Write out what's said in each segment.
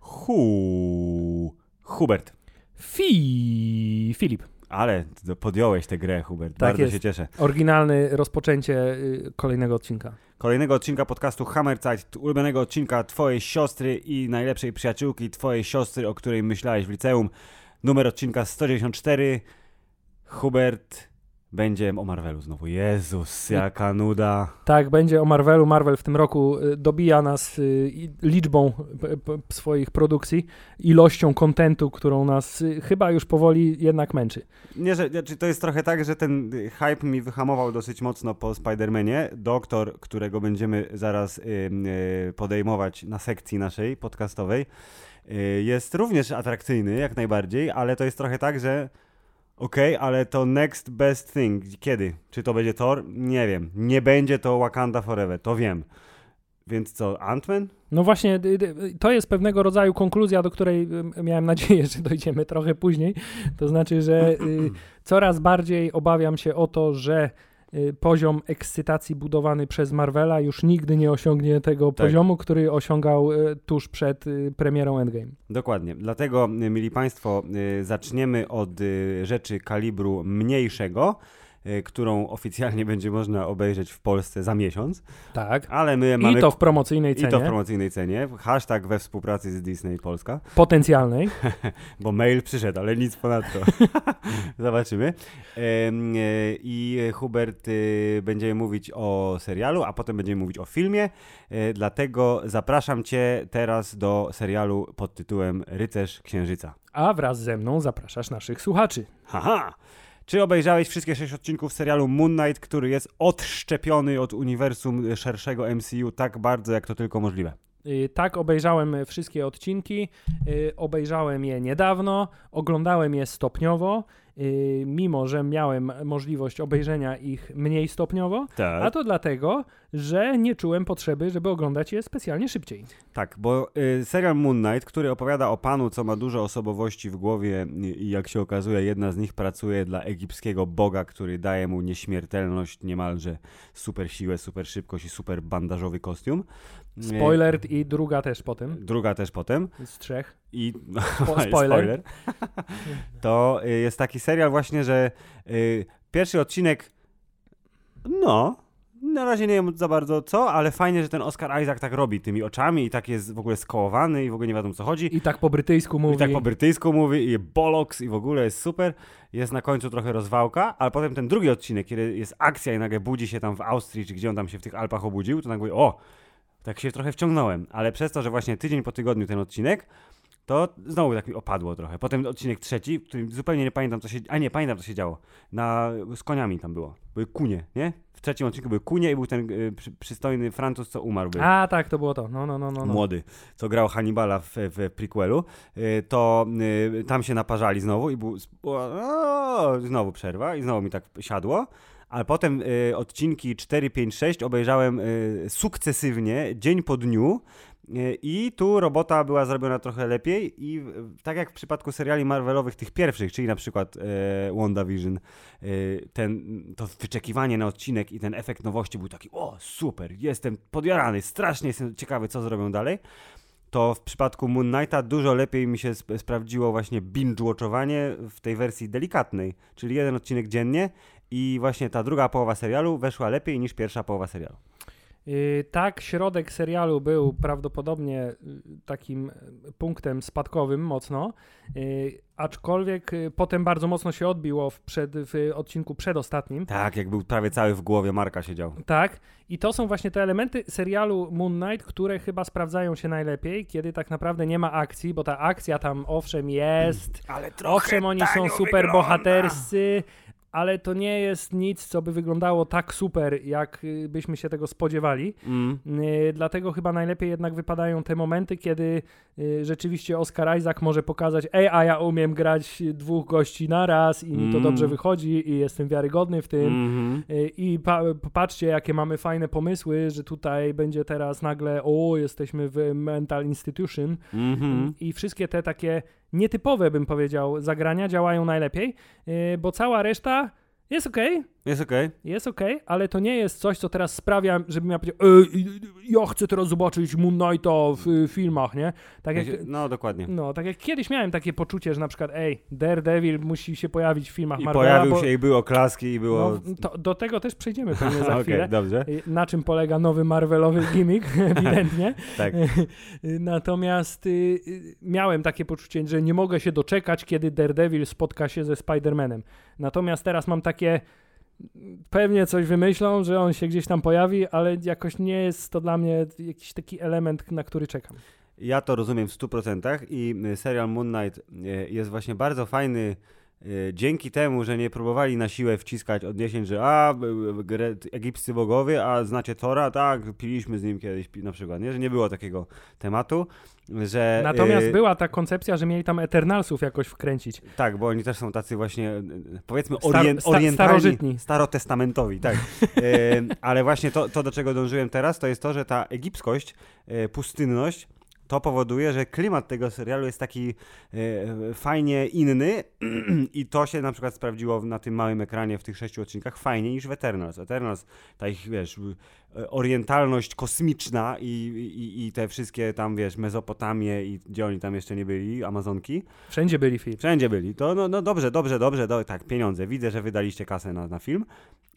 Hu. Hubert. Fi... Filip. Ale podjąłeś tę grę, Hubert. Tak Bardzo jest. się cieszę. Oryginalne rozpoczęcie y, kolejnego odcinka. Kolejnego odcinka podcastu Hammerzeit, ulubionego odcinka twojej siostry i najlepszej przyjaciółki twojej siostry, o której myślałeś w liceum. Numer odcinka 194. Hubert będzie o Marvelu znowu. Jezus, jaka nuda. Tak, będzie o Marvelu. Marvel w tym roku y, dobija nas y, liczbą swoich produkcji, ilością kontentu, którą nas y, chyba już powoli jednak męczy. Nie, że znaczy to jest trochę tak, że ten hype mi wyhamował dosyć mocno po Spider-Manie. Doktor, którego będziemy zaraz podejmować na sekcji naszej podcastowej, jest również atrakcyjny jak najbardziej, ale to jest trochę tak, że okej, ale to next best thing. Kiedy? Czy to będzie Thor? Nie wiem. Nie będzie to Wakanda Forever, to wiem. Więc co, Ant-Man? No właśnie, to jest pewnego rodzaju konkluzja, do której y, miałem nadzieję, że dojdziemy trochę później. To znaczy, że y, coraz bardziej obawiam się o to, że poziom ekscytacji budowany przez Marvela już nigdy nie osiągnie tego Tak. poziomu, który osiągał y, tuż przed y, premierą Endgame. Dokładnie. Dlatego, y, mili Państwo, y, zaczniemy od y, rzeczy kalibru mniejszego, y, którą oficjalnie będzie można obejrzeć w Polsce za miesiąc, Tak. ale my mamy... I to w promocyjnej i cenie, to w promocyjnej cenie. Hashtag we współpracy z Disney Polska, potencjalnej. bo mail przyszedł, ale nic ponadto. Zobaczymy. E, I Hubert y, będziemy mówić o serialu, a potem będziemy mówić o filmie. E, Dlatego zapraszam Cię teraz do serialu pod tytułem Rycerz Księżyca. A wraz ze mną zapraszasz naszych słuchaczy. Haha! Czy obejrzałeś wszystkie sześć odcinków serialu Moon Knight, który jest odszczepiony od uniwersum szerszego MCU tak bardzo, jak to tylko możliwe? Y, Tak, obejrzałem wszystkie odcinki, y, obejrzałem je niedawno, oglądałem je stopniowo, mimo że miałem możliwość obejrzenia ich mniej stopniowo, Tak. a to dlatego, że nie czułem potrzeby, żeby oglądać je specjalnie szybciej. Tak, bo y, serial Moon Knight, który opowiada o panu, co ma dużo osobowości w głowie i, i jak się okazuje, jedna z nich pracuje dla egipskiego boga, który daje mu nieśmiertelność, niemalże super siłę, super szybkość i super bandażowy kostium. Spoiler i druga też po tym, Druga też potem. z trzech. I Spo- spoiler. to y, jest taki serial właśnie, że y, pierwszy odcinek, no, na razie nie wiem za bardzo co, ale fajnie, że ten Oscar Isaac tak robi tymi oczami i tak jest w ogóle skołowany i w ogóle nie wiadomo co chodzi. I tak po brytyjsku mówi. I tak po brytyjsku mówi i bollocks i w ogóle jest super. Jest na końcu trochę rozwałka, ale potem ten drugi odcinek, kiedy jest akcja i nagle budzi się tam w Austrii, czy gdzie on tam się w tych Alpach obudził, to nagle mówię, o, tak się trochę wciągnąłem. Ale przez to, że właśnie tydzień po tygodniu ten odcinek, to znowu tak mi opadło trochę. Potem odcinek trzeci, w którym zupełnie nie pamiętam co się... A nie, pamiętam co się działo. Na, z koniami tam było. Były kunie, nie? W trzecim odcinku były kunie i był ten y, przy, przystojny Francuz, co umarł. Był A, tak, to było to. No, no, no, no. no. młody, co grał Hannibala w, w prequelu, y, to y, tam się naparzali znowu i był, o, znowu przerwa i znowu mi tak siadło. Ale potem y, odcinki 4, 5, 6 obejrzałem y, sukcesywnie, dzień po dniu. y, I tu robota była zrobiona trochę lepiej i tak jak w przypadku seriali Marvelowych tych pierwszych, czyli na przykład e, WandaVision, y, ten, to wyczekiwanie na odcinek i ten efekt nowości był taki, o super, jestem podjarany, strasznie jestem ciekawy co zrobią dalej to w przypadku Moon Knighta dużo lepiej mi się sp- sprawdziło właśnie binge-watchowanie w tej wersji delikatnej, czyli jeden odcinek dziennie i właśnie ta druga połowa serialu weszła lepiej niż pierwsza połowa serialu. Yy, tak, środek serialu był prawdopodobnie y, takim y, punktem spadkowym mocno, yy, aczkolwiek y, potem bardzo mocno się odbiło w, przed, w odcinku przedostatnim. Tak, jak był prawie cały w głowie Marka siedział. Tak, i to są właśnie te elementy serialu Moon Knight, które chyba sprawdzają się najlepiej, kiedy tak naprawdę nie ma akcji, bo ta akcja tam owszem jest, Ale owszem oni są super bohaterscy, ale to nie jest nic, co by wyglądało tak super, jak y, byśmy się tego spodziewali. Mm. Y, Dlatego chyba najlepiej jednak wypadają te momenty, kiedy y, rzeczywiście Oscar Isaac może pokazać, ej, a ja umiem grać dwóch gości na raz i mi to Mm. dobrze wychodzi i jestem wiarygodny w tym. Mhm. Y, I pa, patrzcie, jakie mamy fajne pomysły, że tutaj będzie teraz nagle, o, jesteśmy w mental institution. Mhm. I wszystkie te takie nietypowe, bym powiedział, zagrania działają najlepiej, yy, bo cała reszta jest okej, Jest okej. jest okej, ale to nie jest coś, co teraz sprawia, żebym ja powiedział, ja chcę teraz zobaczyć Moon Knighta w y, filmach, nie? Tak jak, No, dokładnie. no, tak jak kiedyś miałem takie poczucie, że na przykład, ej, Daredevil musi się pojawić w filmach I Marvela, pojawił bo, się i było klaski i było... no, to, do tego też przejdziemy pewnie za Okej, chwilę. dobrze. Y, Na czym polega nowy Marvelowy gimmick, ewidentnie. Tak. Y, Natomiast y, miałem takie poczucie, że nie mogę się doczekać, kiedy Daredevil spotka się ze Spider-Manem. Natomiast teraz mam takie. Pewnie coś wymyślą, że on się gdzieś tam pojawi, ale jakoś nie jest to dla mnie jakiś taki element, na który czekam. Ja to rozumiem w 100% i serial Moon Knight y, jest właśnie bardzo fajny dzięki temu, że nie próbowali na siłę wciskać odniesień, że a, egipscy bogowie, a znacie Tora? Tak, piliśmy z nim kiedyś na przykład, nie? Że nie było takiego tematu, że... Natomiast y, była ta koncepcja, że mieli tam Eternalsów jakoś wkręcić. Tak, bo oni też są tacy właśnie, y, powiedzmy, Star- orien, sta- orientalni, starożytni. starotestamentowi, tak. Y, ale właśnie to, to, do czego dążyłem teraz, to jest to, że ta egipskość, y, pustynność, to powoduje, że klimat tego serialu jest taki y, fajnie inny i to się na przykład sprawdziło na tym małym ekranie w tych sześciu odcinkach fajniej niż w Eternals. Eternals, ta ich, wiesz, orientalność kosmiczna i, i, i te wszystkie tam, wiesz, Mezopotamie i gdzie oni tam jeszcze nie byli, Amazonki, Wszędzie byli Filip. Wszędzie byli. To no, no dobrze, dobrze, dobrze, do, tak, pieniądze. Widzę, że wydaliście kasę na, na film.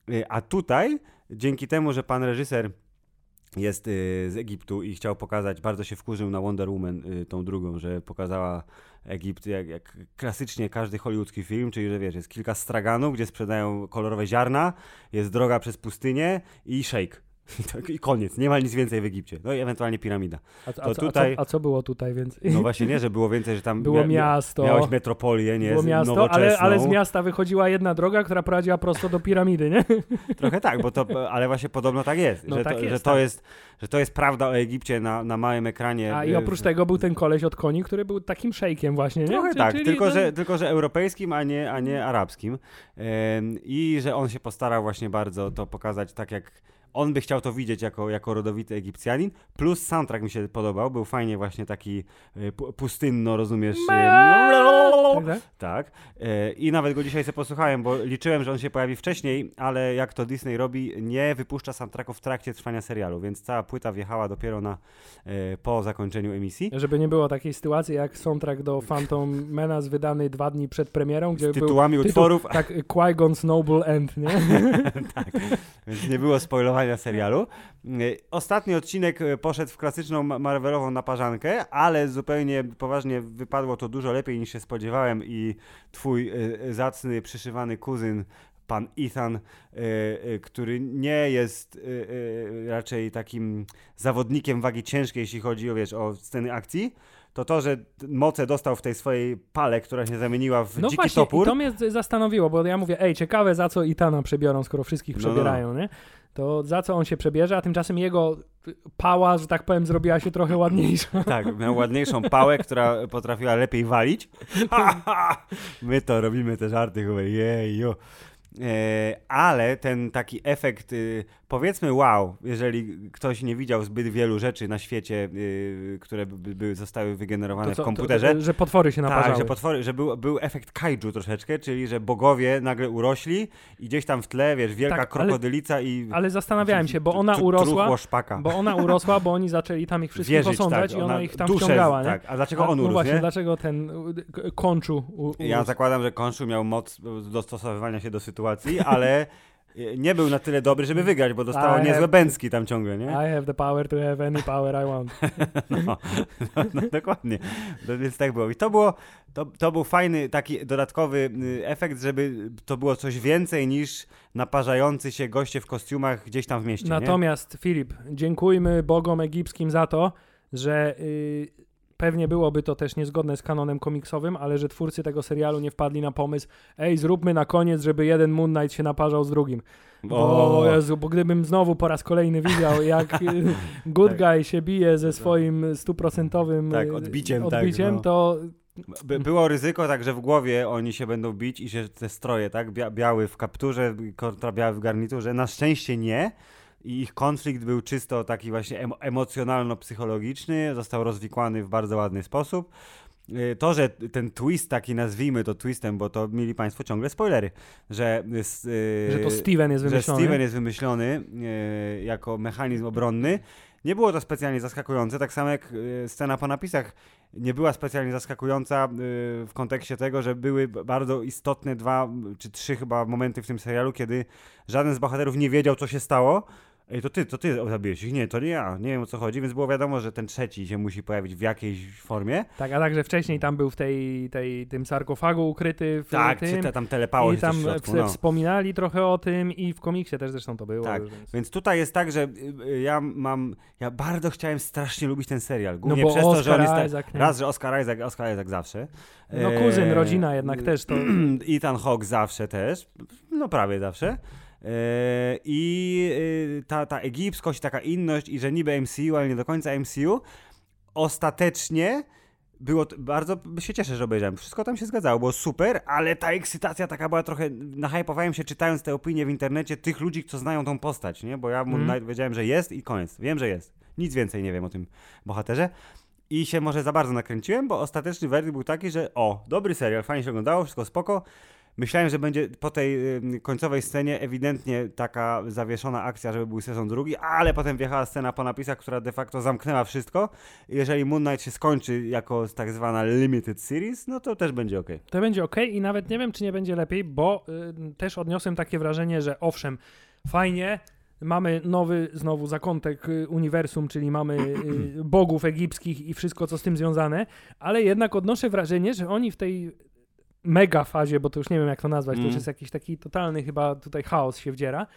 Y, A tutaj, dzięki temu, że pan reżyser jest y, z Egiptu i chciał pokazać, bardzo się wkurzył na Wonder Woman, y, tą drugą, że pokazała Egipt jak, jak klasycznie każdy hollywoodzki film, czyli że wiesz, jest kilka straganów, gdzie sprzedają kolorowe ziarna, jest droga przez pustynię i shake. I, tak, I koniec, nie ma nic więcej w Egipcie. No i ewentualnie piramida. A, a, co- a, tutaj- co, a co było tutaj więcej? No właśnie nie, że było więcej, że tam Było mia- miasto. miałeś metropolię, nie? Było miasto, ale, ale z miasta wychodziła jedna droga, która prowadziła prosto do piramidy, nie? Trochę tak, bo to, ale właśnie podobno tak jest, No że, tak to, jest, że, to tak. jest że to jest prawda o Egipcie na, na małym ekranie. A i y, oprócz tego był ten koleś od koni, który był takim szejkiem właśnie, nie? Trochę tak, tylko, ten- że, tylko że europejskim, a nie, a nie arabskim. I że on się postarał właśnie bardzo to pokazać tak, jak on by chciał to widzieć jako, jako rodowity Egipcjanin. Plus soundtrack mi się podobał, był fajnie właśnie taki y, pu- pustynno, rozumiesz? y, Tak, tak? I nawet go dzisiaj sobie posłuchałem, bo liczyłem, że on się pojawi wcześniej, ale jak to Disney robi, nie wypuszcza soundtracków w trakcie trwania serialu, więc cała płyta wjechała dopiero na, e, po zakończeniu emisji. Żeby nie było takiej sytuacji jak soundtrack do Phantom Menace wydany dwa dni przed premierą, gdzie Z tytułami był tytuł, utworów, tak Qui-Gon's Noble End, nie? tak, więc nie było spoilowania serialu. E, Ostatni odcinek e, poszedł w klasyczną ma- Marvelową naparzankę, ale zupełnie poważnie wypadło to dużo lepiej niż się spodziewałem i twój e, zacny, przyszywany kuzyn pan Ethan, który nie jest raczej takim zawodnikiem wagi ciężkiej, jeśli chodzi o, wiesz, o sceny akcji, to to, że moce dostał w tej swojej pale, która się zamieniła w No dziki właśnie, topór. to mnie zastanowiło, bo ja mówię, ej, ciekawe za co Itana przebiorą, skoro wszystkich No, no, no. przebierają, nie? To za co on się przebierze, a tymczasem jego pała, że tak powiem, zrobiła się trochę ładniejsza. Tak, miał ładniejszą pałę, która potrafiła lepiej walić. My to robimy te żarty, chyba jeju. E, ale ten taki efekt, y, powiedzmy wow, jeżeli ktoś nie widział zbyt wielu rzeczy na świecie, y, które by, by zostały wygenerowane To co, w komputerze, To, że potwory się naparzały. tak, że potwory, że był, był efekt kaiju troszeczkę, czyli że bogowie nagle urośli i gdzieś tam w tle, wiesz, wielka Tak, ale- krokodylica i Ale zastanawiałem się, bo ona urosła, szpaka. bo ona urosła, bo oni zaczęli tam ich wszystkich Wierzyć, osądzać tak, i ona ich tam duszę, ściągała, nie? Tak, a dlaczego A, on no urósł, właśnie, nie? dlaczego ten y, k- kończu u, urósł? Ja zakładam, że Konszu miał moc dostosowywania się do sytuacji, ale e, nie był na tyle dobry, żeby wygrać, bo dostało I niezłe have- bęcki tam ciągle, nie? I have the power to have any power I want. No, no, no dokładnie. No, więc tak było. I to było, to, to był fajny taki dodatkowy y, efekt, żeby to było coś więcej niż naparzający się goście w kostiumach gdzieś tam w mieście, nie? Natomiast Filip, dziękujmy bogom egipskim za to, że y, pewnie byłoby to też niezgodne z kanonem komiksowym, ale że twórcy tego serialu nie wpadli na pomysł, ej, zróbmy na koniec, żeby jeden Moon Knight się naparzał z drugim. Bo, O, Jezu, bo gdybym znowu po raz kolejny widział, jak good Tak. guy się bije ze swoim stuprocentowym Tak, odbiciem, tak, odbiciem no. to By, było ryzyko tak, że w głowie oni się będą bić i że te stroje, tak? Bia, biały w kapturze kontra biały w garniturze. Na szczęście nie. I ich konflikt był czysto taki właśnie emo, emocjonalno-psychologiczny. Został rozwikłany w bardzo ładny sposób. y, to, że ten twist taki, nazwijmy to twistem, bo to mieli Państwo ciągle spoilery, że, y, że to Steven jest wymyślony, że Steven jest wymyślony y, jako mechanizm obronny, nie było to specjalnie zaskakujące, tak samo jak scena po napisach nie była specjalnie zaskakująca w kontekście tego, że były bardzo istotne dwa czy trzy chyba momenty w tym serialu, kiedy żaden z bohaterów nie wiedział, co się stało, Ej, to ty, to ty zabiłeś ich. Nie, to nie ja. Nie wiem o co chodzi, więc było wiadomo, że ten trzeci się musi pojawić w jakiejś formie. Tak, a także wcześniej tam był w tej, tej tym sarkofagu ukryty w tak, tym. Tak, tam telepało I tam w środku, no. wspominali trochę o tym i w komiksie też zresztą to było. Tak, więc... więc tutaj jest tak, że y, y, ja mam, ja bardzo chciałem strasznie lubić ten serial. Głównie no przez to, że on jest Isaac, raz, że Oscar Isaac, Oscar Isaac zawsze. No kuzyn, e... rodzina jednak też to. Ethan Hawke zawsze też, no prawie zawsze. E, I y, ta, ta egipskość, taka inność i że niby MCU, ale nie do końca MCU, ostatecznie było bardzo się cieszę, że obejrzałem. Wszystko tam się zgadzało, było super, ale ta ekscytacja taka była trochę. Nahypowałem się czytając te opinie w internecie tych ludzi, co znają tą postać, nie? Bo ja mm. wiedziałem, że jest i koniec. Wiem, że jest. Nic więcej nie wiem o tym bohaterze. I się może za bardzo nakręciłem, bo ostateczny werdykt był taki, że o, dobry serial, fajnie się oglądało, wszystko spoko, Myślałem, że będzie po tej końcowej scenie ewidentnie taka zawieszona akcja, żeby był sezon drugi, ale potem wjechała scena po napisach, która de facto zamknęła wszystko. Jeżeli Moon Knight się skończy jako tak zwana limited series, no to też będzie ok. To będzie ok i nawet nie wiem, czy nie będzie lepiej, bo y, też odniosłem takie wrażenie, że owszem, fajnie, Mamy nowy znowu zakątek y, uniwersum, czyli mamy y, bogów egipskich i wszystko, co z tym związane, ale jednak odnoszę wrażenie, że oni w tej mega fazie, bo to już nie wiem jak to nazwać, mm. to już mm. jest jakiś taki totalny chyba tutaj chaos się wdziera.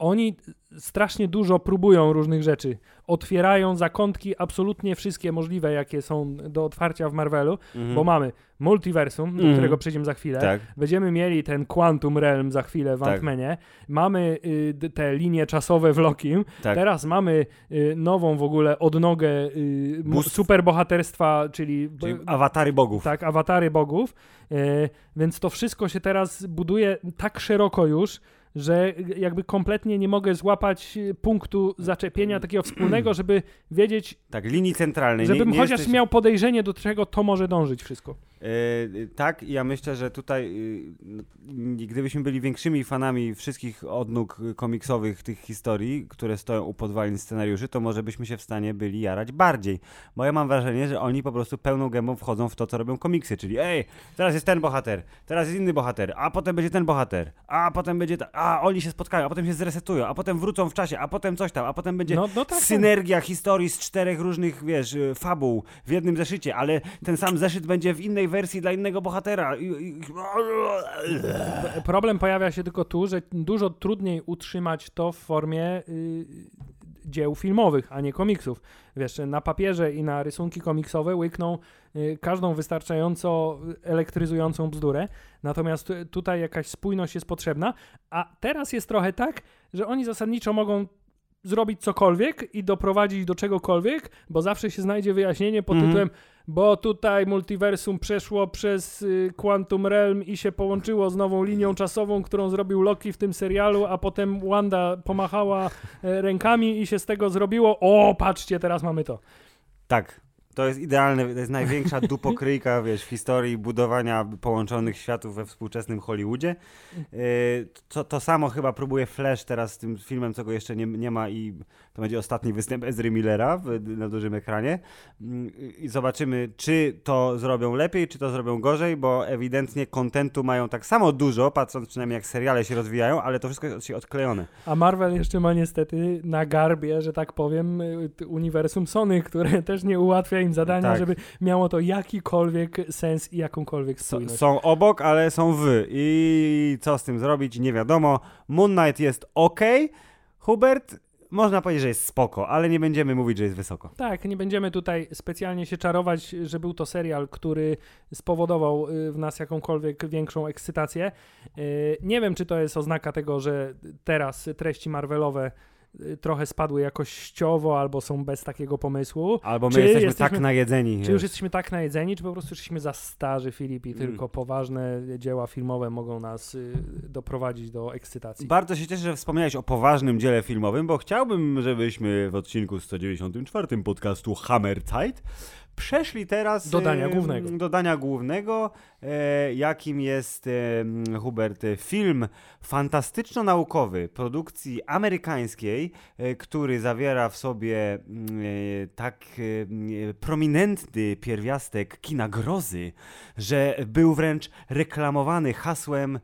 Oni strasznie dużo próbują różnych rzeczy. Otwierają zakątki absolutnie wszystkie możliwe, jakie są do otwarcia w Marvelu, mm -hmm. bo mamy multiversum, mm -hmm. do mhm. którego przejdziemy za chwilę. Tak. Będziemy mieli ten Quantum Realm za chwilę w tak. Ant-Manie. Mamy y, te linie czasowe w Lokim. Tak. Teraz mamy y, nową w ogóle odnogę y, superbohaterstwa, czyli, czyli awatary bogów. Tak, awatary bogów. Y, więc to wszystko się teraz buduje tak szeroko już, że jakby kompletnie nie mogę złapać punktu zaczepienia takiego wspólnego, żeby wiedzieć. Tak, linii centralnej. Żebym nie, nie chociaż jesteś... miał podejrzenie, do czego to może dążyć wszystko. Yy, tak, ja myślę, że tutaj yy, gdybyśmy byli większymi fanami wszystkich odnóg komiksowych tych historii, które stoją u podwalin scenariuszy, to może byśmy się w stanie byli jarać bardziej. Bo ja mam wrażenie, że oni po prostu pełną gębą wchodzą w to, co robią komiksy, czyli ej, teraz jest ten bohater, teraz jest inny bohater, a potem będzie ten bohater, a potem będzie ta, a oni się spotkają, a potem się zresetują, a potem wrócą w czasie, a potem coś tam, a potem będzie no, no tak, synergia tak. historii z czterech różnych, wiesz, fabuł w jednym zeszycie, ale ten sam zeszyt będzie w innej wersji dla innego bohatera. Problem pojawia się tylko tu, że dużo trudniej utrzymać to w formie y, dzieł filmowych, a nie komiksów. Wiesz, na papierze i na rysunki komiksowe łykną y, każdą wystarczająco elektryzującą bzdurę, natomiast tutaj jakaś spójność jest potrzebna, a teraz jest trochę tak, że oni zasadniczo mogą zrobić cokolwiek i doprowadzić do czegokolwiek, bo zawsze się znajdzie wyjaśnienie pod mm -hmm. tytułem bo tutaj multiversum przeszło przez y, Quantum Realm i się połączyło z nową linią czasową, którą zrobił Loki w tym serialu, a potem Wanda pomachała e, rękami i się z tego zrobiło. O, patrzcie, teraz mamy to. Tak, to jest idealne, to jest największa dupokryjka, wiesz, w historii budowania połączonych światów we współczesnym Hollywoodzie. Yy, to, to samo chyba próbuje Flash teraz z tym filmem, co go jeszcze nie, nie ma i to będzie ostatni występ Ezry Millera w, na dużym ekranie. Yy, I zobaczymy, czy to zrobią lepiej, czy to zrobią gorzej, bo ewidentnie kontentu mają tak samo dużo, patrząc przynajmniej jak seriale się rozwijają, ale to wszystko jest się odklejone. A Marvel jeszcze ma niestety na garbie, że tak powiem, uniwersum Sony, które też nie ułatwia im zadania, tak. żeby miało to jakikolwiek sens i jakąkolwiek spójność. Są obok, ale są wy. I co z tym zrobić, nie wiadomo. Moon Knight jest ok. Hubert, można powiedzieć, że jest spoko, ale nie będziemy mówić, że jest wysoko. Tak, nie będziemy tutaj specjalnie się czarować, że był to serial, który spowodował y, w nas jakąkolwiek większą ekscytację. Y, nie wiem, czy to jest oznaka tego, że teraz treści Marvelowe trochę spadły jakościowo, albo są bez takiego pomysłu. Albo my jesteśmy, jesteśmy tak najedzeni. Czy już jesteśmy tak najedzeni, czy po prostu jesteśmy za starzy, Filip, i mm. tylko poważne dzieła filmowe mogą nas y, doprowadzić do ekscytacji. Bardzo się cieszę, że wspomniałeś o poważnym dziele filmowym, bo chciałbym, żebyśmy w odcinku 194 podcastu Hammer Zeit przeszli teraz do dania głównego, głównego e, jakim jest e, Hubert film fantastyczno-naukowy produkcji amerykańskiej, e, który zawiera w sobie tak prominentny pierwiastek kina grozy, że był wręcz reklamowany hasłem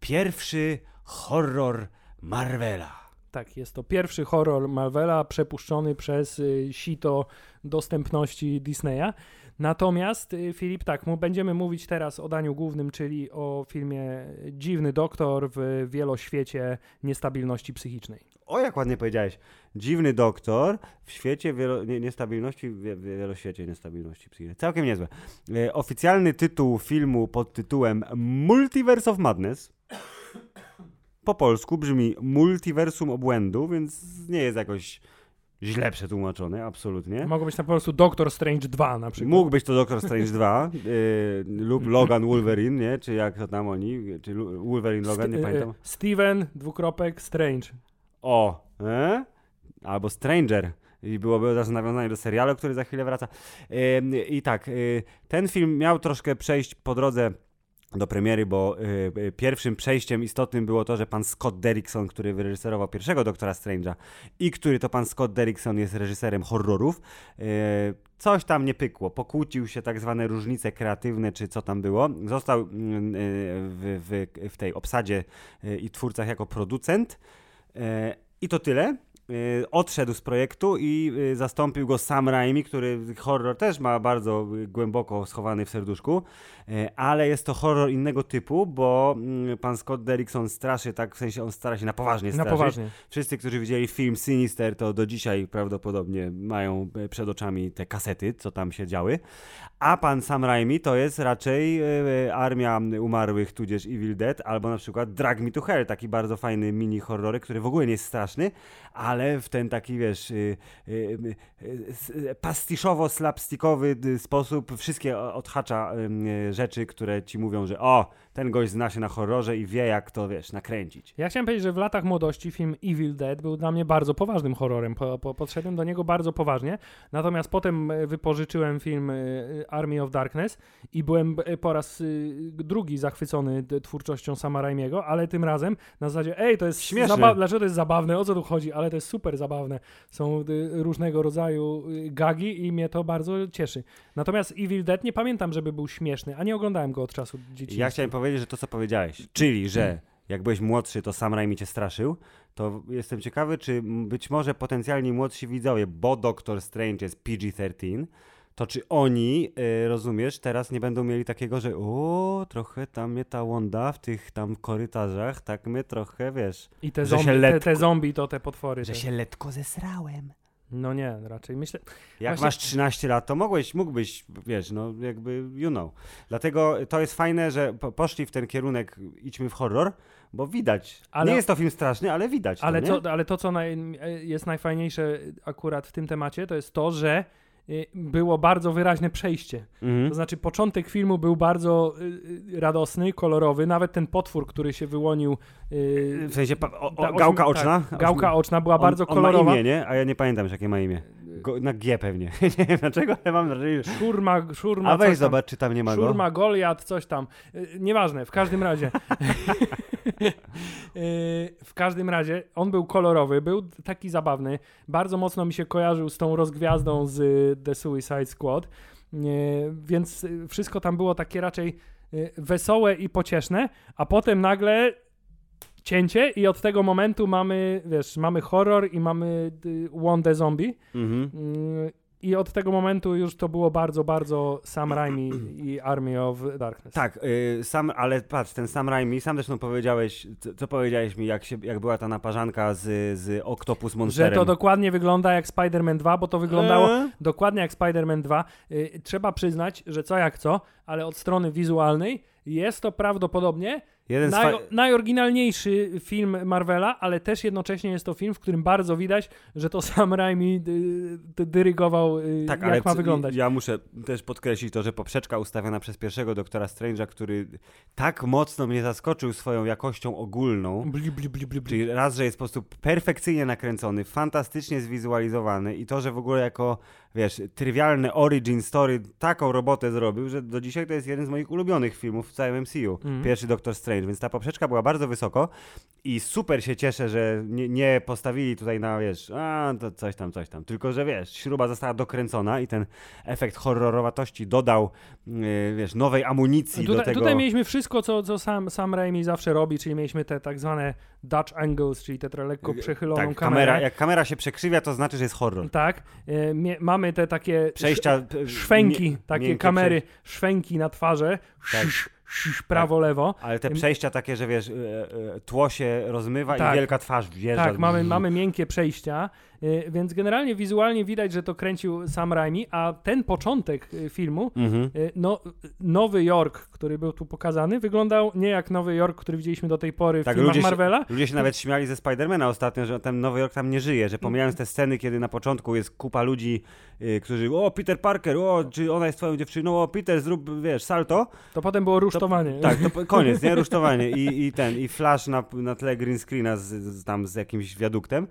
pierwszy horror Marvela. Tak, jest to pierwszy horror Marvela przepuszczony przez y, sito dostępności Disneya. Natomiast, y, Filip, tak, będziemy mówić teraz o daniu głównym, czyli o filmie Dziwny Doktor w wieloświecie niestabilności psychicznej. O, jak ładnie powiedziałeś. Dziwny doktor w świecie wielo, nie, niestabilności, wieloświecie niestabilności psychicznej. Całkiem niezłe. E, oficjalny tytuł filmu pod tytułem Multiverse of Madness po polsku brzmi Multiversum Obłędu, więc nie jest jakoś źle przetłumaczony, absolutnie. Mogło być na po prostu Doctor Strange 2 na przykład. Mógł być to Doctor Strange 2 yy, lub Logan Wolverine, nie? Czy jak to tam oni, czy Wolverine Logan, nie St pamiętam. Steven, dwukropek, Strange. O, e? Albo Stranger. I byłoby razu nawiązanie do serialu, który za chwilę wraca. I tak, yy, ten film miał troszkę przejść po drodze do premiery, bo y, y, pierwszym przejściem istotnym było to, że pan Scott Derrickson, który wyreżyserował pierwszego Doktora Strange'a i który to pan Scott Derrickson jest reżyserem horrorów, y, coś tam nie pykło. Pokłócił się tak zwane różnice kreatywne, czy co tam było. Został mm, y, w, w, w tej obsadzie y, i twórcach jako producent. Y, I to tyle. Y, odszedł z projektu i y, zastąpił go Sam Raimi, który horror też ma bardzo głęboko schowany w serduszku, y, ale jest to horror innego typu, bo mm, pan Scott Derrickson straszy, tak w sensie on stara się na poważnie straszyć. Na poważnie. Wszyscy, którzy widzieli film Sinister, to do dzisiaj prawdopodobnie mają przed oczami te kasety, co tam się działy, a pan Sam Raimi to jest raczej Armia Umarłych, tudzież Evil Dead, albo na przykład Drag Me to Hell, taki bardzo fajny mini horror, który w ogóle nie jest straszny, ale ale w ten taki, wiesz, y, y, y, pastiszowo-slapstickowy sposób wszystkie odhacza rzeczy, które ci mówią, że o, ten gość zna się na horrorze i wie, jak to, wiesz, nakręcić. Ja chciałem powiedzieć, że w latach młodości film Evil Dead był dla mnie bardzo poważnym horrorem. Po, po, podszedłem do niego bardzo poważnie. Natomiast potem e, wypożyczyłem film e, Army of Darkness i byłem e, po raz drugi zachwycony twórczością Sama Raimiego, ale tym razem na zasadzie, ej, to jest śmieszne. dlaczego to jest zabawne, o co tu chodzi, ale to jest super zabawne. Są różnego rodzaju gagi i mnie to bardzo cieszy. Natomiast Evil Dead nie pamiętam, żeby był śmieszny, a nie oglądałem go od czasu dzieciństwa. Ja chciałem powiedzieć, że to, co powiedziałeś, czyli, że jak byłeś młodszy, to Sam Raimi cię straszył, to jestem ciekawy, czy być może potencjalni młodsi widzowie, bo Doctor Strange jest PG-13, to czy oni, y, rozumiesz, teraz nie będą mieli takiego, że o, trochę tam mnie ta Wanda w tych tam korytarzach, tak mnie trochę, wiesz... I te, zombie, letko, te, te zombie to te potwory. Że te. się letko zesrałem. No nie, raczej myślę. Jak Właśnie... masz 13 lat, to mogłeś, mógłbyś, wiesz, no jakby, you know. Dlatego to jest fajne, że poszli w ten kierunek, idźmy w horror, bo widać. Ale... Nie jest to film straszny, ale widać. Ale, to, co, ale to, co naj, jest najfajniejsze akurat w tym temacie, to jest to, że było bardzo wyraźne przejście. Mhm. To znaczy, początek filmu był bardzo y, y, radosny, kolorowy. Nawet ten potwór, który się wyłonił. w sensie o, o, gałka oczna? Tak, gałka oczna była on, bardzo kolorowa. On ma imię, nie? A ja nie pamiętam jakie ma imię. Go, na G pewnie. nie wiem dlaczego, ale mam wrażenie, że... Szurma, szurma. A weź zobacz, czy tam nie ma go. Szurma, Goliat, coś tam. Nieważne, w każdym razie. w każdym razie, on był kolorowy, był taki zabawny. Bardzo mocno mi się kojarzył z tą rozgwiazdą z The Suicide Squad. Więc wszystko tam było takie raczej wesołe i pocieszne, a potem nagle cięcie i od tego momentu mamy, wiesz, mamy horror i mamy Wonder Zombie. Mhm. Mm, I od tego momentu już to było bardzo, bardzo Sam Raimi i Army of Darkness. Tak, yy, sam, ale patrz, ten Sam Raimi, sam zresztą powiedziałeś, co, co, powiedziałeś mi, jak, się, jak była ta naparzanka z, z Octopus Monsterem. Że to dokładnie wygląda jak Spider-Man 2, bo to wyglądało eee? dokładnie jak Spider-Man 2. Yy, trzeba przyznać, że co jak co, ale od strony wizualnej jest to prawdopodobnie Jeden Naj, najoryginalniejszy film Marvela, ale też jednocześnie jest to film, w którym bardzo widać, że to Sam Raimi dy, dy, dyrygował, y, Tak, jak ale ma wyglądać. ja muszę też podkreślić to, że poprzeczka ustawiona przez pierwszego doktora Strange'a, który tak mocno mnie zaskoczył swoją jakością ogólną, Bli, bli, bli, bli, bli. Czyli raz, że jest po prostu perfekcyjnie nakręcony, fantastycznie zwizualizowany i to, że w ogóle jako, wiesz, trywialny origin story taką robotę zrobił, że do dzisiaj to jest jeden z moich ulubionych filmów w całym MCU. Mhm. Pierwszy Doctor Strange, więc ta poprzeczka była bardzo wysoko i super się cieszę, że nie, nie postawili tutaj na, wiesz, a to coś tam, coś tam, tylko, że wiesz, śruba została dokręcona i ten efekt horrorowatości dodał, yy, wiesz, nowej amunicji do Tutaj, tego. tutaj mieliśmy wszystko, co, co sam, sam Raimi zawsze robi, czyli mieliśmy te tak zwane Dutch angles, czyli te lekko przechyloną tak, kamerę. kamera, jak kamera się przekrzywia, to znaczy, że jest horror. Tak, e, mie, mamy te takie Przejścia, p- szwęki, takie kamery, przejścia. szwęki na twarze, Tak. prawo, lewo. Ale te przejścia takie, że wiesz, e, e, tło się rozmywa Tak. i wielka twarz wjeżdża. Tak, mamy, mamy miękkie przejścia, więc generalnie wizualnie widać, że to kręcił Sam Raimi, a ten początek y, filmu, Mhm. y, no, y, Nowy Jork, który był tu pokazany, wyglądał nie jak Nowy Jork, który widzieliśmy do tej pory w Tak, filmach ludzie się- Marvela. Ludzie się nawet śmiali ze Spidermana ostatnio, że ten Nowy Jork tam nie żyje, że pomijając te sceny, kiedy na początku jest kupa ludzi, y, którzy, o Peter Parker, o, czy ona jest twoją dziewczyną, o Peter, zrób, wiesz, salto. To potem było rusztowanie. Tak, to koniec, nie? Rusztowanie i, i ten, i flash na, na tle green screena z, z, tam z jakimś wiaduktem.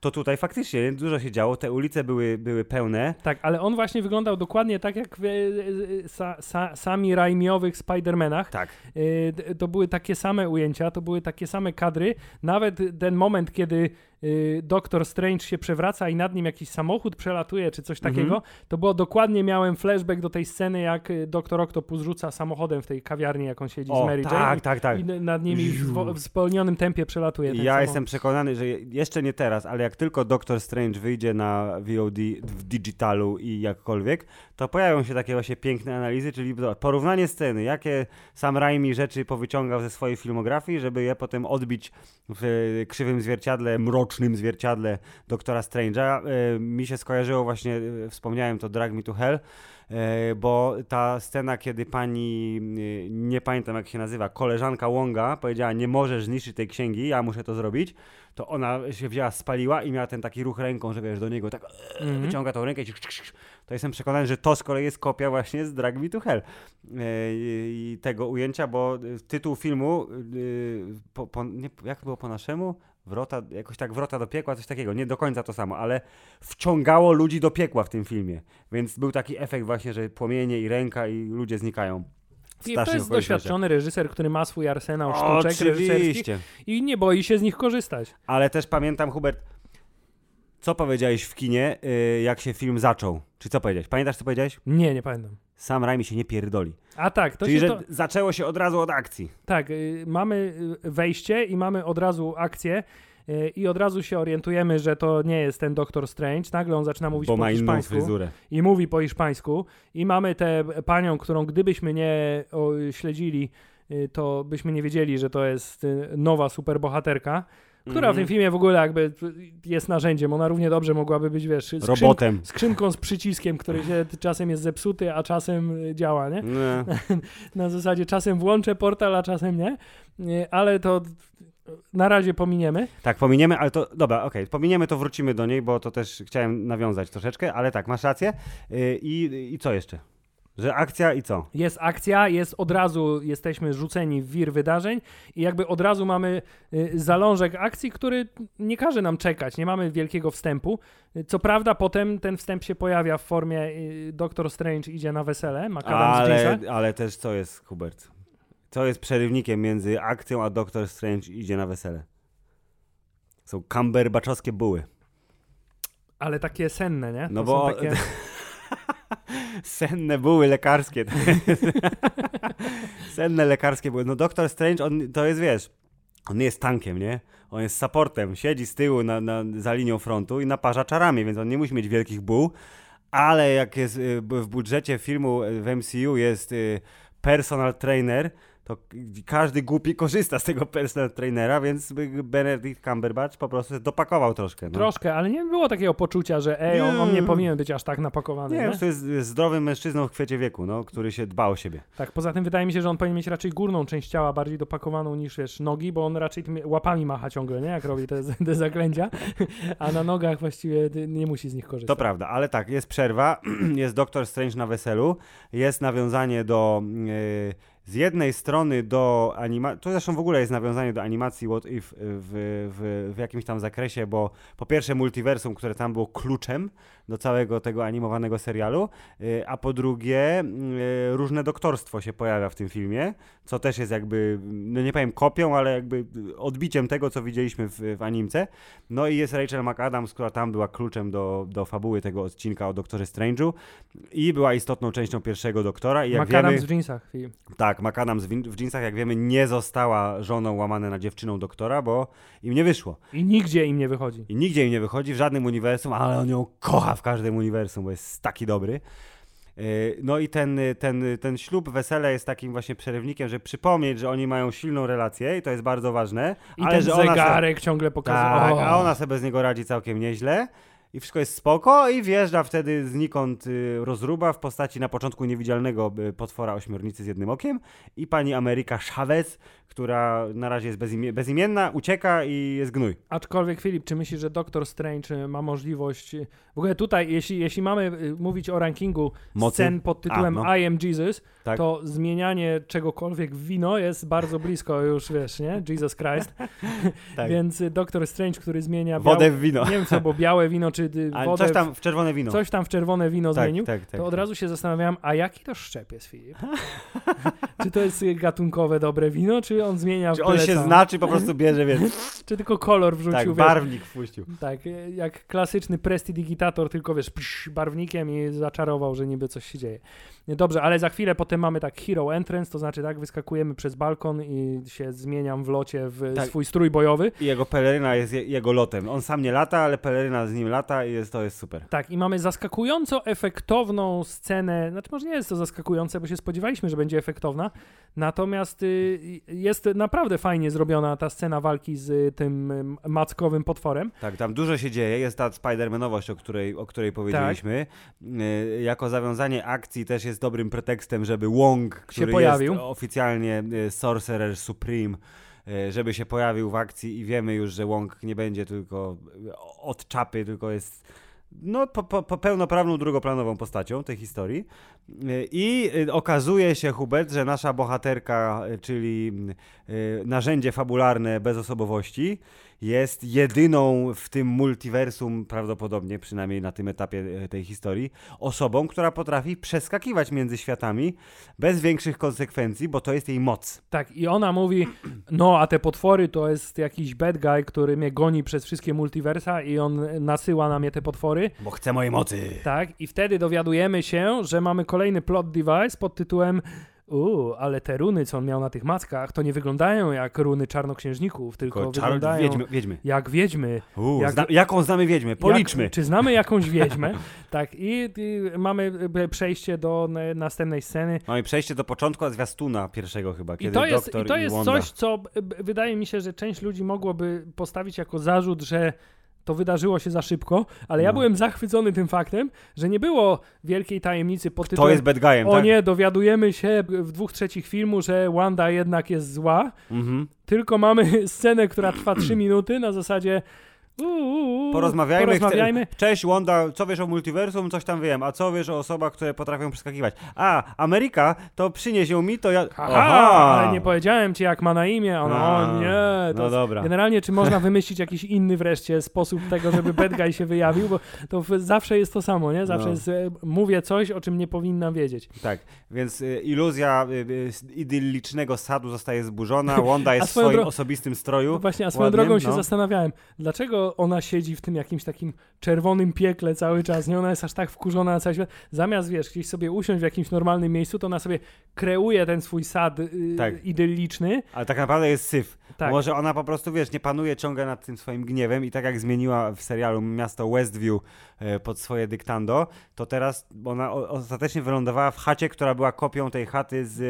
To tutaj faktycznie dużo się działo, te ulice były, były pełne. Tak, ale on właśnie wyglądał dokładnie tak jak w e, e, sa, sa, sami Raimiowych Spider-Manach. Tak. E, To były takie same ujęcia, to były takie same kadry. Nawet ten moment, kiedy y, Doktor Strange się przewraca i nad nim jakiś samochód przelatuje, czy coś Mhm. takiego, to było dokładnie, miałem flashback do tej sceny, jak y, Doktor Octopus rzuca samochodem w tej kawiarni, jak on siedzi z O, Mary tak, Jane. tak, tak. I n- nad nimi w, w tempie przelatuje Ja samochód. jestem przekonany, że je- jeszcze nie teraz, ale jak tylko Doctor Strange wyjdzie na VOD w digitalu i jakkolwiek, to pojawią się takie właśnie piękne analizy, czyli porównanie sceny, jakie sam Raimi rzeczy powyciągał ze swojej filmografii, żeby je potem odbić w e, krzywym zwierciadle, mrocznym zwierciadle Doktora Strange'a. E, Mi się skojarzyło właśnie, e, wspomniałem to Drag Me to Hell, e, bo ta scena, kiedy pani, nie pamiętam jak się nazywa, koleżanka Wonga powiedziała, nie możesz zniszczyć tej księgi, ja muszę to zrobić, to ona się wzięła, spaliła i miała ten taki ruch ręką, że wiesz, do niego tak e, Mhm. wyciąga tą rękę i to jestem przekonany, że to z kolei jest kopia właśnie z Drag Me to Hell i tego ujęcia, bo tytuł filmu, po, po, nie, jak było po naszemu? Wrota, jakoś tak wrota do piekła, coś takiego, nie do końca to samo, ale wciągało ludzi do piekła w tym filmie, więc był taki efekt właśnie, że płomienie i ręka i ludzie znikają. to jest doświadczony reżyser, który ma swój arsenał sztuczek reżyserskich Oczywiście. i nie boi się z nich korzystać. Ale też pamiętam, Hubert, co powiedziałeś w kinie, y, jak się film zaczął? Czy co powiedziałeś? Pamiętasz, co powiedziałeś? Nie, nie pamiętam. Sam Raimi się nie pierdoli. A tak, to Czyli, się że to... zaczęło się od razu od akcji. Tak, y, mamy y, wejście i mamy od razu akcję y, i od razu się orientujemy, że to nie jest ten Doktor Strange. Nagle on zaczyna mówić Bo po hiszpańsku fryzurę. i mówi po hiszpańsku i mamy tę panią, którą gdybyśmy nie o, śledzili, y, to byśmy nie wiedzieli, że to jest y, nowa superbohaterka. Która w Mhm. tym filmie w ogóle jakby jest narzędziem. Ona równie dobrze mogłaby być, wiesz, skrzynką, Robotem. skrzynką z przyciskiem, który się czasem jest zepsuty, a czasem y, działa, nie? Nie. Na zasadzie czasem włączę portal, a czasem nie. Nie, Ale to na razie pominiemy. Tak, pominiemy, ale to, dobra, okej, pominiemy to, wrócimy do niej, bo to też chciałem nawiązać troszeczkę, ale tak, masz rację. Y, I, I co jeszcze? Że akcja i co? Jest akcja, jest od razu, jesteśmy rzuceni w wir wydarzeń i jakby od razu mamy y, zalążek akcji, który nie każe nam czekać, nie mamy wielkiego wstępu. Co prawda potem ten wstęp się pojawia w formie y, Doctor Strange idzie na wesele, Ale, ale też co jest, Hubert? Co jest przerywnikiem między akcją a Doctor Strange idzie na wesele? Są kamberbaczowskie buły. ale takie senne, nie? No To bo takie... senne buły lekarskie. Senne lekarskie buły. No Doctor Strange, on to jest, wiesz, on nie jest tankiem, nie? On jest supportem, siedzi z tyłu na, na, za linią frontu i naparza czarami, więc on nie musi mieć wielkich buł, ale jak jest y, w budżecie filmu w MCU jest y, personal trainer, to każdy głupi korzysta z tego personal trainera, więc Benedict Cumberbatch po prostu dopakował troszkę. No. Troszkę, ale nie było takiego poczucia, że ej, on, on nie powinien być aż tak napakowany. Nie, to jest zdrowym mężczyzną w kwiecie wieku, no, który się dba o siebie. Tak, poza tym wydaje mi się, że on powinien mieć raczej górną część ciała bardziej dopakowaną niż wiesz, nogi, bo on raczej łapami macha ciągle, nie? Jak robi te, te zaklęcia, a na nogach właściwie nie musi z nich To korzystać. prawda, ale tak, jest przerwa, jest Doktor Strange na weselu, jest nawiązanie do... Yy, z jednej strony do animacji, to zresztą w ogóle jest nawiązanie do animacji What If w, w, w jakimś tam zakresie, bo po pierwsze multiversum, które tam było kluczem do całego tego animowanego serialu, yy, a po drugie yy, różne doktorstwo się pojawia w tym filmie, co też jest jakby, no nie powiem kopią, ale jakby odbiciem tego, co widzieliśmy w, w animce. No i jest Rachel McAdams, która tam była kluczem do, do fabuły tego odcinka o Doktorze Strange'u i była istotną częścią pierwszego Doktora i jak Makadam wiemy... w jeansach. I... Tak, McAdams w, w jeansach, jak wiemy, nie została żoną łamane na dziewczyną doktora, bo im nie wyszło. I nigdzie im nie wychodzi. I nigdzie im nie wychodzi, w żadnym uniwersum, ale on ją kocha w każdym uniwersum, bo jest taki dobry. Yy, No i ten, ten, ten ślub, wesele jest takim właśnie przerywnikiem, żeby przypomnieć, że oni mają silną relację i to jest bardzo ważne. I ale ten że ona se- zegarek ciągle pokazuje. tak, a ona sobie bez niego radzi całkiem nieźle. I wszystko jest spoko i wjeżdża wtedy znikąd y, rozruba w postaci na początku niewidzialnego y, potwora ośmiornicy z jednym okiem i pani Ameryka Chavez, która na razie jest bezimie- bezimienna, ucieka i jest gnój. Aczkolwiek Filip, czy myślisz, że Doctor Strange y, ma możliwość. W ogóle tutaj, jeśli, jeśli mamy mówić o rankingu Mocy? scen pod tytułem A, no. I am Jesus, Tak. to zmienianie czegokolwiek w wino jest bardzo blisko już, wiesz, nie? Jesus Christ. Tak. Więc Doctor Strange, który zmienia Wodę białe, w wino. nie wiem co, bo białe wino, czy wodę coś tam w czerwone wino. coś tam w czerwone wino tak, zmienił, tak, tak, to od tak. razu się zastanawiałem, a jaki to szczep jest, Filip? czy to jest gatunkowe dobre wino, czy on zmienia Czy on się zna, czy po prostu bierze, wiesz, Czy tylko kolor wrzucił, tak, barwnik wpuścił. Tak, jak klasyczny prestidigitator, tylko wiesz, psz, barwnikiem i zaczarował, że niby coś się dzieje. Dobrze, ale za chwilę potem mamy tak hero entrance, to znaczy tak, wyskakujemy przez balkon i się zmieniam w locie w Tak. swój strój bojowy. I jego peleryna jest je, jego lotem. On sam nie lata, ale peleryna z nim lata i jest, to jest super. Tak, i mamy zaskakująco efektowną scenę, znaczy może nie jest to zaskakujące, bo się spodziewaliśmy, że będzie efektowna, natomiast y, jest naprawdę fajnie zrobiona ta scena walki z y, tym y, mackowym potworem. Tak, tam dużo się dzieje. Jest ta Spider-Manowość, o której, o której powiedzieliśmy. Y, jako zawiązanie akcji też jest dobrym pretekstem, żeby Wong, który pojawił. jest oficjalnie y, Sorcerer Supreme, y, żeby się pojawił w akcji i wiemy już, że Wong nie będzie tylko y, od czapy, tylko jest no, po, po, pełnoprawną, drugoplanową postacią tej historii. I okazuje się, Hubert, że nasza bohaterka, czyli narzędzie fabularne bezosobowości, jest jedyną w tym multiversum, prawdopodobnie, przynajmniej na tym etapie e, tej historii, osobą, która potrafi przeskakiwać między światami bez większych konsekwencji, bo to jest jej moc. Tak, i ona mówi, no a te potwory to jest jakiś bad guy, który mnie goni przez wszystkie multiversa i on nasyła na mnie te potwory. Bo chce mojej mocy. Tak, i wtedy dowiadujemy się, że mamy kolejny plot device pod tytułem Uuu, ale te runy, co on miał na tych mackach, to nie wyglądają jak runy czarnoksiężników, tylko czar- wyglądają wiedźmy, wiedźmy. jak wiedźmy. Uu, Jak- zna- jaką znamy wiedźmę? Policzmy. Jak, czy znamy jakąś wiedźmę? tak, i, i mamy e, przejście do następnej sceny. Mamy przejście do początku a zwiastuna pierwszego chyba, kiedy I to jest, doktor i to jest Wanda... coś, co wydaje mi się, że część ludzi mogłoby postawić jako zarzut, że to wydarzyło się za szybko, ale ja No. byłem zachwycony tym faktem, że nie było wielkiej tajemnicy pod To tytułem jest bad guyem, o tak? nie, dowiadujemy się w dwóch trzecich filmu, że Wanda jednak jest zła, Mhm. tylko mamy scenę, która trwa trzy minuty na zasadzie uuu, Porozmawiajmy. porozmawiajmy. Cześć Wanda, co wiesz o multiversum? Coś tam wiem. A co wiesz o osobach, które potrafią przeskakiwać? A, Ameryka, to przynieś ją mi, to ja... Aha, ale nie powiedziałem ci jak ma na imię. Ona, A, o nie. To No dobra. Generalnie, czy można wymyślić jakiś inny wreszcie sposób tego, żeby bad guy się wyjawił, bo to w, zawsze jest to samo, nie? Zawsze No. jest, e, mówię coś, o czym nie powinnam wiedzieć. Tak, więc y, iluzja y, y, idyllicznego sadu zostaje zburzona. Wanda jest w swoim dro- osobistym No stroju. właśnie, a swoją ładnym, drogą się no. zastanawiałem, dlaczego ona siedzi w tym jakimś takim czerwonym piekle cały czas, nie? Ona jest aż tak wkurzona na cały świat. Zamiast, wiesz, gdzieś sobie usiąść w jakimś normalnym miejscu, to ona sobie kreuje ten swój sad y, Tak. idylliczny. Ale tak naprawdę jest syf. Tak. Może ona po prostu, wiesz, nie panuje ciągle nad tym swoim gniewem i tak jak zmieniła w serialu miasto Westview e, pod swoje dyktando, to teraz ona ostatecznie wylądowała w chacie, która była kopią tej chaty z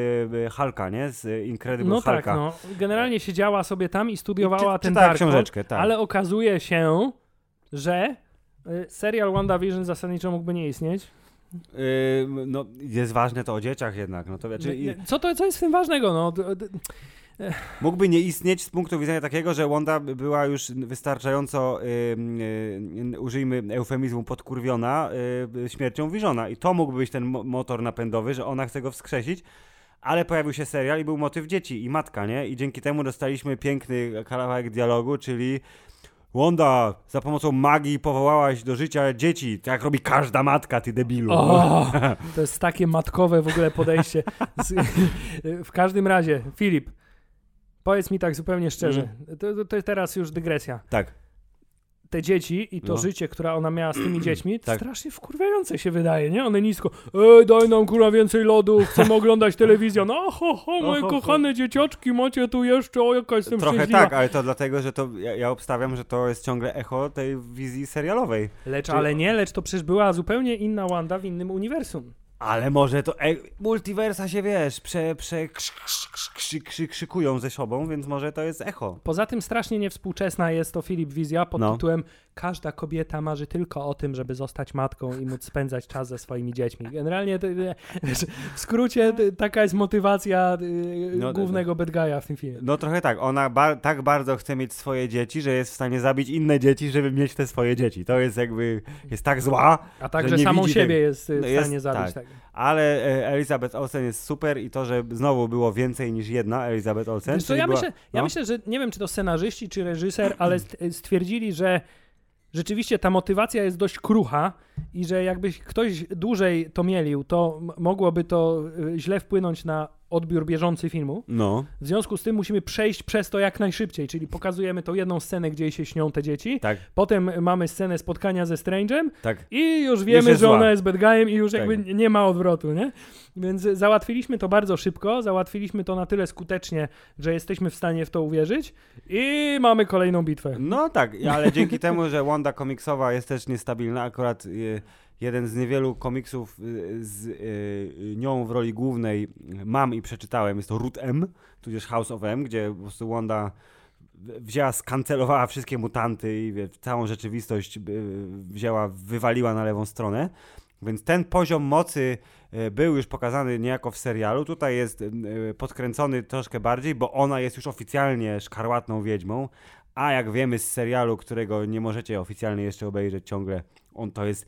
e, Hulka, nie? Z Incredible No Hulka. tak, no. Generalnie siedziała sobie tam i studiowała Czy- ten Darkhold, książeczkę, tak. ale okazuje się, że serial WandaVision zasadniczo mógłby nie istnieć. Y, no, jest ważne to o dzieciach jednak, no to znaczy, i- Co, to, co jest w tym ważnego? No, Mógłby nie istnieć z punktu widzenia takiego, że Wanda była już wystarczająco, y, y, użyjmy eufemizmu, podkurwiona y, śmiercią Visiona. I to mógłby być ten mo- motor napędowy, że ona chce go wskrzesić. Ale pojawił się serial i był motyw dzieci i matka, nie? I dzięki temu dostaliśmy piękny kawałek dialogu, czyli Wanda, za pomocą magii powołałaś do życia dzieci, tak robi każda matka, ty debilu. O, to jest takie matkowe w ogóle podejście. W każdym razie, Filip, powiedz mi tak zupełnie szczerze, to, to, to teraz już dygresja. Tak. Te dzieci i to No. życie, które ona miała z tymi dziećmi, Tak. strasznie wkurwiające się wydaje, nie? One nisko, ej, daj nam kurwa więcej lodu, chcemy oglądać telewizję. No, ho, ho, moje ho, ho. kochane dzieciaczki, macie tu jeszcze, o, jaka jestem Trochę szczęśliwa. tak, ale to dlatego, że to ja, ja obstawiam, że to jest ciągle echo tej wizji serialowej. Lecz, ale nie, lecz to przecież była zupełnie inna Wanda w innym uniwersum. Ale może to. E, multiversa się wiesz, prze, prze, krz, krz, krz, krzy, krzy, krzykują ze sobą, więc może to jest echo. Poza tym strasznie niewspółczesna jest to Filip Wizja pod No. tytułem Każda kobieta marzy tylko o tym, żeby zostać matką i móc spędzać czas ze swoimi dziećmi. Generalnie w skrócie taka jest motywacja e, No, głównego bad guy'a w tym filmie. No trochę tak, ona tak bardzo chce mieć swoje dzieci, że jest w stanie zabić inne dzieci, żeby mieć te swoje dzieci. To jest jakby, jest tak zła, A także nie samą siebie tego. jest e, w No jest- stanie zabić. tak. Tak. ale e, Elizabeth Olsen jest super i to, że znowu było więcej niż jedna Elizabeth Olsen. Co, ja, była- myślę, ja no. myślę, że nie wiem, czy to scenarzyści, czy reżyser, ale st- stwierdzili, że rzeczywiście ta motywacja jest dość krucha i że jakby ktoś dłużej to mielił, to mogłoby to e, źle wpłynąć na odbiór bieżący filmu. No, W związku z tym musimy przejść przez to jak najszybciej, czyli pokazujemy tą jedną scenę, gdzie się śnią te dzieci, tak, potem mamy scenę spotkania ze Strange'em tak. i już wiemy, że zła. ona jest bad guyem i już Tak. jakby nie ma odwrotu, nie? Więc załatwiliśmy to bardzo szybko, załatwiliśmy to na tyle skutecznie, że jesteśmy w stanie w to uwierzyć i mamy kolejną bitwę. No tak, ale dzięki temu, że Wanda komiksowa jest też niestabilna, akurat y, jeden z niewielu komiksów y, z y, nią w roli głównej mam i przeczytałem, jest to Root M, tudzież House of M, gdzie po prostu Wanda wzięła, skancelowała wszystkie mutanty i wie, całą rzeczywistość y, wzięła, wywaliła na lewą stronę. Więc ten poziom mocy był już pokazany niejako w serialu. Tutaj jest podkręcony troszkę bardziej, bo ona jest już oficjalnie szkarłatną wiedźmą, a jak wiemy z serialu, którego nie możecie oficjalnie jeszcze obejrzeć ciągle, on to jest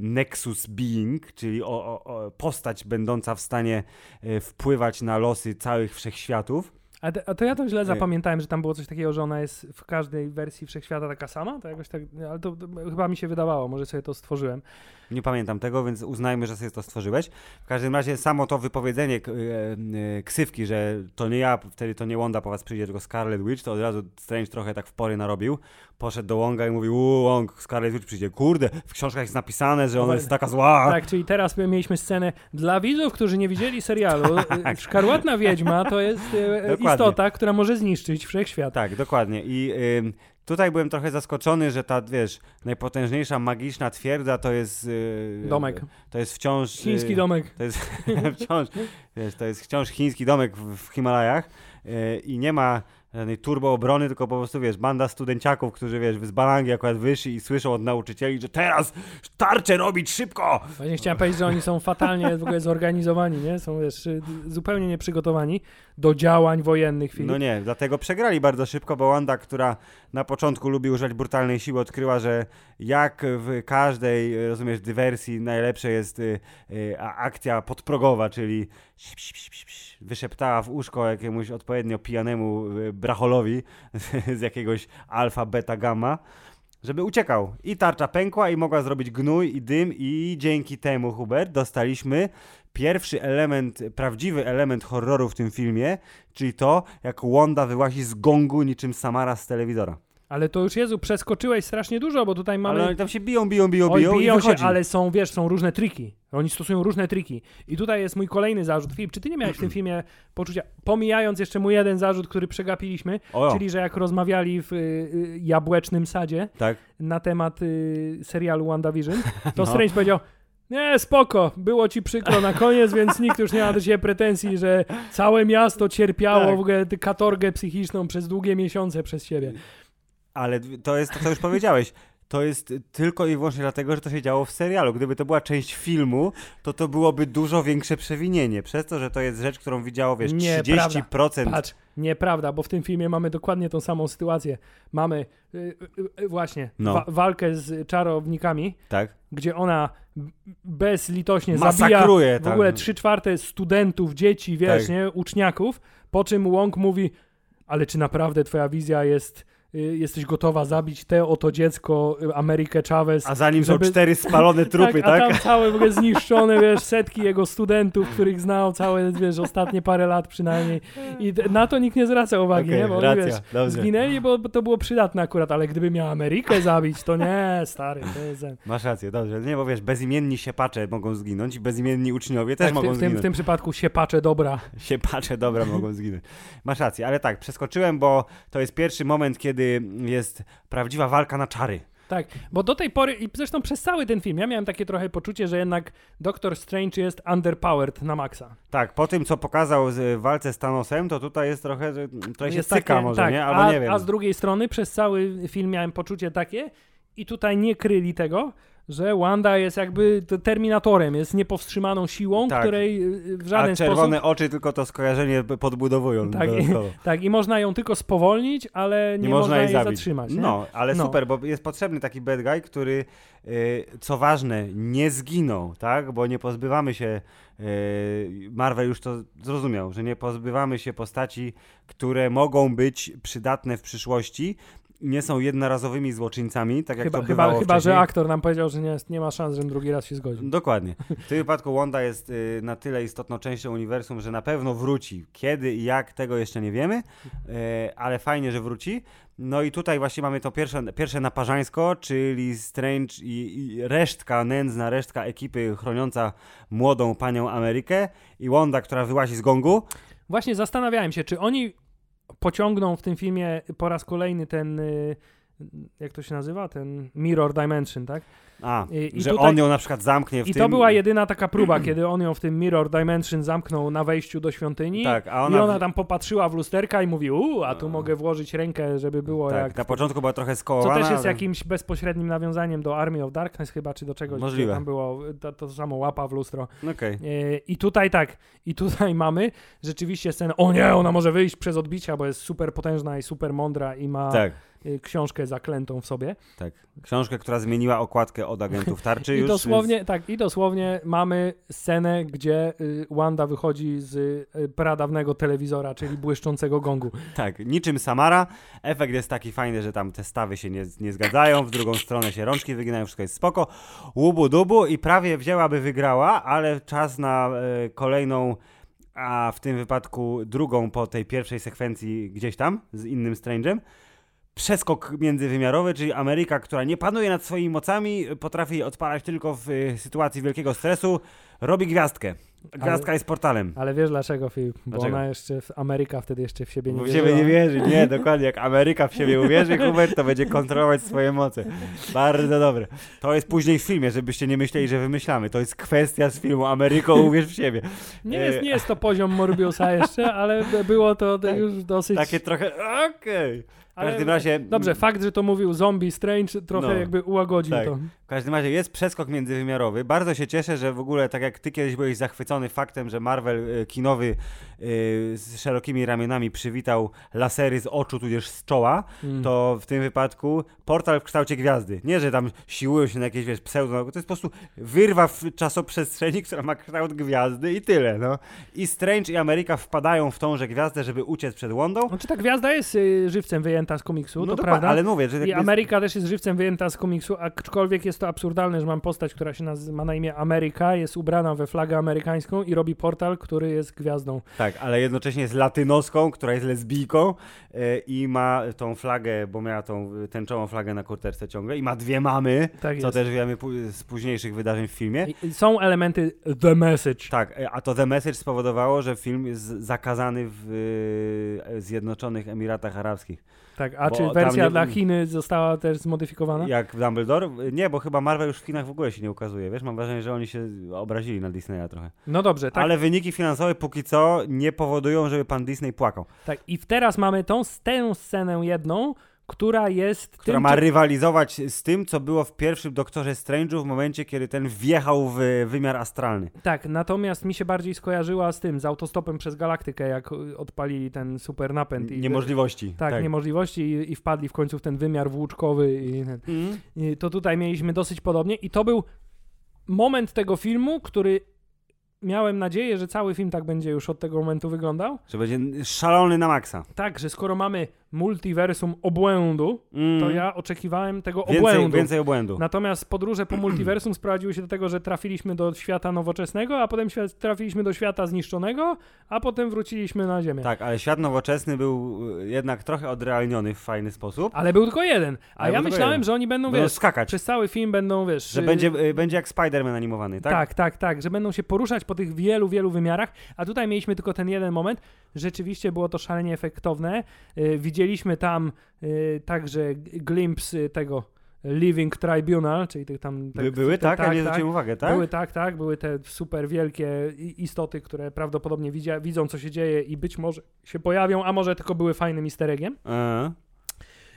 Nexus Being, czyli o, o, postać będąca w stanie y, wpływać na losy całych wszechświatów. A, te, a to ja to źle Nie. zapamiętałem, że tam było coś takiego, że ona jest w każdej wersji wszechświata taka sama? To jakoś tak, ale to, to chyba mi się wydawało, może sobie to stworzyłem. Nie pamiętam tego, więc uznajmy, że sobie to stworzyłeś. W każdym razie samo to wypowiedzenie e, e, ksywki, że to nie ja, wtedy to nie Wanda po was przyjdzie, tylko Scarlet Witch, to od razu Strange trochę tak w pory narobił. Poszedł do Wonga i mówił, uuu, Wong, Scarlet Witch przyjdzie. Kurde, w książkach jest napisane, że ona jest taka zła. Tak, czyli teraz my mieliśmy scenę dla widzów, którzy nie widzieli serialu. y, Szkarłatna Wiedźma to jest e, Dokładnie. istota, która może zniszczyć wszechświat. Tak, dokładnie. I ym, tutaj byłem trochę zaskoczony, że ta, wiesz, najpotężniejsza magiczna twierdza to jest... Yy, Domek. To jest wciąż... Chiński domek. To jest wciąż, wiesz, to jest wciąż chiński domek w, w Himalajach yy, i nie ma żadnej turbo obrony, tylko po prostu, wiesz, banda studenciaków, którzy, wiesz, z balangi akurat wyszli i słyszą od nauczycieli, że teraz tarczę robić szybko! Właśnie chciałem powiedzieć, że oni są fatalnie w ogóle zorganizowani, nie? Są wiesz, y, zupełnie nieprzygotowani do działań wojennych. Filip. No nie, dlatego przegrali bardzo szybko, bo Wanda, która na początku lubi używać brutalnej siły, odkryła, że jak w każdej, rozumiesz, dywersji najlepsze jest y, y, akcja podprogowa, czyli wyszeptała w uszko jakiemuś odpowiednio pijanemu y, bracholowi z jakiegoś alfa, beta, gamma, żeby uciekał. I tarcza pękła i mogła zrobić gnój i dym i dzięki temu, Hubert, dostaliśmy pierwszy element, prawdziwy element horroru w tym filmie, czyli to, jak Wanda wyłazi z gongu niczym Samara z telewizora. Ale to już, Jezu, przeskoczyłeś strasznie dużo, bo tutaj mamy... Ale oni tam się biją, biją, biją, Oj, biją, biją i się, ale są, wiesz, są różne triki. Oni stosują różne triki. I tutaj jest mój kolejny zarzut. Filip, czy ty nie miałeś w tym filmie poczucia, pomijając jeszcze mój jeden zarzut, który przegapiliśmy, O, czyli że jak rozmawiali w y, y, jabłecznym sadzie tak. na temat y, serialu WandaVision, to No. Strange powiedział, nie, spoko, było ci przykro na koniec, więc nikt już nie ma do ciebie pretensji, że całe miasto cierpiało Tak. w ogóle katorgę psychiczną przez długie miesiące przez ciebie. Ale to jest to, co już powiedziałeś. To jest tylko i wyłącznie dlatego, że to się działo w serialu. Gdyby to była część filmu, to to byłoby dużo większe przewinienie. Przez to, że to jest rzecz, którą widziało, wiesz, Nie, 30%. Patrz, nieprawda, bo w tym filmie mamy dokładnie tą samą sytuację. Mamy y, y, y, właśnie No. wa- walkę z czarownikami, Tak? gdzie ona bezlitośnie zabija Masakruje w tam. ogóle trzy czwarte studentów, dzieci, wiesz, Tak. nie, uczniaków, po czym Wong mówi, ale czy naprawdę twoja wizja jest, jesteś gotowa zabić te oto dziecko, y, Amerykę Chavez, A za nim żeby- są cztery spalone trupy, tak, a tak? tam całe w ogóle zniszczone, wiesz, setki jego studentów, których znał całe, wiesz, ostatnie parę lat przynajmniej. I na to nikt nie zwraca uwagi, Okej, nie? Bo racja, wiesz, dobrze. zginęli, bo to było przydatne akurat, ale gdyby miał Amerykę zabić, to nie, stary, to jest... Masz rację, dobrze. Nie, bo wiesz, bezimienni siepacze mogą zginąć i bezimienni uczniowie też Tak, w, mogą w, tym, w zginąć. tym przypadku siepacze dobra. Siepacze dobra mogą zginąć. Masz rację, ale tak, przeskoczyłem, bo to jest pierwszy moment, kiedy jest prawdziwa walka na czary. Tak, bo do tej pory, i zresztą przez cały ten film, ja miałem takie trochę poczucie, że jednak Doctor Strange jest underpowered na maksa. Tak, po tym, co pokazał w walce z Thanosem, to tutaj jest trochę, że to się Jest cyka takie- może, tak, nie? Albo a, nie wiem. A z drugiej strony przez cały film miałem poczucie takie i tutaj nie kryli tego, że Wanda jest jakby terminatorem, jest niepowstrzymaną siłą, Tak. której y, w A żaden czerwone sposób... oczy tylko to skojarzenie podbudowują. Tak, dodatkowo. Tak, i można ją tylko spowolnić, ale nie, można, jej zabić. zatrzymać. Nie? No, ale No. super, bo jest potrzebny taki bad guy, który, y, co ważne, nie zginął, tak? Bo nie pozbywamy się, y, Marvel już to zrozumiał, że nie pozbywamy się postaci, które mogą być przydatne w przyszłości, nie są jednorazowymi złoczyńcami, tak jak Chyba, to chyba, bywało chyba wcześniej. że aktor nam powiedział, że nie, nie ma szans, żebym drugi raz się zgodził. Dokładnie. W tym wypadku Wanda jest y, na tyle istotną częścią uniwersum, że na pewno wróci. Kiedy i jak, tego jeszcze nie wiemy, y, ale fajnie, że wróci. No i tutaj właśnie mamy to pierwsze, pierwsze naparzańsko, czyli Strange i, i resztka, nędzna resztka ekipy chroniąca młodą panią Amerykę i Wanda, która wyłazi z gongu. Właśnie zastanawiałem się, czy oni pociągną w tym filmie po raz kolejny ten, y, jak to się nazywa, ten Mirror Dimension, tak? A, I- że tutaj- on ją na przykład zamknie w I tym... to była jedyna taka próba, kiedy on ją w tym Mirror Dimension zamknął na wejściu do świątyni. Tak, a I ona... ona tam popatrzyła w lusterka i mówi, uuu, a tu mogę włożyć rękę, żeby było tak, jak... na początku była trochę Co skołowana. też jest jakimś bezpośrednim nawiązaniem do Army of Darkness chyba, czy do czegoś, Możliwe. tam było to, to samo łapa w lustro. Okej. E, I tutaj tak, i tutaj mamy rzeczywiście scenę, o nie, ona może wyjść przez odbicia, bo jest super potężna i super mądra i ma Tak, książkę zaklętą w sobie. tak. Książkę, która zmieniła okładkę od agentów tarczy I już. dosłownie, tak, i dosłownie mamy scenę, gdzie y, Wanda wychodzi z y, pradawnego telewizora, czyli błyszczącego gongu. Tak, niczym Samara. Efekt jest taki fajny, że tam te stawy się nie, nie zgadzają, w drugą stronę się rączki wyginają, wszystko jest spoko. Łubu dubu i prawie wzięłaby wygrała, ale czas na e, kolejną, a w tym wypadku drugą po tej pierwszej sekwencji gdzieś tam z innym Strange'em. Przeskok międzywymiarowy, czyli Ameryka, która nie panuje nad swoimi mocami, potrafi odpalać tylko w e, sytuacji wielkiego stresu, robi gwiazdkę. Gwiazdka jest portalem. Ale wiesz dlaczego, Filip? Bo Dlaczego? ona jeszcze, Ameryka wtedy jeszcze w siebie nie Bo w siebie nie wierzy, nie, dokładnie. Jak Ameryka w siebie uwierzy, Hubert, to będzie kontrolować swoje moce. Bardzo dobre. To jest później w filmie, żebyście nie myśleli, że wymyślamy. To jest kwestia z filmu Ameryko, uwierz w siebie. Nie E, jest, nie jest to poziom Morbiusa jeszcze, ale było to Tak. już dosyć... Takie trochę, okej. W ale- każdym razie... Dobrze, fakt, że to mówił zombie Strange trochę No, jakby ułagodził tak. to. W każdym razie jest przeskok międzywymiarowy. Bardzo się cieszę, że w ogóle, tak jak ty kiedyś byłeś zachwycony faktem, że Marvel e, kinowy e, z szerokimi ramionami przywitał lasery z oczu, tudzież z czoła, Mm. to w tym wypadku portal w kształcie gwiazdy. Nie, że tam siłują się na jakieś, wiesz, pseudo, to jest po prostu wyrwa w czasoprzestrzeni, która ma kształt gwiazdy i tyle, no. I Strange i Ameryka wpadają w tąże gwiazdę, żeby uciec przed Wondą. Znaczy ta gwiazda jest y, żywcem wyjęta z komiksu, No to prawda. ale mówię, że I jakby- Ameryka też jest żywcem wyjęta z komiksu, aczkolwiek jest to absurdalne, że mam postać, która się nazywa, ma na imię Ameryka, jest ubrana we flagę amerykańską i robi portal, który jest gwiazdą. Tak, ale jednocześnie jest latynoską, która jest lesbijką e, i ma tą flagę, bo miała tą tęczową flagę na kurterce ciągle i ma dwie mamy, Tak co jest. też wiemy z późniejszych wydarzeń w filmie. I- i Są elementy The Message. Tak, e, a to The Message spowodowało, że film jest zakazany w e, Zjednoczonych Emiratach Arabskich. Tak, a czy wersja nie- dla Chiny została też zmodyfikowana? Jak w Dumbledore? Nie, bo chyba Marvel już w Chinach w ogóle się nie ukazuje, wiesz? Mam wrażenie, że oni się obrazili na Disneya trochę. No dobrze, tak, Ale wyniki finansowe póki co nie powodują, żeby pan Disney płakał. tak. I teraz mamy tą, tę scenę jedną, która jest Która tym, ma rywalizować z tym, co było w pierwszym Doktorze Strange'u w momencie, kiedy ten wjechał w wymiar astralny. Tak, natomiast mi się bardziej skojarzyła z tym, z autostopem przez galaktykę, jak y, odpalili ten super napęd. I, Niemożliwości. Tak, niemożliwości i, i wpadli w końcu w ten wymiar włóczkowy i. Mhm. I to tutaj mieliśmy dosyć podobnie i to był moment tego filmu, który miałem nadzieję, że cały film tak będzie już od tego momentu wyglądał. Że będzie szalony na maksa. Tak, że skoro mamy multiversum obłędu, Mm. to ja oczekiwałem tego Więcej, obłędu. więcej obłędu. Natomiast podróże po multiversum sprowadziły się do tego, że trafiliśmy do świata nowoczesnego, a potem trafiliśmy do świata zniszczonego, a potem wróciliśmy na Ziemię. Tak, ale świat nowoczesny był jednak trochę odrealniony w fajny sposób. Ale był tylko jeden. A Ale ja myślałem, jeden. że oni będą, Będą wiesz, skakać. przez cały film będą, wiesz... Że y, będzie, y, będzie jak Spider-Man animowany, tak? Tak, tak, tak, że będą się poruszać po tych wielu, wielu wymiarach, a tutaj mieliśmy tylko ten jeden moment. Rzeczywiście było to szalenie efektowne. Y, widzieliśmy tam y, także glimpse tego Living Tribunal, czyli tych tam... By, były, te- tak? Ja nie zwróciłem uwagę, tak? Były tak, tak, były te super wielkie istoty, które prawdopodobnie widzia, widzą, co się dzieje i być może się pojawią, a może tylko były fajnym easter eggiem. E,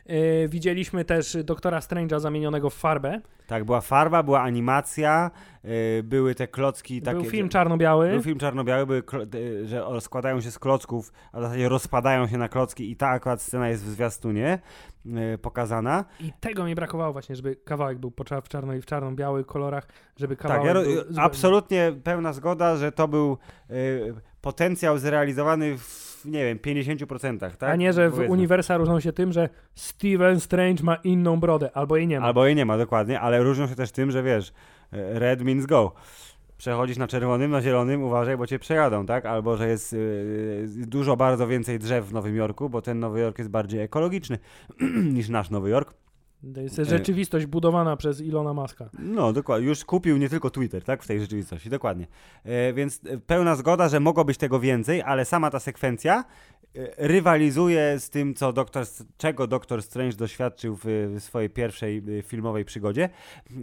Y, widzieliśmy też doktora Strange'a zamienionego w farbę. tak, była farba, była animacja, y, były te klocki takie... Był film czarno-biały. Był film czarno-biały, były klo- że składają się z klocków, a w zasadzie rozpadają się na klocki i ta akurat scena jest w zwiastunie y, pokazana. I tego mi brakowało właśnie, żeby kawałek był w czarno i w czarno-białych kolorach, żeby kawałek Tak, ja, był absolutnie pełna zgoda, że to był potencjał zrealizowany w, nie wiem, 50%, tak? A nie, że w Powiedzmy. uniwersa różnią się tym, że Steven Strange ma inną brodę, albo jej nie ma. Albo jej nie ma, dokładnie, ale różnią się też tym, że wiesz, e, red means go. Przechodzisz na czerwonym, na zielonym, uważaj, bo cię przejadą, tak? Albo że jest y, dużo, bardzo więcej drzew w Nowym Jorku, bo ten Nowy Jork jest bardziej ekologiczny niż nasz Nowy Jork. To jest rzeczywistość budowana przez Ilona Maska. No, dokładnie. Już kupił nie tylko Twitter, tak? W tej rzeczywistości, dokładnie. E, więc e, pełna zgoda, że mogło być tego więcej, ale sama ta sekwencja rywalizuje z tym, co doktor, czego doktor Strange doświadczył w, swojej pierwszej e, filmowej przygodzie.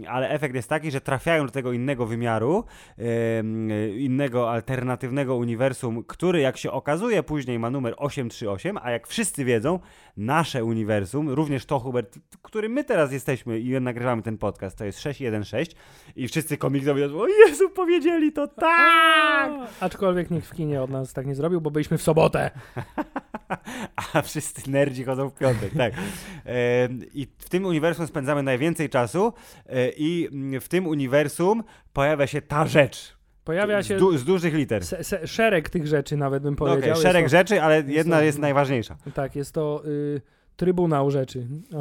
Ale efekt jest taki, że trafiają do tego innego wymiaru, e, innego alternatywnego uniwersum, który, jak się okazuje, później ma numer 838, a jak wszyscy wiedzą, nasze uniwersum, również to, Hubert, którym my teraz jesteśmy i nagrywamy ten podcast, to jest 616 i wszyscy komiksowi wiedzą, o Jezu, powiedzieli to tak! Aczkolwiek nikt w kinie od nas tak nie zrobił, bo byliśmy w sobotę. A wszyscy nerdzi chodzą w piątek, tak. I w tym uniwersum spędzamy najwięcej czasu e, i w tym uniwersum pojawia się ta rzecz. Pojawia z, się du- z dużych liter. se, se, szereg tych rzeczy, nawet bym powiedział. Jest szereg to- rzeczy, ale jedna to- jest najważniejsza. Tak, jest to y, Trybunał Rzeczy. No.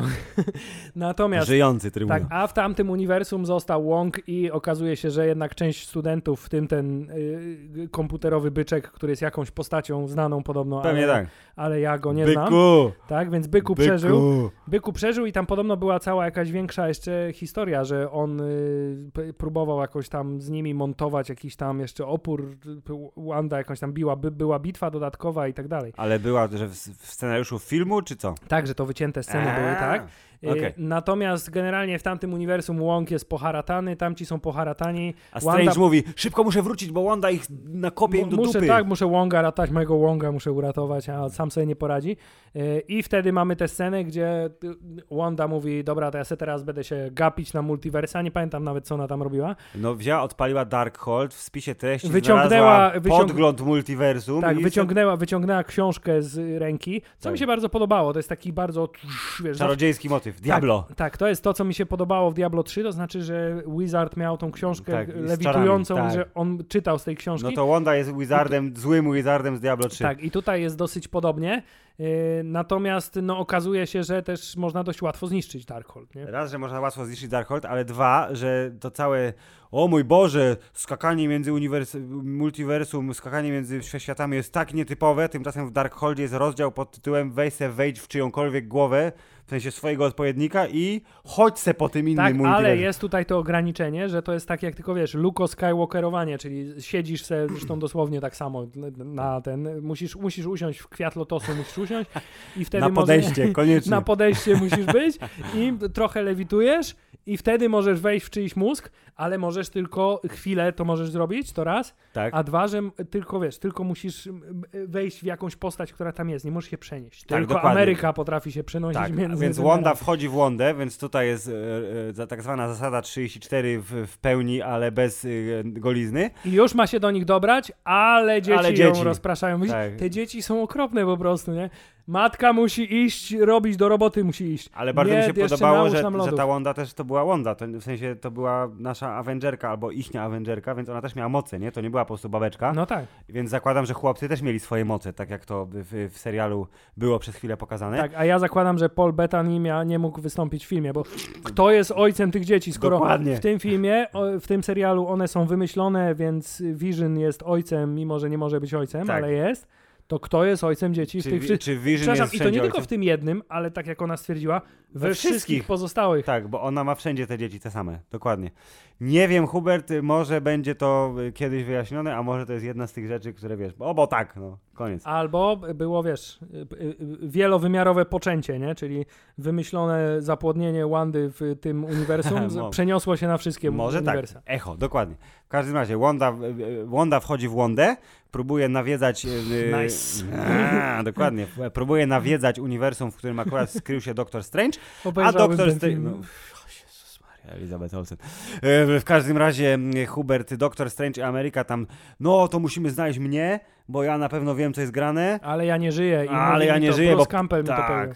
Natomiast Żyjący trybunał. Tak, a w tamtym uniwersum został Wong i okazuje się, że jednak część studentów, w tym ten y, komputerowy byczek, który jest jakąś postacią znaną podobno, Pewnie ale, tak. ale ja go nie znam. Byku! Tak, więc Byku, Byku! przeżył. Byku przeżył i tam podobno była cała jakaś większa jeszcze historia, że on y, próbował jakoś tam z nimi montować jakiś tam jeszcze opór. Wanda jakąś tam biła, by, była bitwa dodatkowa i tak dalej. Ale była, że w, w scenariuszu filmu, czy co? Tak, że to wycięte sceny były, tak. Y, okej. Natomiast generalnie w tamtym uniwersum Wong jest poharatany, tamci są poharatani. A Strange Wanda- mówi, szybko muszę wrócić, bo Wanda ich nakopie im do muszę, dupy. tak, muszę Wonga ratać, mojego Wonga muszę uratować, a sam sobie nie poradzi. Y, I wtedy mamy tę scenę, gdzie y, Wanda mówi, dobra, to ja se teraz będę się gapić na multiversa, nie pamiętam nawet, co ona tam robiła. No wzięła, odpaliła Darkhold, w spisie treści Wyciągnęła- wyciąg- podgląd multiversum. Tak, wyciągnęła, wyciągnęła książkę z ręki, co Tak. mi się bardzo podobało. To jest taki bardzo, wiesz, Czarodziejski motyw. W Diablo. Tak, tak, to jest to, co mi się podobało w Diablo 3, to znaczy, że Wizard miał tą książkę Tak, lewitującą, czarami, tak. że on czytał z tej książki. No to Wanda jest wizardem, złym wizardem z Diablo 3. Tak, i tutaj jest dosyć podobnie. Yy, natomiast no, okazuje się, że też można dość łatwo zniszczyć Darkhold. Nie? Raz, że można łatwo zniszczyć Darkhold, ale dwa, że to całe o mój Boże, skakanie między multiversum, skakanie między światami jest tak nietypowe, tymczasem w Darkholdzie jest rozdział pod tytułem weź se wejdź w czyjąkolwiek głowę, w sensie swojego odpowiednika i chodź se po tym innym Tak, multiversum. ale jest tutaj to ograniczenie, że to jest tak jak tylko wiesz, Luko Skywalkerowanie, czyli siedzisz se, zresztą dosłownie tak samo na ten, musisz, musisz usiąść w kwiat lotosu, musisz usiąść i wtedy Na może- podejście, koniecznie. na podejście musisz być i trochę lewitujesz i wtedy możesz wejść w czyjś mózg, ale możesz tylko chwilę to możesz zrobić, to raz, tak. a dwa, że tylko wiesz, tylko musisz wejść w jakąś postać, która tam jest, nie możesz się przenieść. Tak, tylko dokładnie. Ameryka potrafi się przenosić Tak, między więc. Wanda wchodzi w Wondę, więc tutaj jest e, e, tak zwana zasada 34 w, w pełni, ale bez e, golizny. I już ma się do nich dobrać, ale dzieci, Ale ją dzieci. rozpraszają. Widzisz, Tak. Te dzieci są okropne po prostu, nie? Matka musi iść, robić do roboty, musi iść. Ale bardzo Nie, mi się podobało, że, że ta Wanda też to była Wanda, to, w sensie to była nasza Avengerka albo ichnia Avengerka, więc ona też miała moce, nie? To nie była po prostu babeczka, No tak, więc zakładam, że chłopcy też mieli swoje moce, tak jak to w, w serialu było przez chwilę pokazane. tak. A ja zakładam, że Paul Bettany mia, nie mógł wystąpić w filmie, bo kto jest ojcem tych dzieci, skoro Dokładnie. w tym filmie, w tym serialu one są wymyślone, więc Vision jest ojcem, mimo że nie może być ojcem, Tak. ale jest. To kto jest ojcem dzieci w Czy, tych wi- wszystkich... czy Vision Przepraszam, jest i to nie tylko ojcem? w tym jednym, ale tak jak ona stwierdziła, we, We wszystkich. wszystkich. pozostałych. Tak, bo ona ma wszędzie te dzieci te same, dokładnie. Nie wiem, Hubert, może będzie to y, kiedyś wyjaśnione, a może to jest jedna z tych rzeczy, które wiesz, o bo tak, no, koniec. Albo było, wiesz, y, y, wielowymiarowe poczęcie, nie? Czyli wymyślone zapłodnienie Wandy w tym uniwersum Mo- przeniosło się na wszystkie Może tak, echo, dokładnie. W każdym razie, Wanda, Wanda wchodzi w Wondę, próbuje nawiedzać... y, y, Nice. A, dokładnie, próbuje nawiedzać uniwersum, w którym akurat skrył się Doktor Strange, a Obejrzałem Doktor ten Strange... No, o Jezus Maria, Elizabeth Olsen. E, W każdym razie Hubert, Doktor Strange i Ameryka tam, no to musimy znaleźć mnie, bo ja na pewno wiem, co jest grane. Ale ja nie żyję. I Ale ja nie to żyję, Bruce bo- Campbell mi to tak. powiedział.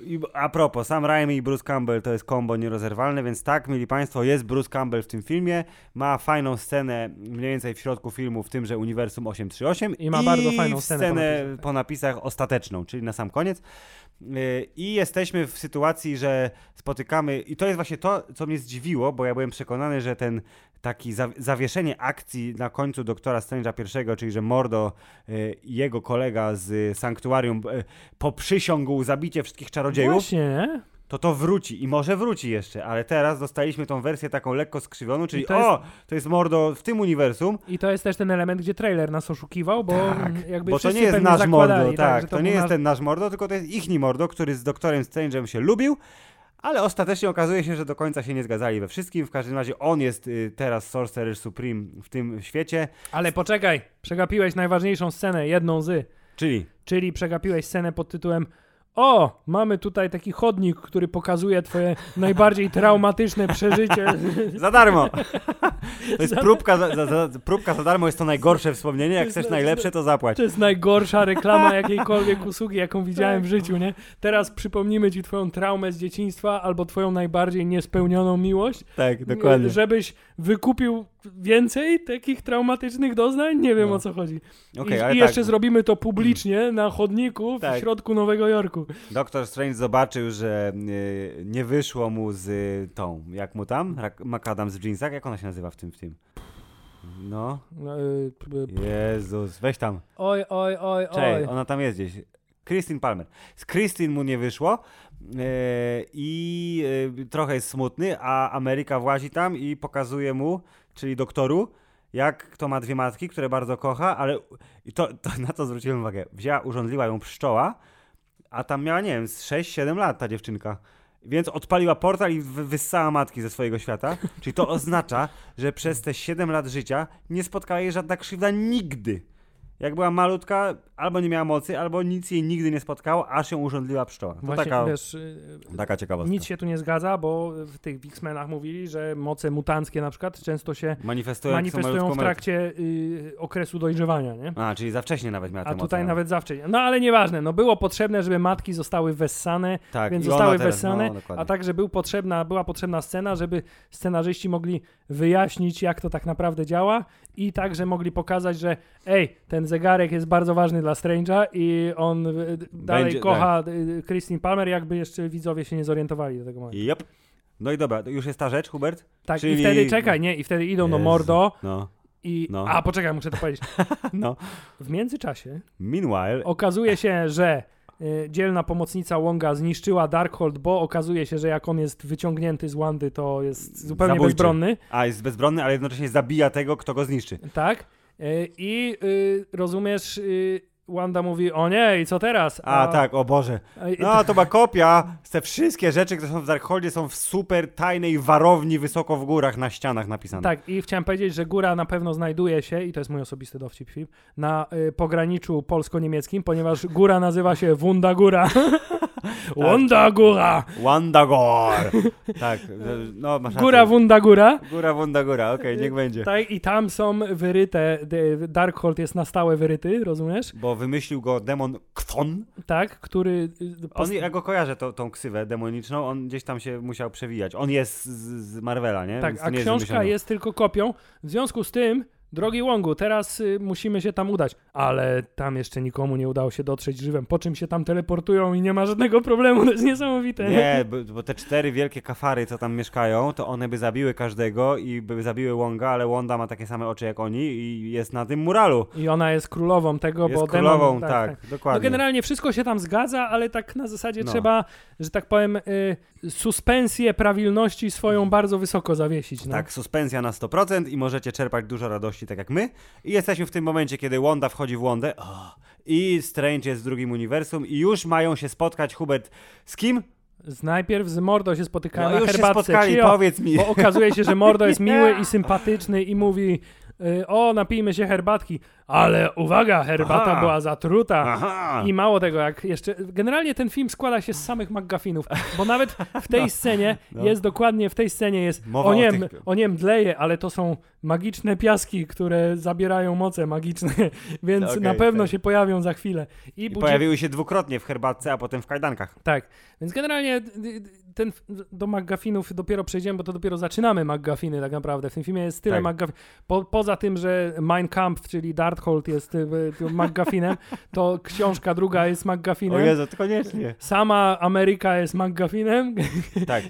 I a propos, Sam Raimi i Bruce Campbell to jest kombo nierozerwalne, więc tak, mieli Państwo, jest Bruce Campbell w tym filmie, ma fajną scenę mniej więcej w środku filmu, w tymże Uniwersum 838 I ma bardzo fajną scenę po scenę napisach, tak. po napisach ostateczną, czyli na sam koniec. Yy, I jesteśmy w sytuacji, że spotykamy, i to jest właśnie to, co mnie zdziwiło, bo ja byłem przekonany, że ten taki za, zawieszenie akcji na końcu Doktora Strange'a I, czyli że Mordo i jego kolega z Sanktuarium yy, poprzysiągł zabicie wszystkich czarodziejów, Właśnie, nie? to to wróci i może wróci jeszcze, ale teraz dostaliśmy tą wersję taką lekko skrzywioną, czyli to jest- o, to jest Mordo w tym uniwersum, I to jest też ten element, gdzie trailer nas oszukiwał, bo Tak, jakby bo to nie jest nasz Mordo, tak, że to, był nie jest nasz- ten nasz Mordo, tylko to jest ichni Mordo, który z Doktorem Strange'em się lubił, ale ostatecznie okazuje się, że do końca się nie zgadzali we wszystkim, w każdym razie on jest y, teraz Sorcerer Supreme w tym świecie, Ale poczekaj, przegapiłeś najważniejszą scenę, jedną z, czyli? czyli przegapiłeś scenę pod tytułem o, mamy tutaj taki chodnik, który pokazuje twoje najbardziej traumatyczne przeżycie. za darmo! To jest próbka za, za, za, próbka za darmo, jest to najgorsze wspomnienie, jak chcesz najlepsze, to zapłać. To jest najgorsza reklama jakiejkolwiek usługi, jaką widziałem w życiu, nie? Teraz przypomnimy ci twoją traumę z dzieciństwa albo twoją najbardziej niespełnioną miłość. Tak, dokładnie. Żebyś wykupił więcej takich traumatycznych doznań? Nie wiem No. o co chodzi. Okej, I, ale i tak, jeszcze zrobimy to publicznie na chodniku w Tak. środku Nowego Jorku. Doktor Strange zobaczył, że y, nie wyszło mu z y, tą, jak mu tam, McAdams w jeansach, jak ona się nazywa w tym, w tym? No, No, y, Jezus, weź tam. Oj, oj, oj, Cześć, oj. ona tam jest gdzieś. Christine Palmer. Z Christine mu nie wyszło e, i e, trochę jest smutny, a Ameryka włazi tam i pokazuje mu, czyli doktoru, jak kto ma dwie matki, które bardzo kocha, ale i to, to na to zwróciłem uwagę. Wzięła, urządliła ją pszczoła, a tam miała, nie wiem, z 6-7 lat ta dziewczynka. Więc odpaliła portal i wy- wyssała matki ze swojego świata. Czyli to oznacza, że przez te 7 lat życia nie spotkała jej żadna krzywda nigdy. Jak była malutka, albo nie miała mocy, albo nic jej nigdy nie spotkało, aż ją urządliła pszczoła. To Właśnie, taka, wiesz, taka ciekawostka. nic się tu nie zgadza, bo w tych X-Menach mówili, że moce mutanckie na przykład często się Manifestują, manifestują w trakcie y, okresu dojrzewania, nie? A, czyli za wcześnie nawet miała te A moce, tutaj no. nawet zawsze. No ale nieważne, no było potrzebne, żeby matki zostały wessane, Tak, więc zostały teraz- wessane, no, a także był potrzebna, była potrzebna scena, żeby scenarzyści mogli wyjaśnić, jak to tak naprawdę działa i także mogli pokazać, że ej, ten zegarek jest bardzo ważny dla Strange'a i on y, dalej Będzie- kocha y, Christine Palmer, jakby jeszcze widzowie się nie zorientowali do tego momentu. Yep. No i dobra, już jest ta rzecz, Hubert? Tak, czyli- i wtedy, czekaj, nie, i wtedy idą do Jezu. Mordo No, i... No. A, poczekaj, muszę to powiedzieć. no. W międzyczasie Meanwhile, okazuje się, że dzielna pomocnica Wonga zniszczyła Darkhold, bo okazuje się, że jak on jest wyciągnięty z Wandy, to jest zupełnie Zabójczy. bezbronny. a jest bezbronny, ale jednocześnie zabija tego, kto go zniszczy. Tak? Y, I y, rozumiesz, y, Wanda mówi, o nie, i co teraz? A, tak, o Boże. a- No, to ma kopia. Te wszystkie rzeczy, które są w Darkholdzie są w super tajnej warowni wysoko w górach na ścianach napisane. Tak, i chciałem powiedzieć, że góra na pewno znajduje się, i to jest mój osobisty dowcip film, na y, pograniczu polsko-niemieckim, ponieważ góra nazywa się Wunda Góra. Wunda Góra! Wandagor! tak, no masz Góra rację. Wunda Góra. Góra, Wunda, góra, okej, niech będzie. Tak, i tam są wyryte, Darkhold jest na stałe wyryty, rozumiesz? Bo wymyślił go demon Kthon. Tak, który... y, On, ja go kojarzę, tą, tą ksywę demoniczną, on gdzieś tam się musiał przewijać. On jest z, z Marvela, nie? tak, Więc to a nie książka wymyślone. jest tylko kopią. W związku z tym, drogi Wongu, teraz y, musimy się tam udać. Ale tam jeszcze nikomu nie udało się dotrzeć żywem, po czym się tam teleportują i nie ma żadnego problemu, to jest niesamowite. Nie, bo, bo te cztery wielkie kafary, co tam mieszkają, to one by zabiły każdego i by zabiły Wonga, ale Wanda ma takie same oczy jak oni i jest na tym muralu. I ona jest królową tego, Jest bo królową, demon... tak, No dokładnie. generalnie wszystko się tam zgadza, ale tak na zasadzie No. trzeba, że tak powiem, y, suspensję prawilności swoją bardzo wysoko zawiesić. No. Tak, suspensja na 100% i możecie czerpać dużo radości, tak jak my. I jesteśmy w tym momencie, kiedy Wanda wchodzi w Wandę o, i Strange jest w drugim uniwersum i już mają się spotkać, Hubert, z kim? Z najpierw z Mordo się spotykają No na już się herbatce. spotkali, powiedz mi. Bo okazuje się, że Mordo jest miły i sympatyczny i mówi o, napijmy się herbatki, ale uwaga, herbata Aha. była zatruta. Aha! I mało tego, jak jeszcze. Generalnie ten film składa się z samych McGuffinów, bo nawet w tej scenie no. jest dokładnie w tej scenie jest. Mowa o o nie, tych- m- o nie mdleje, ale to są magiczne piaski, które zabierają moce magiczne, więc Okej, na pewno tak. się pojawią za chwilę. I, I pojawiły się dwukrotnie w herbatce, a potem w kajdankach. Tak, więc generalnie ten do McGuffinów dopiero przejdziemy, bo to dopiero zaczynamy McGuffiny tak naprawdę. W tym filmie jest tyle Tak. McGuffin. Po, poza tym, że Mein Kampf, czyli Darkhold jest y, McGuffinem, to książka druga jest O McGuffinem. Jezu, to koniecznie. Sama Ameryka jest McGuffinem. Tak.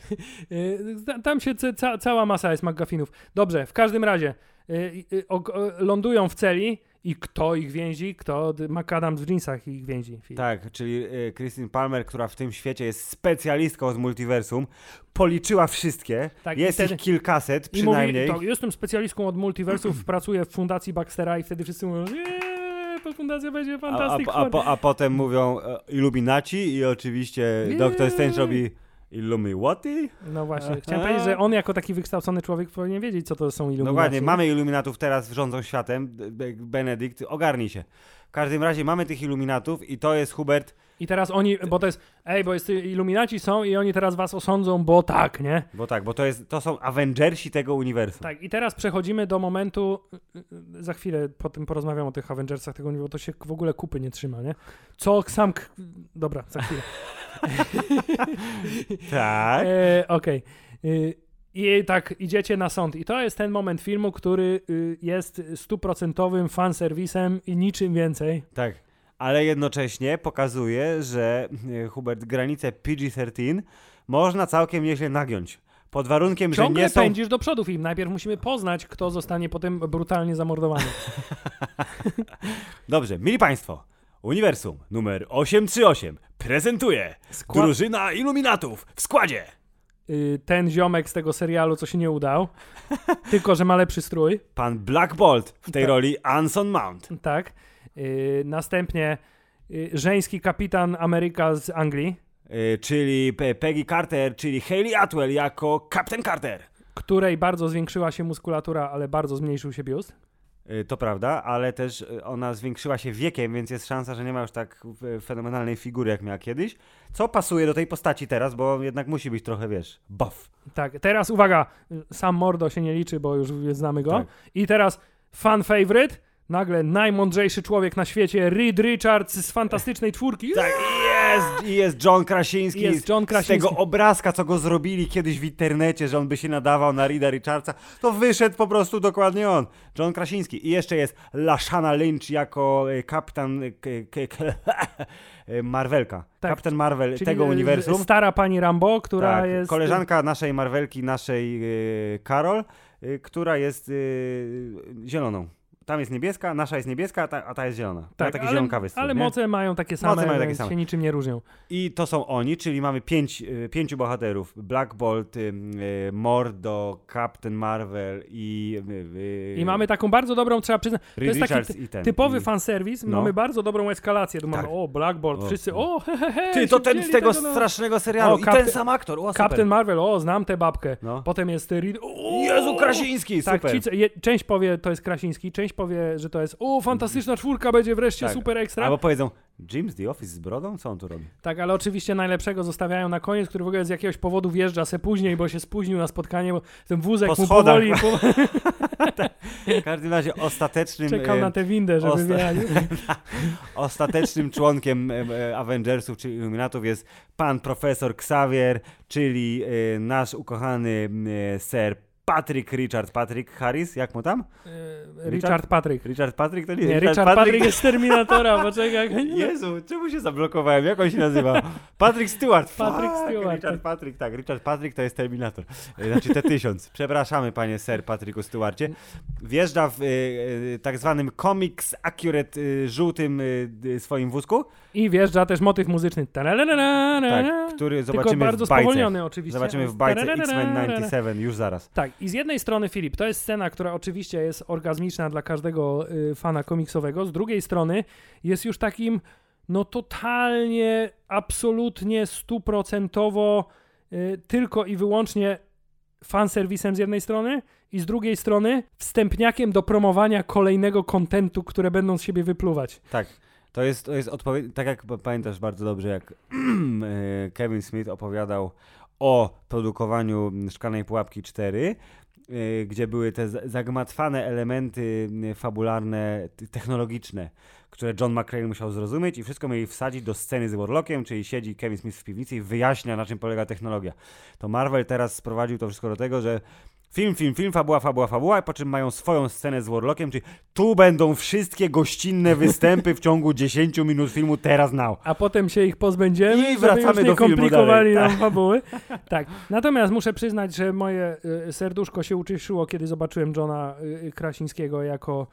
Y, ta- Tam się ca- ca- cała masa jest McGuffinów. Dobrze, w każdym razie y, o- o- lądują w celi i kto ich więzi? Kto? McAdams w jeansach ich więzi. Tak, czyli y, Christine Palmer, która w tym świecie jest specjalistką z multiversum, policzyła wszystkie. Tak, i jest wtedy- ich kilkaset I przynajmniej. mówi, to, jestem specjalistką od multiversów, pracuję w fundacji Baxtera i wtedy wszyscy mówią, to fundacja będzie a, a, a, po, a potem mówią e, Illuminaci i oczywiście. Doktor Strange robi Illuminati. No właśnie, Aha. chciałem powiedzieć, że on jako taki wykształcony człowiek powinien wiedzieć, co to są iluminacje. Dokładnie, mamy Illuminatów teraz rządzą światem. Be- Benedykt, ogarnij się. W każdym razie mamy tych Illuminatów i to jest Hubert, I teraz oni, bo to jest, ej, bo jest iluminaci są i oni teraz was osądzą, bo tak, nie? bo tak, bo to, jest, to są Avengersi tego uniwersum. Tak, i teraz przechodzimy do momentu, za chwilę po tym porozmawiam o tych Avengersach tego, bo to się w ogóle kupy nie trzyma, nie? Co sam, dobra, za chwilę. Tak. E, Okej. Y, I tak idziecie na sąd. I to jest ten moment filmu, który y, jest stuprocentowym fanserwisem i niczym więcej. Tak. Ale jednocześnie pokazuje, że e, Hubert granice PG-13 można całkiem nieźle nagiąć. Pod warunkiem, że Ciągle nie są. pędzisz do przodu film. Najpierw musimy poznać, kto zostanie potem brutalnie zamordowany. Dobrze, mili Państwo, Uniwersum numer 838 prezentuje Skład- drużyna Iluminatów w składzie. Y, ten ziomek z tego serialu, co się nie udał, tylko że ma lepszy strój. Pan Black Bolt w tej Tak. roli Anson Mount. Tak. Y, następnie y, żeński kapitan Ameryka z Anglii, Y, czyli Pe- Peggy Carter, czyli Hayley Atwell jako Captain Carter. której bardzo zwiększyła się muskulatura, ale bardzo zmniejszył się biust. Y, To prawda, ale też y, ona zwiększyła się wiekiem, więc jest szansa, że nie ma już tak y, fenomenalnej figury, jak miała kiedyś. Co pasuje do tej postaci teraz, bo jednak musi być trochę, wiesz, buff. Tak, teraz uwaga, sam Mordo się nie liczy, bo już znamy go. Tak. I teraz fan favorite, nagle najmądrzejszy człowiek na świecie, Reed Richards z Fantastycznej Czwórki. Tak, jest, i jest John Krasiński. Jest John Z Krasiński. tego obrazka, co go zrobili kiedyś w internecie, że on by się nadawał na Rida Richardsa, to wyszedł po prostu dokładnie on. John Krasiński. I jeszcze jest Lashana Lynch jako e, kapitan e, e, Marvelka. Tak. Kapitan Marvel Czyli tego uniwersum. Stara pani Rambo, która tak, jest... koleżanka naszej Marvelki, naszej Karol, która jest zieloną. Tam jest niebieska, nasza jest niebieska, a ta, a ta jest zielona. Tak, Tak, taki ale, zielonkawy styl, ale nie? moce mają takie same, Moce mają takie same. się niczym nie różnią. I to są oni, czyli mamy pięć, y, pięciu bohaterów. Black Bolt, y, y, Mordo, Captain Marvel i... I mamy taką bardzo dobrą, trzeba przyznać, to jest taki ty- typowy fanserwis, No. mamy bardzo dobrą eskalację. Tu mamy, Tak. o, Blackboard, O, wszyscy, o. o, he, he, he, Ty, to ten z tego no. strasznego serialu. O, I ten sam aktor. O, super. Captain Marvel, o, znam tę babkę. No. Potem jest Reed, o, Jezu, Krasiński, Tak, super. ci, co- je, część powie, to jest Krasiński, część powie, że to jest, o, fantastyczna czwórka będzie wreszcie Tak. super ekstra. Albo powiedzą, Jim z The Office z brodą? Co on tu robi? Tak, ale oczywiście najlepszego zostawiają na koniec, który w ogóle z jakiegoś powodu wjeżdża se później, bo się spóźnił na spotkanie, bo ten wózek Po mu powoli po, W każdym razie ostatecznym, czekał e, na tę windę, żeby osta- wjechać. ostatecznym członkiem e, e, Avengersów czy Illuminatów jest pan profesor Xavier, czyli nasz ukochany Sir Patrick Richard, Patrick Harris, jak mu tam? E, Richard Patrick. Richard Patrick to nie, Nie, Richard Patrick jest z Terminatora, poczekaj. Jezu, czemu się zablokowałem? Jak on się nazywa? Patrick Stewart. Patrick Fuck, Stewart. Richard Patrick, tak. Richard Patrick to jest Terminator. E, Znaczy T-1000. Przepraszamy, panie Sir Patricku Stewarcie. Wjeżdża w e, tak zwanym Comics Accurate e, żółtym e, swoim wózku, I wjeżdża też motyw muzyczny. Tak, który Tylko zobaczymy bardzo w bajce. spowolniony oczywiście. Zobaczymy w bajce. X-Men 97 już zaraz. Tak, i z jednej strony Filip, to jest scena, która oczywiście jest orgazmiczna dla każdego y, fana komiksowego, z drugiej strony jest już takim, no totalnie, absolutnie, stuprocentowo y, tylko i wyłącznie fanserwisem z jednej strony i z drugiej strony wstępniakiem do promowania kolejnego kontentu, które będą z siebie wypluwać. Tak. To jest, to jest odpowiedź, tak jak pamiętasz bardzo dobrze, jak e, Kevin Smith opowiadał o produkowaniu Szklanej Pułapki 4, e, gdzie były te zagmatwane elementy m, fabularne, technologiczne, które John McClane musiał zrozumieć i wszystko mieli wsadzić do sceny z Warlockiem, czyli siedzi Kevin Smith w piwnicy i wyjaśnia, na czym polega technologia. To Marvel teraz sprowadził to wszystko do tego, że Film, film, film, fabuła, fabuła, fabuła, po czym mają swoją scenę z Warlockiem, czyli tu będą wszystkie gościnne występy w ciągu 10 minut filmu teraz now. a potem się ich pozbędziemy I wracamy do filmu komplikowali dalej. nam fabuły. Tak. Natomiast muszę przyznać, że moje y, serduszko się ucieszyło, kiedy zobaczyłem Johna y, Krasińskiego jako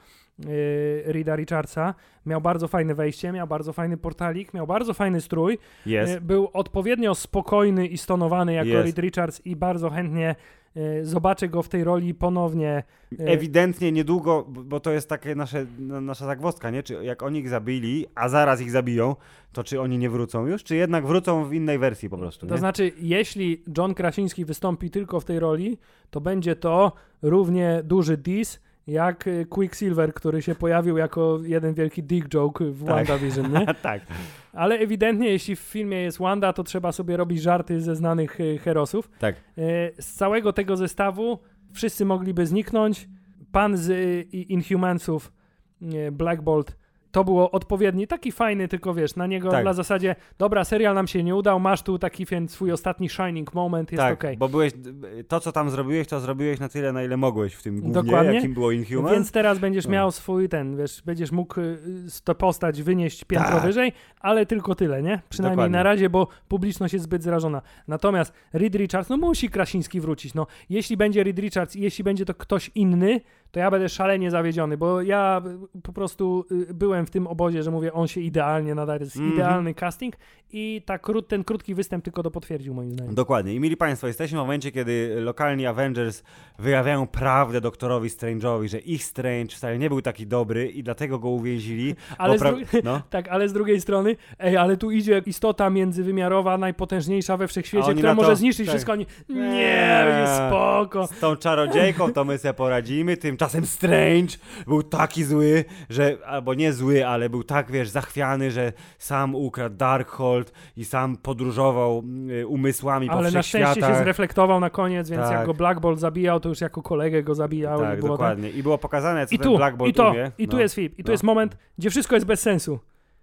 Rida Richardsa. Miał bardzo fajne wejście, miał bardzo fajny portalik, miał bardzo fajny strój. Jest. Y, Był odpowiednio spokojny i stonowany jako Jest. Reed Richards i bardzo chętnie y, zobaczę go w tej roli ponownie. y, Ewidentnie niedługo, bo to jest takie nasze, na- nasza zagwozdka, nie? Czy jak oni ich zabili, a zaraz ich zabiją, to czy oni nie wrócą już, czy jednak wrócą w innej wersji po prostu, To nie? znaczy, jeśli John Krasiński wystąpi tylko w tej roli, to będzie to równie duży diss jak y, Quicksilver, który się pojawił jako jeden wielki dick joke w Tak. WandaVision, nie? tak. Ale ewidentnie, jeśli w filmie jest Wanda, to trzeba sobie robić żarty ze znanych y, herosów. Tak. Y, Z całego tego zestawu wszyscy mogliby zniknąć. Pan z Inhumansów, Black Bolt, to było odpowiedni, taki fajny, tylko wiesz, na niego Tak. dla zasadzie, dobra, serial nam się nie udał, masz tu taki więc swój ostatni shining moment, jest tak, okej. bo byłeś, to co tam zrobiłeś, to zrobiłeś na tyle, na ile mogłeś w tym głównie, Dokładnie. jakim było Inhuman. Więc teraz będziesz No. miał swój ten, wiesz, będziesz mógł y, tę postać wynieść piętro Tak. wyżej, ale tylko tyle, nie? Przynajmniej Dokładnie. na razie, bo publiczność jest zbyt zrażona. Natomiast Reed Richards, no musi Krasiński wrócić, no. Jeśli będzie Reed Richards i jeśli będzie to ktoś inny, to ja będę szalenie zawiedziony, bo ja po prostu y, byłem w tym obozie, że mówię, on się idealnie nadaje, to jest Mhm. idealny casting i ta krót, ten krótki występ tylko to potwierdził moim zdaniem. Dokładnie. I mili Państwo, jesteśmy w momencie, kiedy lokalni Avengers wyjawiają prawdę doktorowi Strange'owi, że ich Strange wcale nie był taki dobry i dlatego go uwięzili. Ale pra- no. Tak, ale z drugiej strony, ej, ale tu idzie istota międzywymiarowa, najpotężniejsza we wszechświecie, która to- może zniszczyć tak. wszystko. Oni, nie, Nie. nie, spoko. Z tą czarodziejką to my sobie poradzimy, tymczasem tymczasem Strange był taki zły, że, albo nie zły, ale był tak, wiesz, zachwiany, że sam ukradł Darkhold i sam podróżował y, umysłami Ale po na szczęście się zreflektował na koniec, więc Tak. jak go Black Bolt zabijał, to już jako kolegę go zabijał. Tak, i było dokładnie. I było pokazane, co I ten tu, Black Bolt i to, umie. i tu No. jest Filip, i tu No. jest moment, gdzie wszystko jest bez sensu.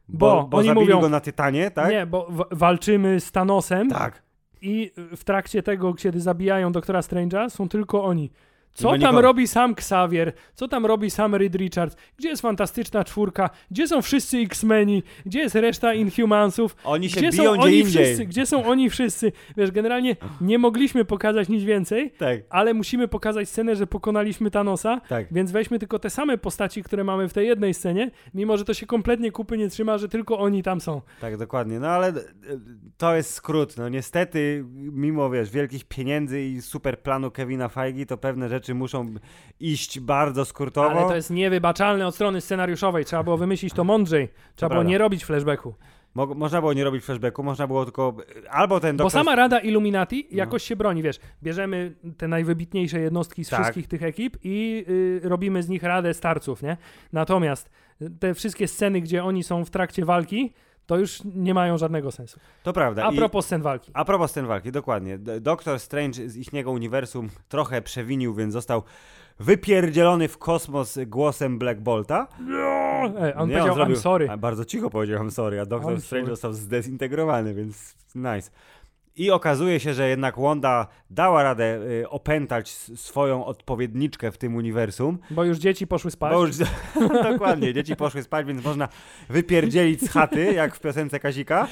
Bo, bo bo oni mówią- go na Tytanie, tak? Nie, bo walczymy z Thanosem Tak. i w trakcie tego, kiedy zabijają doktora Strange'a, są tylko oni. Co tam robi sam Xavier? Co tam robi sam Reed Richards? Gdzie jest fantastyczna czwórka? Gdzie są wszyscy X-Meni? Gdzie jest reszta Inhumansów? Oni się Gdzie biją są gdzie oni indziej. wszyscy? Gdzie są oni wszyscy? Wiesz, generalnie nie mogliśmy pokazać nic więcej, Tak, ale musimy pokazać scenę, że pokonaliśmy Thanosa, tak. więc weźmy tylko te same postaci, które mamy w tej jednej scenie, mimo że to się kompletnie kupy nie trzyma, że tylko oni tam są. Tak, dokładnie. No ale e, to jest skrót. No niestety, mimo wiesz, wielkich pieniędzy i super planu Kevina Feige, to pewne rzeczy muszą iść bardzo skrótowo. Ale to jest niewybaczalne od strony scenariuszowej. Trzeba było wymyślić to mądrzej. Trzeba było nie robić flashbacku. Mo- można było nie robić flashbacku, można było tylko albo ten Bo doktor... sama Rada Illuminati jakoś się broni, wiesz. Bierzemy te najwybitniejsze jednostki z Tak. wszystkich tych ekip i y, robimy z nich Radę Starców, nie? Natomiast te wszystkie sceny, gdzie oni są w trakcie walki, to już nie mają żadnego sensu. To prawda. A I- propos scen walki. A propos scen walki, dokładnie. Doktor Strange z ichniego uniwersum trochę przewinił, więc został wypierdzielony w kosmos głosem Black Bolta. Ej, on Nie, powiedział, zrobił- I'm sorry. A, bardzo cicho powiedział I'm sorry, a Doktor I'm Strange sorry. został zdezintegrowany, więc nice. I okazuje się, że jednak Wanda dała radę y, opętać swoją odpowiedniczkę w tym uniwersum. Bo już dzieci poszły spać. Już, dokładnie, dzieci poszły spać, więc można wypierdzielić z chaty, jak w piosence Kazika,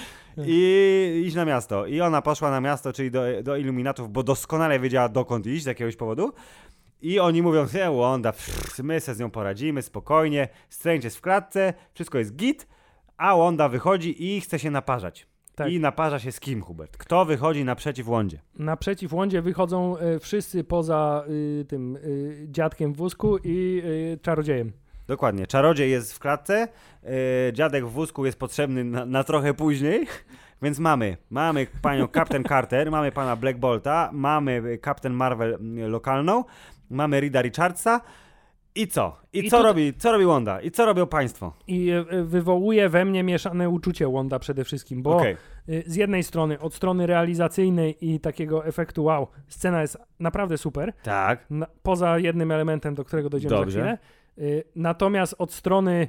i iść na miasto. I ona poszła na miasto, czyli do, do Iluminatów, bo doskonale wiedziała dokąd iść z jakiegoś powodu. I oni mówią, że Wanda, pff, my se z nią poradzimy, spokojnie, Strange jest w klatce, wszystko jest git, a Wanda wychodzi i chce się naparzać. Tak. I naparza się z kim, Hubert? Kto wychodzi naprzeciw Łądzie? Naprzeciw łądzie wychodzą e, wszyscy poza y, tym y, dziadkiem w wózku i y, czarodziejem. Dokładnie. Czarodziej jest w klatce, dziadek w wózku jest potrzebny na, na trochę później, więc mamy, mamy panią Captain Carter, mamy pana Black Bolta, mamy Captain Marvel lokalną, mamy Rida Richardsa i co? I, I co, robi, co robi Wanda? I co robią państwo? I wywołuje we mnie mieszane uczucie Wanda przede wszystkim, bo Okej, y, z jednej strony, od strony realizacyjnej i takiego efektu wow, scena jest naprawdę super, tak. na, poza jednym elementem, do którego dojdziemy Dobrze. za chwilę. Y, natomiast od strony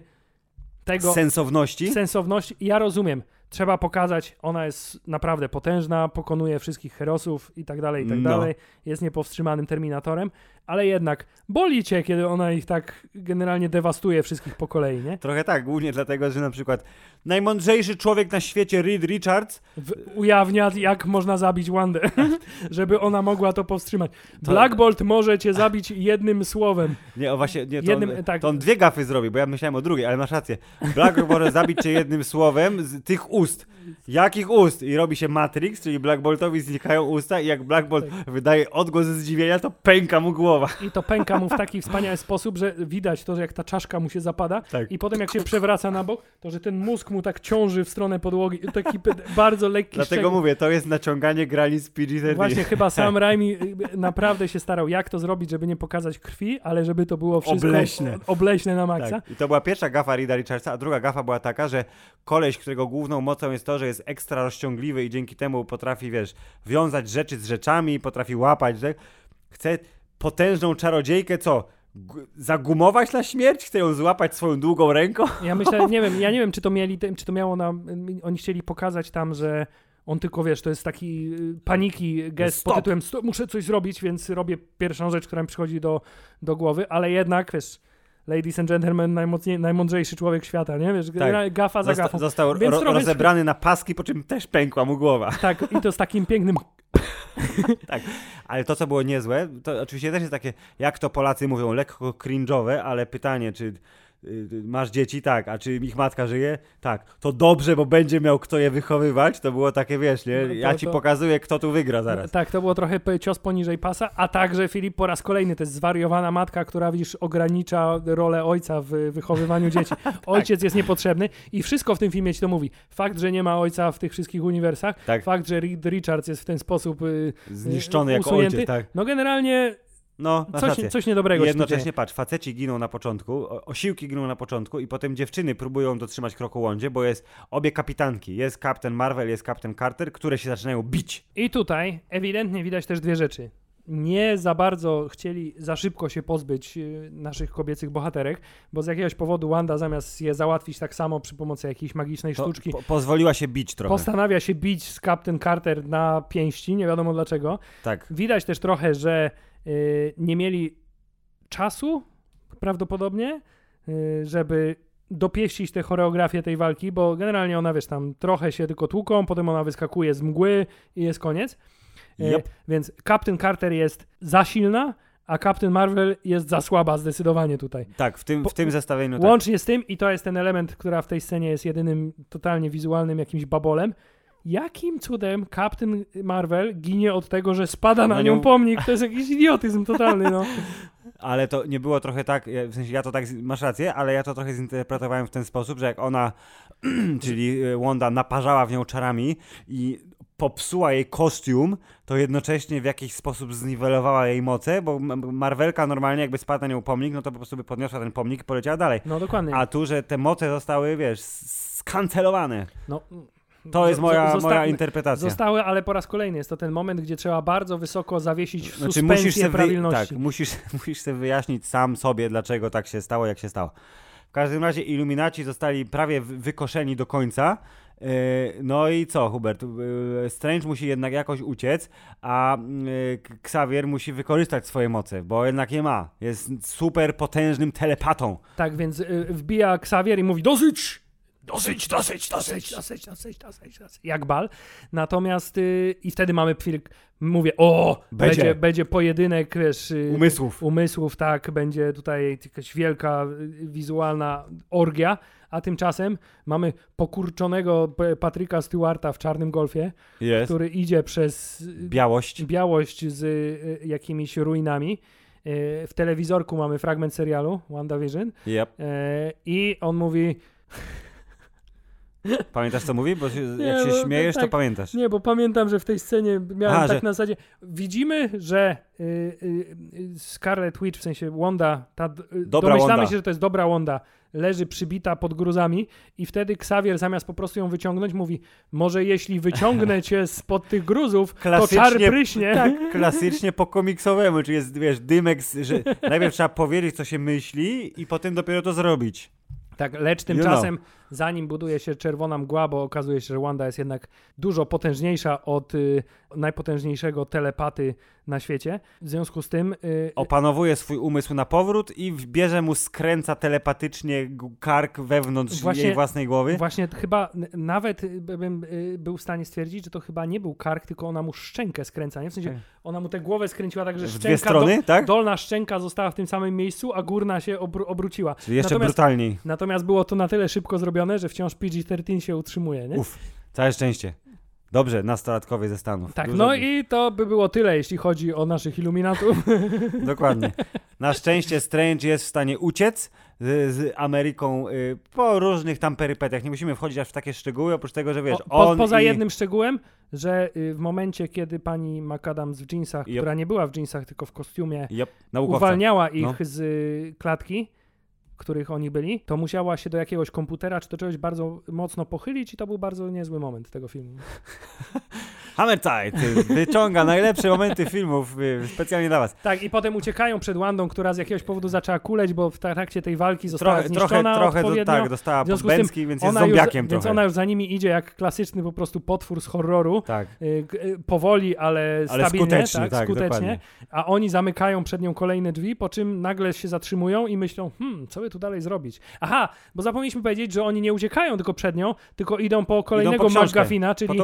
tego Sensowności? sensowności, ja rozumiem, trzeba pokazać, ona jest naprawdę potężna, pokonuje wszystkich herosów i tak dalej, i tak No. dalej, jest niepowstrzymanym terminatorem, ale jednak boli cię, kiedy ona ich tak generalnie dewastuje wszystkich po kolei, nie? Trochę tak, głównie dlatego, że na przykład najmądrzejszy człowiek na świecie, Reed Richards, w, ujawnia, jak można zabić Wandę, żeby ona mogła to powstrzymać. To- Black Bolt może cię zabić jednym słowem. Nie, o właśnie, nie, to, Jednym- on, tak. to on dwie gafy zrobił, bo ja myślałem o drugiej, ale masz rację. Black może zabić cię jednym słowem z tych ust. Jakich ust? I robi się Matrix, czyli Black Boltowi znikają usta i jak Black Bolt Tak. wydaje odgłos zdziwienia, to pęka mu głowa. I to pęka mu w taki wspaniały sposób, że widać to, że jak ta czaszka mu się zapada Tak. i potem jak się przewraca na bok, to że ten mózg mu tak ciąży w stronę podłogi. Taki bardzo lekki Dlatego szczegół. mówię, to jest naciąganie granic PG-13. Właśnie chyba sam Raimi y, naprawdę się starał, jak to zrobić, żeby nie pokazać krwi, ale żeby to było wszystko Obleśne. obleśne na maksa. Tak. I to była pierwsza gafa Rida Richardsa, a druga gafa była taka, że koleś, którego główną mocą jest to, że jest ekstra rozciągliwy i dzięki temu potrafi, wiesz, wiązać rzeczy z rzeczami, potrafi łapać, że chce potężną czarodziejkę, co? Zagumować na śmierć? Chce ją złapać swoją długą ręką? Ja myślę, nie wiem, ja nie wiem, czy to mieli, czy to miało na, oni chcieli pokazać tam, że on tylko, wiesz, to jest taki y, paniki gest Stop. pod tytułem "Stop, muszę coś zrobić, więc robię pierwszą rzecz, która mi przychodzi do, do głowy, ale jednak, wiesz, ladies and gentlemen, najmocniej, najmądrzejszy człowiek świata, nie? Wiesz, generalnie gafa za Zosta- gafą. został Więc ro- trochę- rozebrany na paski, po czym też pękła mu głowa. Tak, i to z takim pięknym Ale to, co było niezłe, to oczywiście też jest takie, jak to Polacy mówią, lekko cringe'owe, ale pytanie, czy masz dzieci? Tak. A czy ich matka żyje? Tak. To dobrze, bo będzie miał kto je wychowywać. To było takie, wiesz, nie? No Ja ci pokazuję, kto tu wygra zaraz. Tak, to było trochę cios poniżej pasa, a także Filip po raz kolejny to jest zwariowana matka, która widzisz ogranicza rolę ojca w wychowywaniu dzieci. Ojciec jest niepotrzebny i wszystko w tym filmie ci to mówi. Fakt, że nie ma ojca w tych wszystkich uniwersach, Tak. fakt, że Reed Richards jest w ten sposób y, Zniszczony jako usunięty. ojciec, tak. no generalnie No, Coś, rację. coś niedobrego tu Jednocześnie patrz, faceci giną na początku, osiłki giną na początku i potem dziewczyny próbują dotrzymać kroku łądzie, bo jest obie kapitanki. Jest Captain Marvel, jest Captain Carter, które się zaczynają bić. I tutaj ewidentnie widać też dwie rzeczy. Nie za bardzo chcieli za szybko się pozbyć y, naszych kobiecych bohaterek, bo z jakiegoś powodu Wanda zamiast je załatwić tak samo przy pomocy jakiejś magicznej To sztuczki, po, pozwoliła się bić trochę. postanawia się bić z Captain Carter na pięści, nie wiadomo dlaczego. tak. Widać też trochę, że nie mieli czasu prawdopodobnie, y, żeby dopieścić tę choreografię tej walki, bo generalnie ona, wiesz, tam trochę się tylko tłuką, potem ona wyskakuje z mgły i jest koniec. Y, Yep. Więc Captain Carter jest za silna, a Captain Marvel jest za słaba zdecydowanie tutaj. Tak, w tym, w tym zestawieniu tak. Łącznie z tym, i to jest ten element, która w tej scenie jest jedynym totalnie wizualnym jakimś babolem, jakim cudem Captain Marvel ginie od tego, że spada na, Na nią nią- pomnik? To jest jakiś idiotyzm totalny, no. Ale to nie było trochę tak, w sensie ja to tak, masz rację, ale ja to trochę zinterpretowałem w ten sposób, że jak ona, czyli e, Wanda, naparzała w nią czarami i popsuła jej kostium, to jednocześnie w jakiś sposób zniwelowała jej moce, bo Marvelka normalnie jakby spadł na nią pomnik, no to po prostu by podniosła ten pomnik i poleciała dalej. No dokładnie. A tu, że te moce zostały, wiesz, skancelowane. no, To jest moja, zosta- moja interpretacja. Zostały, ale po raz kolejny jest to ten moment, gdzie trzeba bardzo wysoko zawiesić Znaczy suspensję musisz wy... prawilności. tak, musisz, musisz sobie wyjaśnić sam sobie, dlaczego tak się stało, jak się stało. W każdym razie Illuminaci zostali prawie wy- wykoszeni do końca. Yy, No i co, Hubert? Yy, Strange musi jednak jakoś uciec, a yy, Xavier musi wykorzystać swoje moce, bo jednak je ma. Jest super potężnym telepatą. Tak, więc y, wbija Xavier i mówi dosyć! Dosyć, dosyć, dosyć, dosyć, dosyć, dosyć, dosyć. Jak bal. Natomiast y, i wtedy mamy chwilę, mówię, o, będzie, Będzie. będzie, pojedynek, wiesz, y, Umysłów. umysłów, tak, będzie tutaj jakaś wielka y, wizualna orgia, a tymczasem mamy pokurczonego Patryka Stewarta w czarnym golfie, Jest. który idzie przez Białość. białość z jakimiś ruinami. W telewizorku mamy fragment serialu WandaVision Yep. i on mówi, Pamiętasz co mówi? Bo się, Nie, jak się śmiejesz, to tak. pamiętasz. nie, bo pamiętam, że w tej scenie miałem Aha, tak że- na zasadzie, widzimy, że y, y, Scarlet Witch, w sensie Wanda, ta, y, domyślamy Wanda. się, że to jest dobra Wanda, leży przybita pod gruzami i wtedy Xavier zamiast po prostu ją wyciągnąć, mówi, może jeśli wyciągnę cię spod tych gruzów, to czar pryśnie. Tak, klasycznie po komiksowemu, czyli jest, wiesz, dymek, z- że najpierw trzeba powiedzieć, co się myśli i potem dopiero to zrobić. Tak, lecz tymczasem, zanim buduje się czerwona mgła, bo okazuje się, że Wanda jest jednak dużo potężniejsza od y, najpotężniejszego telepaty na świecie. W związku z tym y, Opanowuje swój umysł na powrót i bierze mu, skręca telepatycznie kark wewnątrz Właśnie- jej własnej głowy. właśnie chyba nawet y, bym y, był w stanie stwierdzić, że to chyba nie był kark, tylko ona mu szczękę skręca. Nie? W sensie ona mu tę głowę skręciła tak, że szczęka dwie strony, tak? dolna szczęka została w tym samym miejscu, a górna się obró- obróciła. Czyli jeszcze natomiast- brutalniej. Natomiast było to na tyle szybko zrobione, że wciąż PG-13 się utrzymuje. Nie? Uf, całe szczęście. Dobrze, nastolatkowie ze Stanów. Tak, Dużo- no i to by było tyle, jeśli chodzi o naszych iluminatów. Dokładnie. Na szczęście Strange jest w stanie uciec z, z Ameryką y, po różnych tam perypetiach. Nie musimy wchodzić aż w takie szczegóły, oprócz tego, że wiesz, po, on poza i... jednym szczegółem, że y, w momencie, kiedy pani McAdams w jeansach, Yep. która nie była w jeansach, tylko w kostiumie, Yep, uwalniała ich No. z y, klatki, których oni byli, to musiała się do jakiegoś komputera czy do czegoś bardzo mocno pochylić i to był bardzo niezły moment tego filmu. Hammer Tide wyciąga najlepsze momenty filmów y, specjalnie dla was. Tak, i potem uciekają przed Wandą, która z jakiegoś powodu zaczęła kuleć, bo w trakcie tej walki została Trochę, trochę, zniszczona trochę do, odpowiednio. tak, dostała podbęcki, więc jest ona już, zombiakiem więc trochę. ona już za nimi idzie jak klasyczny po prostu potwór z horroru. Tak. y, y, powoli, ale Ale stabilnie, skutecznie, tak, tak, skutecznie, dokładnie. a oni zamykają przed nią kolejne drzwi, po czym nagle się zatrzymują i myślą, hmm, co by tu dalej zrobić? Aha, bo zapomnieliśmy powiedzieć, że oni nie uciekają tylko przed nią, tylko idą po kolejnego po McGuffina, Po czyli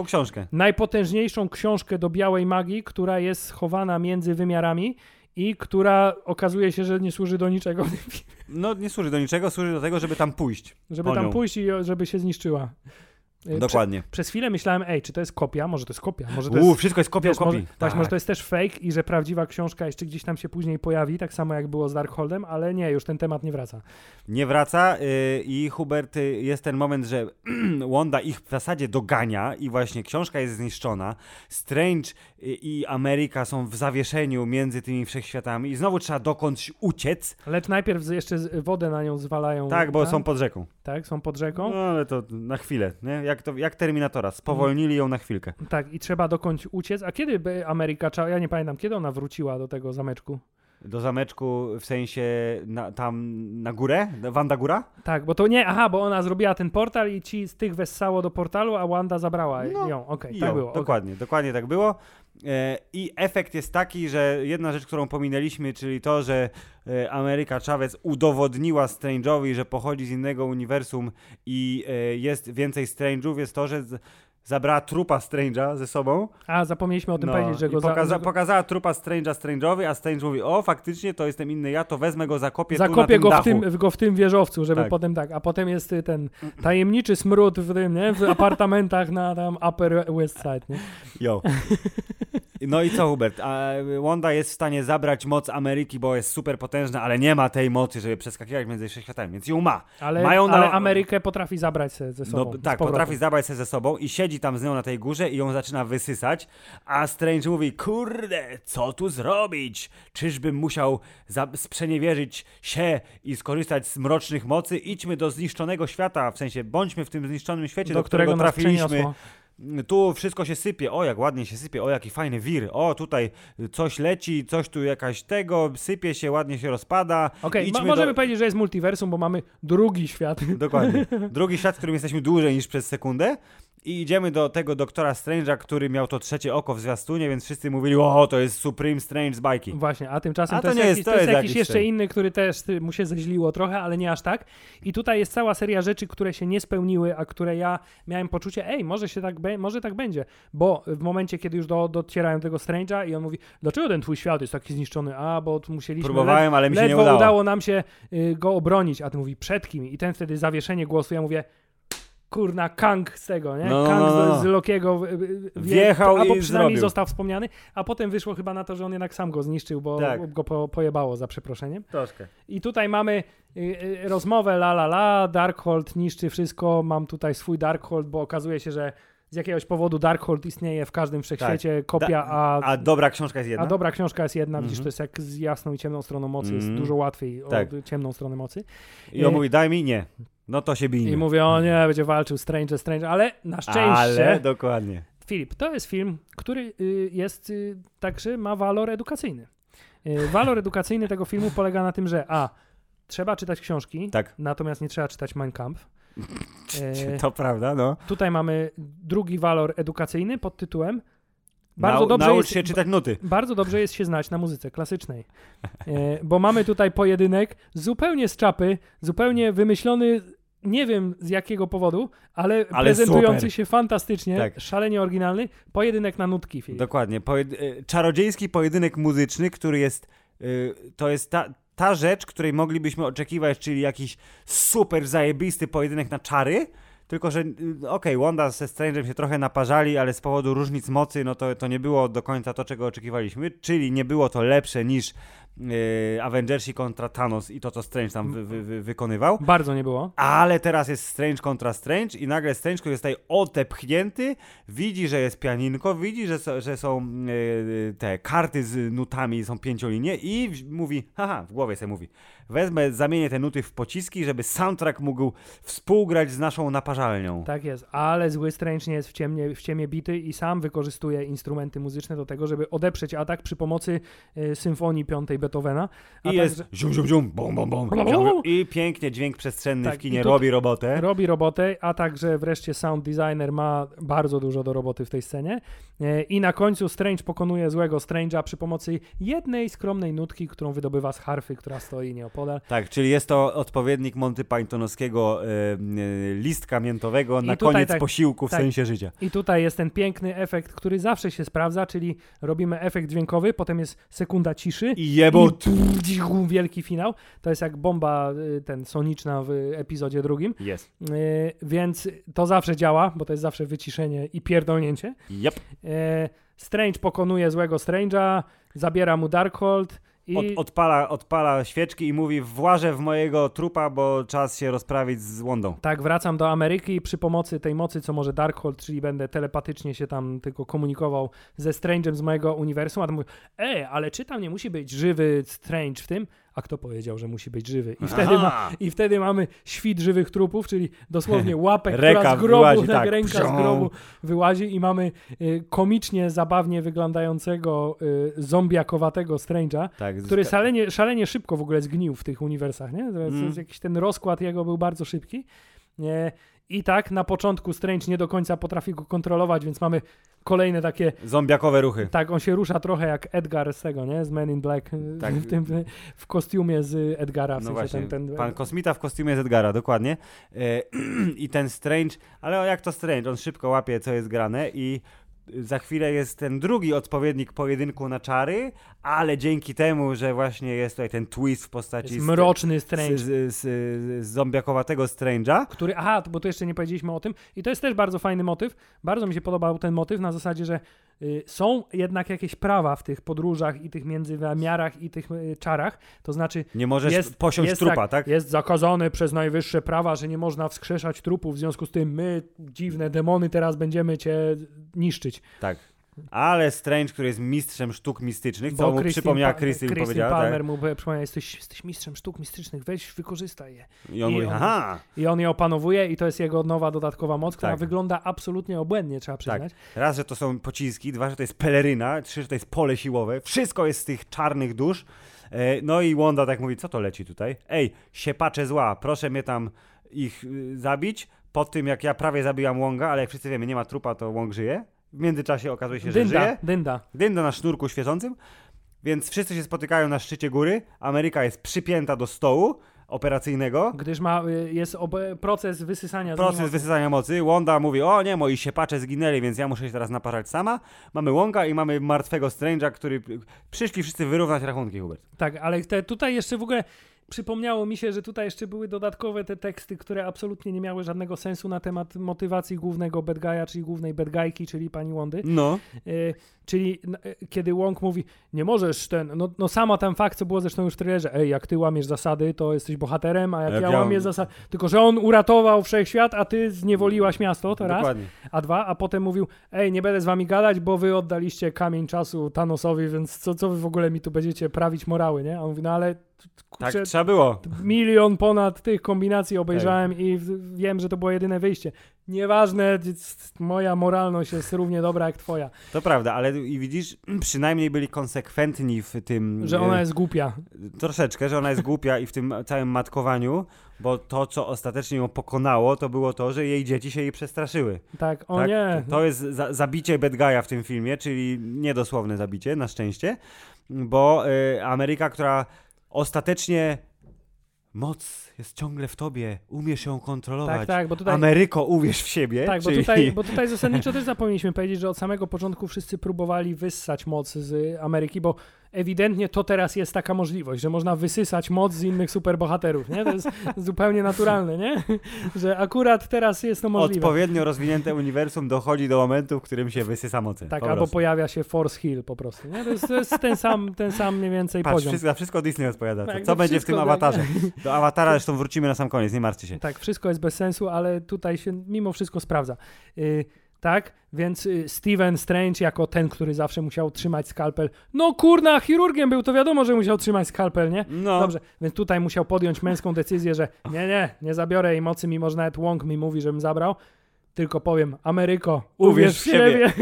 najpotężniejszą książkę do białej magii, która jest schowana między wymiarami i która okazuje się, że nie służy do niczego, No nie służy do niczego, służy do tego, żeby tam pójść. żeby tam pójść i żeby się zniszczyła. Y, Dokładnie. Prze, przez chwilę myślałem, ej, czy to jest kopia? Może to jest kopia. Może to jest, wszystko jest kopią wiesz, kopii. może, tak. może to jest też fake i że prawdziwa książka jeszcze gdzieś tam się później pojawi, tak samo jak było z Darkholdem, ale nie, już ten temat nie wraca. Nie wraca yy, i Hubert, y, jest ten moment, że Wanda ich w zasadzie dogania i właśnie książka jest zniszczona. Strange i Ameryka są w zawieszeniu między tymi wszechświatami i znowu trzeba dokądś uciec. Lecz najpierw jeszcze wodę na nią zwalają. Tak, bo tam, są pod rzeką. Tak, są pod rzeką. No ale to na chwilę, nie? Jak, to, jak Terminatora, spowolnili ją na chwilkę. Tak, i trzeba dokądś uciec. A kiedy by Ameryka, ja nie pamiętam, kiedy ona wróciła do tego zameczku? Do zameczku w sensie na, tam na górę? Wanda Góra? Tak, bo to nie, aha, bo ona zrobiła ten portal i ci z tych wessało do portalu, a Wanda zabrała No, ją. Okej, I tak było. Dokładnie, dokładnie tak było. E, I efekt jest taki, że jedna rzecz, którą pominęliśmy, czyli to, że e, Ameryka Chavez udowodniła Strange'owi, że pochodzi z innego uniwersum i e, jest więcej Strange'ów, jest to, że zabrała trupa Strange'a ze sobą. A, zapomnieliśmy o tym No, powiedzieć, że go za- pokaza- za, pokazała trupa Strange'a Strange'owi, a Strange mówi, o faktycznie to jestem inny ja, to wezmę go, zakopię, Zakopię tym go w, dachu. tym, w- go w tym wieżowcu, żeby Tak. potem tak, a potem jest y, ten tajemniczy smród w tym, nie? W apartamentach na tam Upper West Side, nie? Jo. No i co, Hubert? A Wanda jest w stanie zabrać moc Ameryki, bo jest super potężna, ale nie ma tej mocy, żeby przeskakiwać między wszechświatami, więc ją ma. Ale, Mają na- ale Amerykę potrafi zabrać ze sobą. No tak, potrafi zabrać się ze sobą i siedzi tam z nią na tej górze i ją zaczyna wysysać, a Strange mówi, kurde, co tu zrobić? Czyżbym musiał za- sprzeniewierzyć się i skorzystać z mrocznych mocy? Idźmy do zniszczonego świata, w sensie bądźmy w tym zniszczonym świecie, do, do którego nas trafiliśmy. Tu wszystko się sypie, o jak ładnie się sypie, o jaki fajny wir, o tutaj coś leci, coś tu jakaś tego, sypie się, ładnie się rozpada. Okej, Idźmy możemy do... powiedzieć, że jest multiversum, bo mamy drugi świat. Dokładnie. Drugi świat, w którym jesteśmy dłużej niż przez sekundę. I idziemy do tego doktora Strange'a, który miał to trzecie oko w zwiastunie, więc wszyscy mówili, o, to jest Supreme Strange z bajki. Właśnie, a tymczasem A to, to jest nie jest- jakiś, to to jest jest jakiś jeszcze ten. inny, który też ty, mu się zeźliło trochę, ale nie aż tak. I tutaj jest cała seria rzeczy, które się nie spełniły, a które ja miałem poczucie, ej, może się tak, może tak będzie. Bo w momencie, kiedy już do, docierają do tego Strange'a i on mówi, dlaczego ten twój świat jest taki zniszczony? A, bo tu musieliśmy... Próbowałem, ale mi się nie udało. udało nam się y, go obronić, a ty mówi, przed kim? I ten wtedy zawieszenie głosu, ja mówię, kurna, Kang z tego, nie? No, no, Kang no, no. Z, z Lokiego y, wie- Wjechał albo i przynajmniej zrobił. został wspomniany, a potem wyszło chyba na to, że on jednak sam go zniszczył, bo Tak. go po, pojebało za przeproszeniem. Troszkę. I tutaj mamy y, y, rozmowę la la la, Darkhold niszczy wszystko, mam tutaj swój Darkhold, bo okazuje się, że z jakiegoś powodu Darkhold istnieje w każdym wszechświecie, kopia, a, A dobra książka jest jedna? a dobra książka jest jedna, widzisz, Mhm. to jest jak z jasną i ciemną stroną mocy, jest Mhm. dużo łatwiej Tak. o ciemną stronę mocy. I on mówi, daj mi? Nie. No to się bijmy. I mówię, o nie, będzie walczył Strange, Strange, ale na szczęście, Ale dokładnie. Filip, to jest film, który y, jest y, także ma walor edukacyjny. Y, walor edukacyjny tego filmu polega na tym, że a, trzeba czytać książki, Tak. natomiast nie trzeba czytać Mein Kampf. E, To prawda, no. tutaj mamy drugi walor edukacyjny pod tytułem bardzo Nau- dobrze naucz jest, się czytać nuty. Bardzo dobrze jest się znać na muzyce klasycznej, e, bo mamy tutaj pojedynek zupełnie z czapy, zupełnie wymyślony, nie wiem z jakiego powodu, ale, Ale prezentujący super. się fantastycznie, Tak. szalenie oryginalny, pojedynek na nutki. Filip. Dokładnie. Pojed- e, czarodziejski pojedynek muzyczny, który jest. to jest ta, ta rzecz, której moglibyśmy oczekiwać, czyli jakiś super zajebisty pojedynek na czary. Tylko, że y, okej, Wanda ze Strange'em się trochę naparzali, ale z powodu różnic mocy, no to, to nie było do końca to, czego oczekiwaliśmy. Czyli nie było to lepsze niż Avengersi kontra Thanos i to, co Strange tam wy, wy, wy, wykonywał. Bardzo nie było. Ale teraz jest Strange kontra Strange i nagle Strange, który jest tutaj odepchnięty, widzi, że jest pianinko, widzi, że, że są e, te karty z nutami, są pięciolinie i mówi, haha, w głowie sobie mówi, wezmę, zamienię te nuty w pociski, żeby soundtrack mógł współgrać z naszą naparzalnią. Tak jest, ale zły Strange nie jest w ciemnie, w ciemie bity i sam wykorzystuje instrumenty muzyczne do tego, żeby odeprzeć atak przy pomocy e, symfonii piątej Beethovena. A I jest także zium, zium, zium, bum, bum, bum, i pięknie dźwięk przestrzenny Tak, w kinie tu- robi robotę. robi robotę, a także wreszcie sound designer ma bardzo dużo do roboty w tej scenie. E, I na końcu Strange pokonuje złego Strange'a przy pomocy jednej skromnej nutki, którą wydobywa z harfy, która stoi nieopodal. Tak, czyli jest to odpowiednik Monty Pythonowskiego e, listka miętowego I na tutaj koniec tak- posiłku w tak. sensie życia. I tutaj jest ten piękny efekt, który zawsze się sprawdza, czyli robimy efekt dźwiękowy, potem jest sekunda ciszy I Wielki finał. To jest jak bomba y, ten soniczna w epizodzie drugim. Jest. Y, więc to zawsze działa, bo to jest zawsze wyciszenie i pierdolnięcie. Yep. Y, Strange pokonuje złego Strange'a, zabiera mu Darkhold i... Od, odpala, odpala świeczki i mówi włażę w mojego trupa, bo czas się rozprawić z Łądą. Tak, wracam do Ameryki i przy pomocy tej mocy, co może Darkhold, czyli będę telepatycznie się tam tylko komunikował ze Strange'em z mojego uniwersum, a to mówię, ej, ale czy tam nie musi być żywy Strange w tym? A kto powiedział, że musi być żywy? I wtedy, ma, i wtedy mamy świt żywych trupów, czyli dosłownie łapek, która z grobu, wyłazi, tak, tak. ręka z grobu wyłazi i mamy y, komicznie, zabawnie wyglądającego y, zombiakowatego Strange'a, Tak, który szalenie, szalenie szybko w ogóle zgnił w tych uniwersach, nie? Mm. jakiś ten rozkład jego był bardzo szybki. Nie? I tak na początku Strange nie do końca potrafi go kontrolować, więc mamy kolejne takie, Zombiakowe ruchy. tak, on się rusza trochę jak Edgar z tego, nie? Z Men in Black, Tak. w, tym, w kostiumie z Edgara, w No właśnie, ten, ten pan kosmita w kostiumie z Edgara, dokładnie. E, I ten Strange, ale jak to Strange, on szybko łapie, co jest grane i za chwilę jest ten drugi odpowiednik pojedynku na czary, ale dzięki temu, że właśnie jest tutaj ten twist w postaci jest z- mroczny z, Strange. z, z, z zombiakowatego Strange'a. który, aha, bo tu jeszcze nie powiedzieliśmy o tym i to jest też bardzo fajny motyw, bardzo mi się podobał ten motyw na zasadzie, że są jednak jakieś prawa w tych podróżach i tych międzywymiarach i tych y, czarach, to znaczy Nie możesz jest, posiąść jest trupa, tak? Jest zakazane przez najwyższe prawa, że nie można wskrzeszać trupów, w związku z tym my, dziwne demony, teraz będziemy cię niszczyć. Tak. Ale Strange, który jest mistrzem sztuk mistycznych, co mu Christine przypomniała Pa- Christine, Christine powiedziała, Palmer tak? mu pe- przypomniała, jesteś, jesteś mistrzem sztuk mistycznych, weź wykorzystaj je. I on I mówi, on- aha, I on je opanowuje i to jest jego nowa dodatkowa moc, która Tak. wygląda absolutnie obłędnie, trzeba przyznać. raz, że to są pociski, dwa, że to jest peleryna, trzy, że to jest pole siłowe, wszystko jest z tych czarnych dusz. E, No i Wanda tak mówi, co to leci tutaj? Ej, siepacze zła, proszę mnie tam ich y, zabić, po tym jak ja prawie zabijam Wonga, ale jak wszyscy wiemy, nie ma trupa, to Wong żyje. W międzyczasie okazuje się, że Dynda, żyje. dynda. Dynda na sznurku świecącym, więc wszyscy się spotykają na szczycie góry, Ameryka jest przypięta do stołu operacyjnego, Gdyż ma, y, jest obe, proces wysysania Proces mocy. wysysania mocy. Wanda mówi, o nie, moi siepacze zginęli, więc ja muszę się teraz naparzać sama. Mamy Wonga i mamy martwego Strange'a, który... Przyszli wszyscy wyrównać rachunki, Hubert. Tak, ale te, tutaj jeszcze w ogóle przypomniało mi się, że tutaj jeszcze były dodatkowe te teksty, które absolutnie nie miały żadnego sensu na temat motywacji głównego bad guy'a, czyli głównej bad guyki, czyli pani Wondy. No. Y, czyli y, kiedy Wong mówi, nie możesz ten, no, no sama ten fakt, co było zresztą już w trailerze, ej, jak ty łamiesz zasady, to jesteś bohaterem, a jak, ja, ja- łamię zasady, tylko że on uratował wszechświat, a ty zniewoliłaś miasto, to raz, Dokładnie. a dwa, a potem mówił, ej, nie będę z wami gadać, bo wy oddaliście kamień czasu Thanosowi, więc co, co wy w ogóle mi tu będziecie prawić morały, nie? A on mówi, no ale Tak kurczę, trzeba było. milion ponad tych kombinacji obejrzałem i w- wiem, że to było jedyne wyjście. Nieważne, moja moralność jest równie dobra jak twoja. To prawda, ale i widzisz, przynajmniej byli konsekwentni w tym... Że ona e, jest głupia. Troszeczkę, że ona jest głupia i w tym całym matkowaniu, bo to, co ostatecznie ją pokonało, to było to, że jej dzieci się jej przestraszyły. Tak, o tak? nie. To jest za zabicie bad guy'a w tym filmie, czyli niedosłowne zabicie, na szczęście, bo y, Ameryka, która ostatecznie moc jest ciągle w tobie, umiesz ją kontrolować. Tak, tak, bo tutaj... Ameryko, uwierz w siebie. Tak, bo czyli... tutaj, bo tutaj zasadniczo też zapomnieliśmy powiedzieć, że od samego początku wszyscy próbowali wyssać moc z Ameryki, bo ewidentnie to teraz jest taka możliwość, że można wysysać moc z innych superbohaterów, nie? To jest zupełnie naturalne, nie? Że akurat teraz jest to możliwe. Odpowiednio rozwinięte uniwersum dochodzi do momentu, w którym się wysysa mocy. Tak, po albo prostu. pojawia się Force Hill po prostu, nie? To jest, to jest ten, sam, ten sam mniej więcej Patrz, poziom. wszystko, wszystko Disney odpowiada. Tak, Co, będzie w tym awatarze? Do awatara zresztą wrócimy na sam koniec, nie martwcie się. Tak, wszystko jest bez sensu, ale tutaj się mimo wszystko sprawdza. Y, tak, więc y, Steven Strange jako ten, który zawsze musiał trzymać skalpel. No kurna, chirurgiem był, to wiadomo, że musiał trzymać skalpel, nie? No, Dobrze, więc tutaj musiał podjąć męską decyzję, że nie, nie, nie zabiorę jej mocy, mimo że nawet Wong mi mówi, żebym zabrał. Tylko powiem, Ameryko, uwierz, w siebie.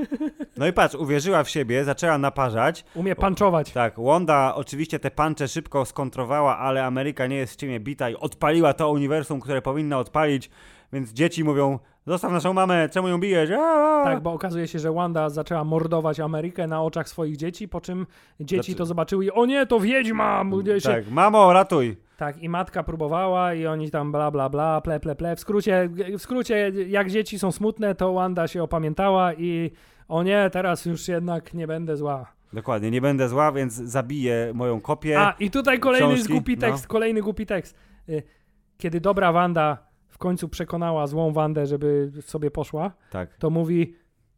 no i patrz, uwierzyła w siebie, zaczęła naparzać. Umie panczować. Tak, Wanda oczywiście te pancze szybko skontrowała, ale Ameryka nie jest w ciemię bita i odpaliła to uniwersum, które powinna odpalić, więc dzieci mówią, zostaw naszą mamę, czemu ją bijesz? Aaa! Tak, bo okazuje się, że Wanda zaczęła mordować Amerykę na oczach swoich dzieci, po czym dzieci Znaczy- to zobaczyły i o nie, to wiedźma! Się, tak, mamo, ratuj. Tak, i matka próbowała i oni tam bla bla bla, ple ple ple. W skrócie, w skrócie jak dzieci są smutne, to Wanda się opamiętała i o nie, teraz już jednak nie będę zła. Dokładnie, nie będę zła, więc zabiję moją kopię. A, i tutaj kolejny książki, głupi no. tekst, kolejny głupi tekst. Y, Kiedy dobra Wanda w końcu przekonała złą Wandę, żeby sobie poszła, Tak. to mówi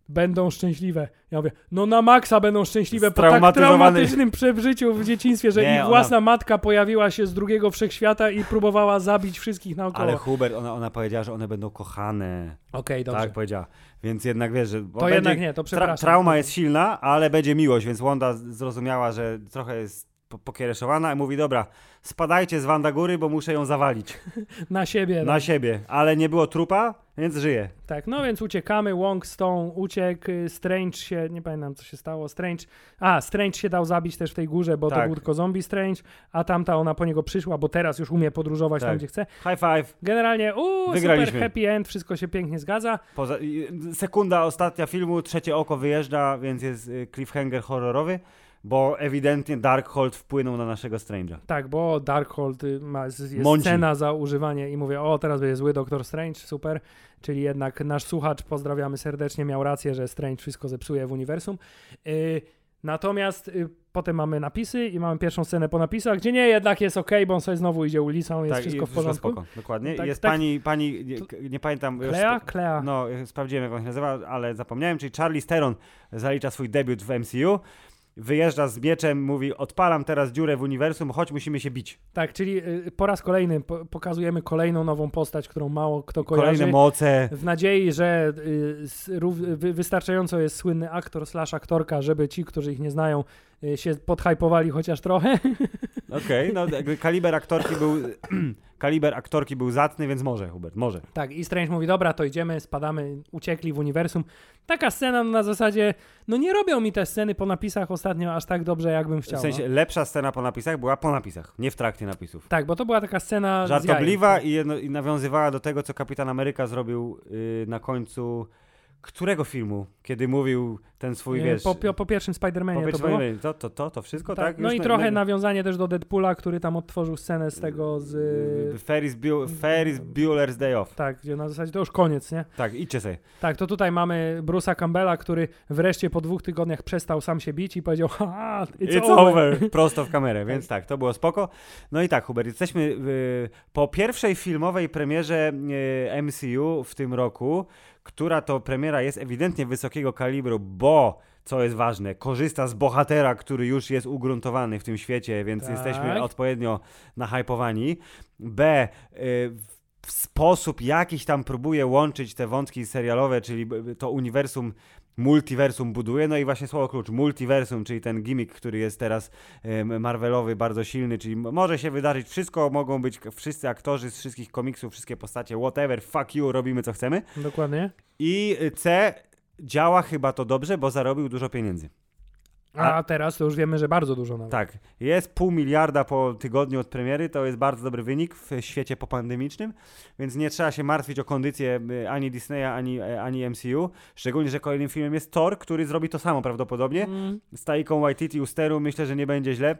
będą szczęśliwe. Ja mówię, no na maksa będą szczęśliwe po tak traumatycznym przeżyciu w dzieciństwie, że Nie, ich ona- własna matka pojawiła się z drugiego wszechświata i próbowała zabić wszystkich naokoło. Ale Okej, Hubert, ona, ona powiedziała, że one będą kochane. dobrze. Tak powiedziała. Więc jednak wiesz, że. to jednak nie, to Tra- przepraszam. trauma jest silna, ale będzie miłość, więc Wanda zrozumiała, że trochę jest po- pokiereszowana i mówi, dobra, spadajcie z Wanda Góry, bo muszę ją zawalić Na siebie. na tak. siebie. Ale nie było trupa, więc żyje. Tak, no więc uciekamy, Wong Stone uciekł, Strange się, nie pamiętam co się stało, Strange, a Strange się dał zabić też w tej górze, bo to Tak. był tylko zombie Strange, a tamta ona po niego przyszła, bo teraz już umie podróżować tam Tak. gdzie chce. High five. Generalnie, uuu, super happy end, wszystko się pięknie zgadza. Poza, sekunda ostatnia filmu, trzecie oko wyjeżdża, więc jest y, cliffhanger horrorowy, bo ewidentnie Darkhold wpłynął na naszego Strange'a. Tak, bo Darkhold y, ma, jest Mąci. cena za używanie i mówię, o teraz będzie zły Doktor Strange, super. Czyli jednak nasz słuchacz, pozdrawiamy serdecznie, miał rację, że Strange wszystko zepsuje w uniwersum. Y, natomiast y, potem mamy napisy i mamy pierwszą scenę po napisach, gdzie nie, jednak jest ok, bo on sobie znowu idzie ulicą, jest tak, wszystko w porządku. Spoko, dokładnie. Tak, jest tak. pani, pani nie, nie pamiętam. już Klea? sp- Klea. No, sprawdziłem jak on się nazywa, ale zapomniałem, czyli Charlie Steron zalicza swój debiut w MCU. Wyjeżdża z mieczem, mówi: Odpalam teraz dziurę w uniwersum, choć musimy się bić. Tak, czyli y, po raz kolejny po, pokazujemy kolejną nową postać, którą mało kto kojarzy. Kolejne moce. W nadziei, że y, wystarczająco jest słynny aktor slash aktorka, żeby ci, którzy ich nie znają, się podhypowali chociaż trochę. Okej, no jakby kaliber aktorki był. kaliber aktorki był zacny, więc może, Hubert, może. tak, i Strange mówi, dobra, to idziemy, spadamy, uciekli w uniwersum. Taka scena no, na zasadzie, no nie robią mi te sceny po napisach ostatnio aż tak dobrze, jakbym chciał. W sensie lepsza scena po napisach była po napisach, nie w trakcie napisów. no. Tak, bo to była taka scena Żartobliwa jajem. i, jedno, i nawiązywała do tego, co Kapitan Ameryka zrobił y, na końcu którego filmu, kiedy mówił ten swój, Y, wiesz... Po, po, po pierwszym Spider-Manie to powiedz- było. to, to, to, to wszystko, Tak, tak? no i na- trochę na- nawiązanie też do Deadpoola, który tam odtworzył scenę z tego z... y, Ferris, Bu- Ferris Bueller's Day Off. Tak, gdzie na zasadzie to już koniec, nie? Tak, idźcie sobie. Tak, to tutaj mamy Bruce'a Campbella, który wreszcie po dwóch tygodniach przestał sam się bić i powiedział, haha, it's, It's, over. over. Prosto w kamerę, więc tak, to było spoko. No i tak, Hubert, jesteśmy y, po pierwszej filmowej premierze y, MCU w tym roku, która to premiera jest ewidentnie wysokiego kalibru, bo co jest ważne, korzysta z bohatera, który już jest ugruntowany w tym świecie, więc Tak. jesteśmy odpowiednio nahypowani. B. Y, w sposób jakiś tam próbuje łączyć te wątki serialowe, czyli to uniwersum multiversum buduje, no i właśnie słowo klucz, multiversum, czyli ten gimmick, który jest teraz Marvelowy, bardzo silny, czyli może się wydarzyć wszystko, mogą być wszyscy aktorzy z wszystkich komiksów, wszystkie postacie, whatever, fuck you, robimy co chcemy. Dokładnie. I y, C, działa chyba to dobrze, bo zarobił dużo pieniędzy. A teraz to już wiemy, że bardzo dużo nawet. Tak, jest pół miliarda po tygodniu od premiery, to jest bardzo dobry wynik w świecie popandemicznym, więc nie trzeba się martwić o kondycję y, ani Disneya, ani, e, ani MCU, szczególnie, że kolejnym filmem jest Thor, który zrobi to samo prawdopodobnie. Mm, Z Taiką Waititi u steru myślę, że nie będzie źle.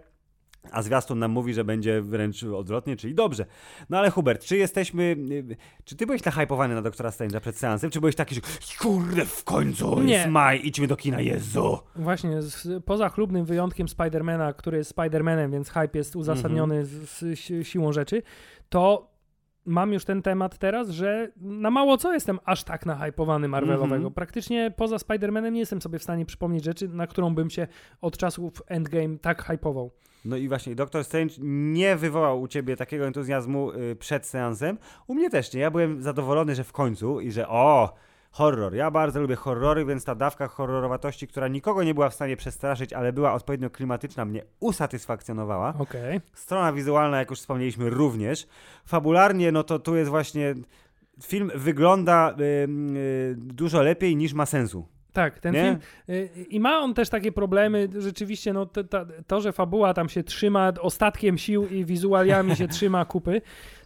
A zwiastun nam mówi, że będzie wręcz odwrotnie, czyli dobrze. No ale Hubert, czy jesteśmy. y, Czy ty byłeś nahypowany na doktora Strange'a przed seansem? Czy byłeś taki, że kurde, w końcu Nie. jest maj, idźmy do kina, Jezu! Właśnie, z, poza chlubnym wyjątkiem Spidermana, który jest Spidermanem, więc hype jest uzasadniony z, z si- siłą rzeczy, to mam już ten temat teraz, że na mało co jestem aż tak nahypowany Marvelowego. Mhm. Praktycznie poza Spidermanem nie jestem sobie w stanie przypomnieć rzeczy, na którą bym się od czasów Endgame tak hypował. No i właśnie, Doctor Strange nie wywołał u ciebie takiego entuzjazmu y, przed seansem. U mnie też nie. Ja byłem zadowolony, że w końcu i że o, horror. Ja bardzo lubię horrory, więc ta dawka horrorowatości, która nikogo nie była w stanie przestraszyć, ale była odpowiednio klimatyczna, mnie usatysfakcjonowała. Okej. Strona wizualna, jak już wspomnieliśmy, również. Fabularnie, no to tu jest właśnie. Film wygląda y, dużo lepiej niż ma sensu. Tak, ten Nie? film. y, I ma on też takie problemy, rzeczywiście, no to, to, to, że fabuła tam się trzyma ostatkiem sił i wizualiami się trzyma kupy,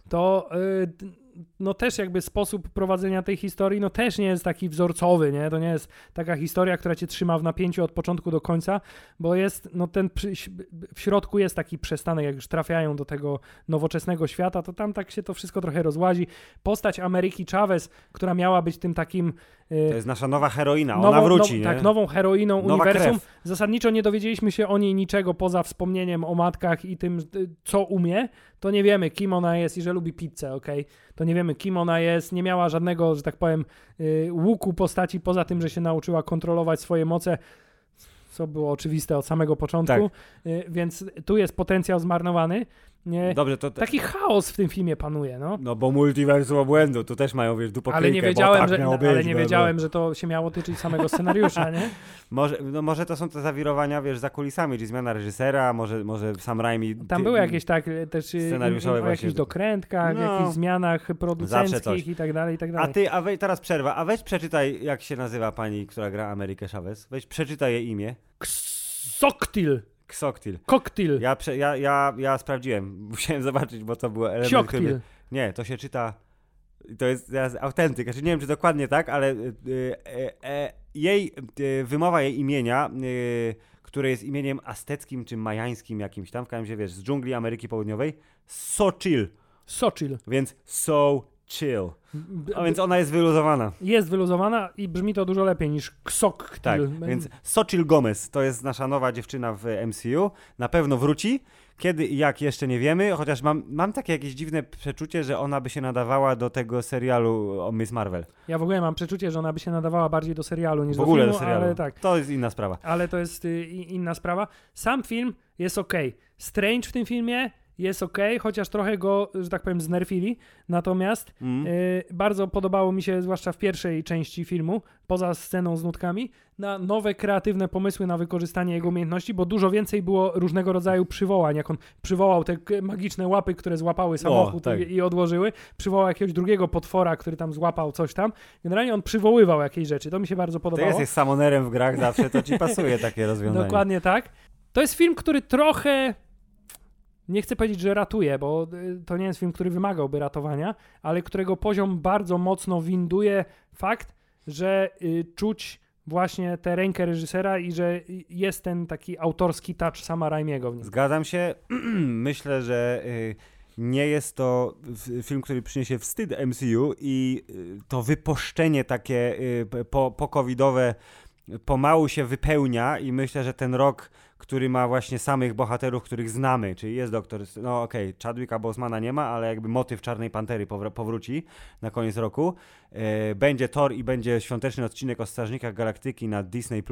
to y, no też jakby sposób prowadzenia tej historii, no też nie jest taki wzorcowy, nie? To nie jest taka historia, która cię trzyma w napięciu od początku do końca, bo jest, no ten przy, w środku jest taki przestanek, jak już trafiają do tego nowoczesnego świata, to tam tak się to wszystko trochę rozłazi. Postać Ameryki Chavez, która miała być tym takim y, to jest nasza nowa heroina, nową, ona wróci, now, Tak, nową heroiną nowa uniwersum. Krew. Zasadniczo nie dowiedzieliśmy się o niej niczego poza wspomnieniem o matkach i tym, co umie. To nie wiemy, kim ona jest i że lubi pizzę, ok? To nie wiemy, kim ona jest. Nie miała żadnego, że tak powiem, y, łuku postaci, poza tym, że się nauczyła kontrolować swoje moce co było oczywiste od samego początku, tak. Y, więc tu jest potencjał zmarnowany. Nie, Dobrze, to taki chaos w tym filmie panuje, no. No bo multiversum obłędu, tu też mają, wiesz, dupokryjkę, Ale nie wiedziałem, tak że, być, ale nie wiedziałem, że to się miało tyczyć samego scenariusza, nie? może, no może to są te zawirowania, wiesz, za kulisami, czyli zmiana reżysera, może, może sam Raimi... Tam były jakieś tak też y, scenariuszowe o jakichś dokrętkach, no, jakichś zmianach producenckich i tak dalej, i tak dalej. A ty, a teraz przerwa, a weź przeczytaj, jak się nazywa pani, która gra Amerykę Chavez. Weź przeczytaj jej imię. Ksoktil. Ksoktil. Koktil. Ja, prze, ja, ja, ja sprawdziłem, musiałem zobaczyć, bo to było element, Sioktil. który... Nie, to się czyta... To jest teraz autentyk. Znaczy, nie wiem, czy dokładnie tak, ale y, y, y, jej, wymowa jej imienia, które jest imieniem azteckim czy majańskim jakimś tam, w każdym razie, wiesz, z dżungli Ameryki Południowej, Sochil. Sochil. Więc so chill. A więc ona jest wyluzowana. Jest wyluzowana i brzmi to dużo lepiej niż Ksok. Tak, więc Sochil Gomez to jest nasza nowa dziewczyna w MCU. Na pewno wróci. Kiedy i jak jeszcze nie wiemy, chociaż mam, mam takie jakieś dziwne przeczucie, że ona by się nadawała do tego serialu o Miss Marvel. Ja w ogóle mam przeczucie, że ona by się nadawała bardziej do serialu niż w ogóle do filmu, do serialu. ale tak. To jest inna sprawa. Ale to jest y, inna sprawa. Sam film jest ok. Strange w tym filmie jest ok, chociaż trochę go, że tak powiem, znerfili. Natomiast mm. y, bardzo podobało mi się, zwłaszcza w pierwszej części filmu, poza sceną z nutkami, na nowe kreatywne pomysły na wykorzystanie jego umiejętności, bo dużo więcej było różnego rodzaju przywołań. Jak on przywołał te magiczne łapy, które złapały samochód o, tak. i, i odłożyły, przywołał jakiegoś drugiego potwora, który tam złapał coś tam. Generalnie on przywoływał jakieś rzeczy. To mi się bardzo podobało. Ty jesteś samonerem w grach zawsze, to ci pasuje takie rozwiązanie. Dokładnie tak. To jest film, który trochę nie chcę powiedzieć, że ratuje, bo y, to nie jest film, który wymagałby ratowania, ale którego poziom bardzo mocno winduje fakt, że y, czuć właśnie tę rękę reżysera i że jest ten taki autorski touch sama Raimiego w nim. Zgadzam się. Myślę, że y, nie jest to film, który przyniesie wstyd MCU i to wyposzczenie takie po, po pomału się wypełnia i myślę, że ten rok który ma właśnie samych bohaterów, których znamy, czyli jest doktor, no okej, okay, Chadwicka Bosmana nie ma, ale jakby motyw Czarnej Pantery powróci na koniec roku. E, będzie Thor i będzie świąteczny odcinek o Strażnikach Galaktyki na Disney+.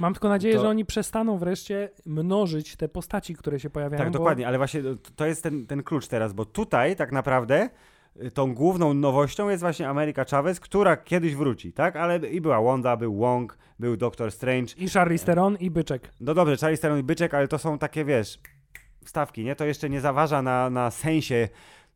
Mam tylko nadzieję, to... że oni przestaną wreszcie mnożyć te postaci, które się pojawiają. Tak, bo... dokładnie, ale właśnie to jest ten, ten klucz teraz, bo tutaj tak naprawdę tą główną nowością jest właśnie Ameryka Chavez, która kiedyś wróci, tak? Ale i była Wanda, był Wong, był Doctor Strange. I Charlize Theron i Byczek. No dobrze, Charlize Theron i Byczek, ale to są takie, wiesz, wstawki, nie? To jeszcze nie zaważa na, na sensie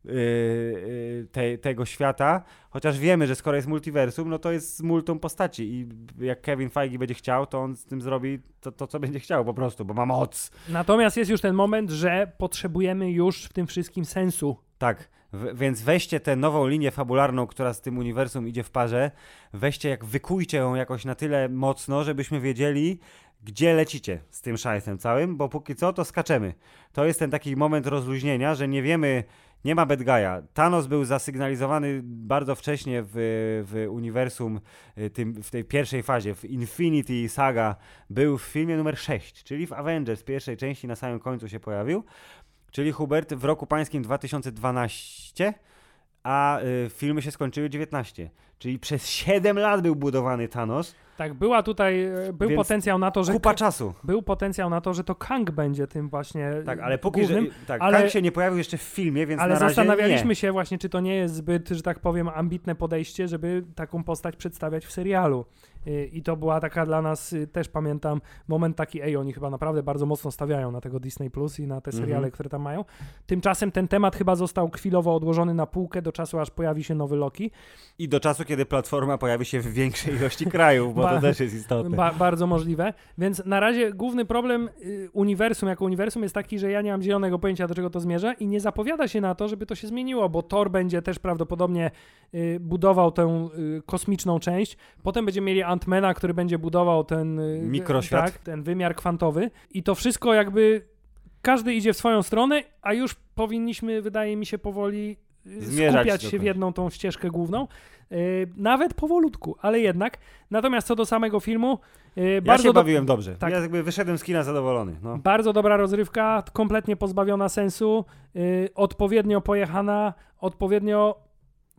Yy, yy, te, tego świata, chociaż wiemy, że skoro jest multiversum, no to jest multum postaci i jak Kevin Feige będzie chciał, to on z tym zrobi to, to, co będzie chciał po prostu, bo ma moc. Natomiast jest już ten moment, że potrzebujemy już w tym wszystkim sensu. Tak, w, więc weźcie tę nową linię fabularną, która z tym uniwersum idzie w parze, weźcie, jak wykujcie ją jakoś na tyle mocno, żebyśmy wiedzieli, gdzie lecicie z tym szajsem całym, bo póki co to skaczemy. To jest ten taki moment rozluźnienia, że nie wiemy, nie ma bad guy'a. Thanos był zasygnalizowany bardzo wcześnie w, w uniwersum, y, tym, w tej pierwszej fazie, w Infinity Saga, był w filmie numer 6, czyli w Avengers pierwszej części na samym końcu się pojawił. Czyli Hubert w roku pańskim 2012, a y, filmy się skończyły 19. Czyli przez 7 lat był budowany Thanos. Tak, była tutaj, e, był Więc potencjał na to, że... Kupa czasu. Był potencjał na to, że to Kang będzie tym właśnie Tak, ale póki głównym, że, tak, ale, Kang się nie pojawił jeszcze w filmie, więc Ale na razie zastanawialiśmy nie. się właśnie, czy to nie jest zbyt, że tak powiem, ambitne podejście, żeby taką postać przedstawiać w serialu. I to była taka dla nas, y, też pamiętam, moment taki, ej, oni chyba naprawdę bardzo mocno stawiają na tego Disney Plus i na te seriale, Mhm. które tam mają. Tymczasem ten temat chyba został chwilowo odłożony na półkę do czasu, aż pojawi się nowy Loki. I do czasu, kiedy platforma pojawi się w większej ilości krajów, bo Ba- to też jest istotne. Ba bardzo możliwe. Więc na razie główny problem y, uniwersum jako uniwersum jest taki, że ja nie mam zielonego pojęcia, do czego to zmierza i nie zapowiada się na to, żeby to się zmieniło, bo Thor będzie też prawdopodobnie y, budował tę kosmiczną część. Potem będziemy mieli Antmana, który będzie budował ten y, Mikroświat. Tak, ten wymiar kwantowy. I to wszystko jakby każdy idzie w swoją stronę, a już powinniśmy, wydaje mi się, powoli y, Zmierzać skupiać się w jedną tą ścieżkę główną. Y, nawet powolutku, ale jednak. Natomiast co do samego filmu, y, Ja bardzo, się do, bawiłem dobrze. tak. Ja jakby wyszedłem z kina zadowolony. No. bardzo dobra rozrywka, kompletnie pozbawiona sensu, y, odpowiednio pojechana, odpowiednio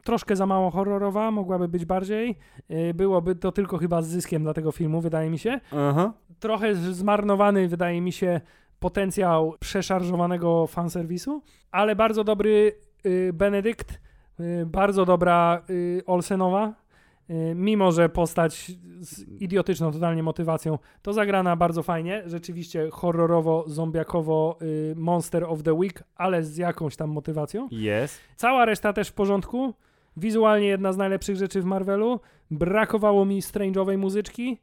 troszkę za mało horrorowa, mogłaby być bardziej. Y, byłoby to tylko chyba z zyskiem dla tego filmu, wydaje mi się. Aha. Trochę zmarnowany, wydaje mi się, potencjał przeszarżowanego fanserwisu, ale bardzo dobry y, Benedykt, y, bardzo dobra Olsenowa, mimo że postać z idiotyczną totalnie motywacją, to zagrana bardzo fajnie, rzeczywiście horrorowo, zombiakowo Monster of the Week, ale z jakąś tam motywacją. Jest. Cała reszta też w porządku. Wizualnie jedna z najlepszych rzeczy w Marvelu. Brakowało mi strange'owej muzyczki,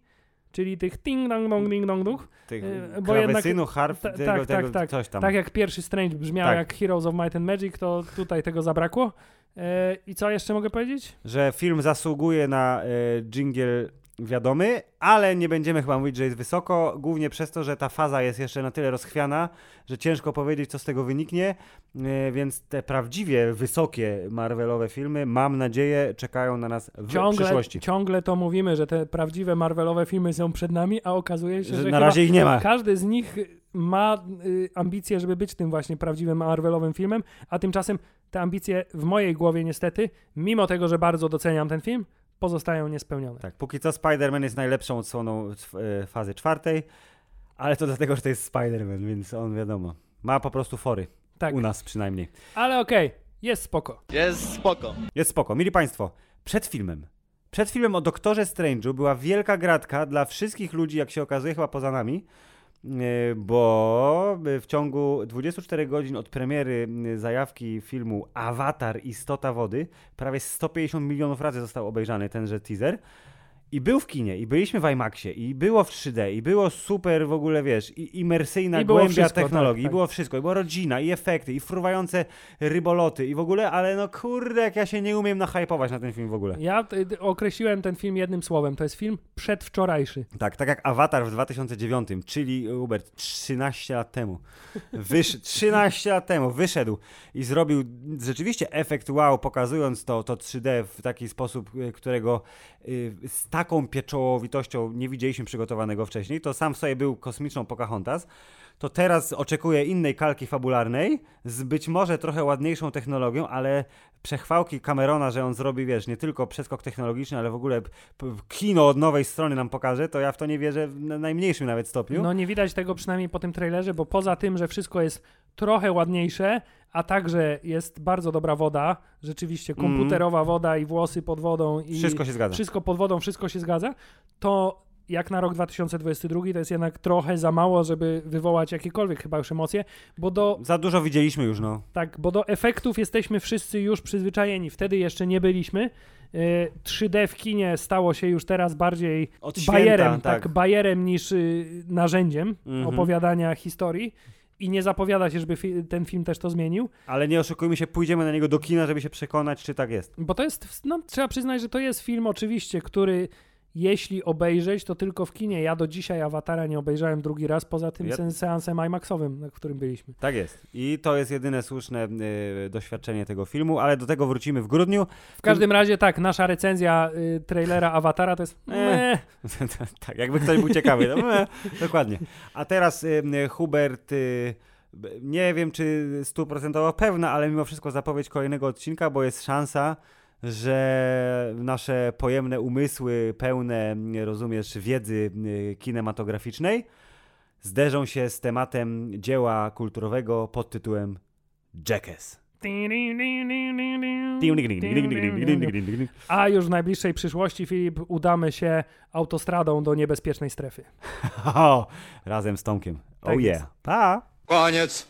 czyli tych ting dong dong ding dong dong. Tych E, bo jednak- harf, Ta- tego, tak, tego, tak, tak. coś tam. Tak jak pierwszy Strange brzmiał Tak. jak Heroes of Might and Magic, to tutaj tego zabrakło. E, I co jeszcze mogę powiedzieć? Że film zasługuje na e, dżingiel wiadomy, ale nie będziemy chyba mówić, że jest wysoko, głównie przez to, że ta faza jest jeszcze na tyle rozchwiana, że ciężko powiedzieć, co z tego wyniknie, e, więc te prawdziwie wysokie Marvelowe filmy, mam nadzieję, czekają na nas w Ciągle, przyszłości. ciągle to mówimy, że te prawdziwe Marvelowe filmy są przed nami, a okazuje się, że, Że na razie ich nie ma. każdy z nich ma y, ambicje, żeby być tym właśnie prawdziwym Marvelowym filmem, a tymczasem te ambicje w mojej głowie niestety, mimo tego, że bardzo doceniam ten film, pozostają niespełnione. Tak, póki co Spider-Man jest najlepszą odsłoną e, fazy czwartej, ale to dlatego, że to jest Spider-Man, więc on wiadomo, ma po prostu fory. Tak, U nas przynajmniej. ale okej, jest spoko. Jest spoko. Jest spoko. Mili Państwo, przed filmem. Przed filmem o Doktorze Strange'u była wielka gratka dla wszystkich ludzi, jak się okazuje, chyba poza nami, bo w ciągu 24 godzin od premiery e, zajawki filmu Avatar Istota Wody prawie 150 milionów razy został obejrzany tenże teaser. I był w kinie, i byliśmy w IMAXie, i było w 3D, i było super w ogóle, wiesz, i imersyjna I głębia wszystko, technologii, tak, i było wszystko, i była rodzina, i efekty, i fruwające ryboloty, i w ogóle, ale no kurde, jak ja się nie umiem nachajpować na ten film w ogóle. Ja y, określiłem ten film jednym słowem, to jest film przedwczorajszy. Tak, tak jak Avatar w 2009, czyli Hubert 13 lat temu. Wysz 13 lat temu wyszedł i zrobił rzeczywiście efekt wow, pokazując to, to 3D w taki sposób, y, którego y, z taką pieczołowitością nie widzieliśmy przygotowanego wcześniej. To sam w sobie był kosmiczną Pocahontas. To teraz oczekuję innej kalki fabularnej z być może trochę ładniejszą technologią, ale przechwałki Camerona, że on zrobi, wiesz, nie tylko przeskok technologiczny, ale w ogóle kino od nowej strony nam pokaże, to ja w to nie wierzę w na- najmniejszym nawet stopniu. No nie widać tego przynajmniej po tym trailerze, bo poza tym, że wszystko jest trochę ładniejsze, a także jest bardzo dobra woda, rzeczywiście komputerowa woda i włosy pod wodą i Wszystko się zgadza. wszystko pod wodą, wszystko się zgadza, to jak na rok 2022 to jest jednak trochę za mało, żeby wywołać jakiekolwiek chyba już emocje, bo do, Za dużo widzieliśmy już, no. tak, bo do efektów jesteśmy wszyscy już przyzwyczajeni, wtedy jeszcze nie byliśmy. Y, 3D w kinie stało się już teraz bardziej Od święta, bajerem, tak. tak, bajerem niż y, narzędziem Mhm. opowiadania historii. I nie zapowiada się, żeby fi- ten film też to zmienił, Ale nie oszukujmy się, pójdziemy na niego do kina, żeby się przekonać, czy tak jest. bo to jest, no trzeba przyznać, że to jest film oczywiście, który jeśli obejrzeć, to tylko w kinie. Ja do dzisiaj Awatara nie obejrzałem drugi raz, poza tym Ja- seansem IMAXowym, na którym byliśmy. Tak jest. I to jest jedyne słuszne y, doświadczenie tego filmu, ale do tego wrócimy w grudniu. W każdym razie tak, nasza recenzja y, trailera Awatara to jest E. tak, jakby ktoś był ciekawy. No, dokładnie. A teraz y, y, Hubert, y, nie wiem czy stuprocentowo pewna, ale mimo wszystko zapowiedź kolejnego odcinka, bo jest szansa, że nasze pojemne umysły, pełne, rozumiesz, wiedzy y, kinematograficznej, zderzą się z tematem dzieła kulturowego pod tytułem Jackass. A już w najbliższej przyszłości, Filip, udamy się autostradą do niebezpiecznej strefy. Razem z Tomkiem. Tak oh yeah. Pa! Koniec.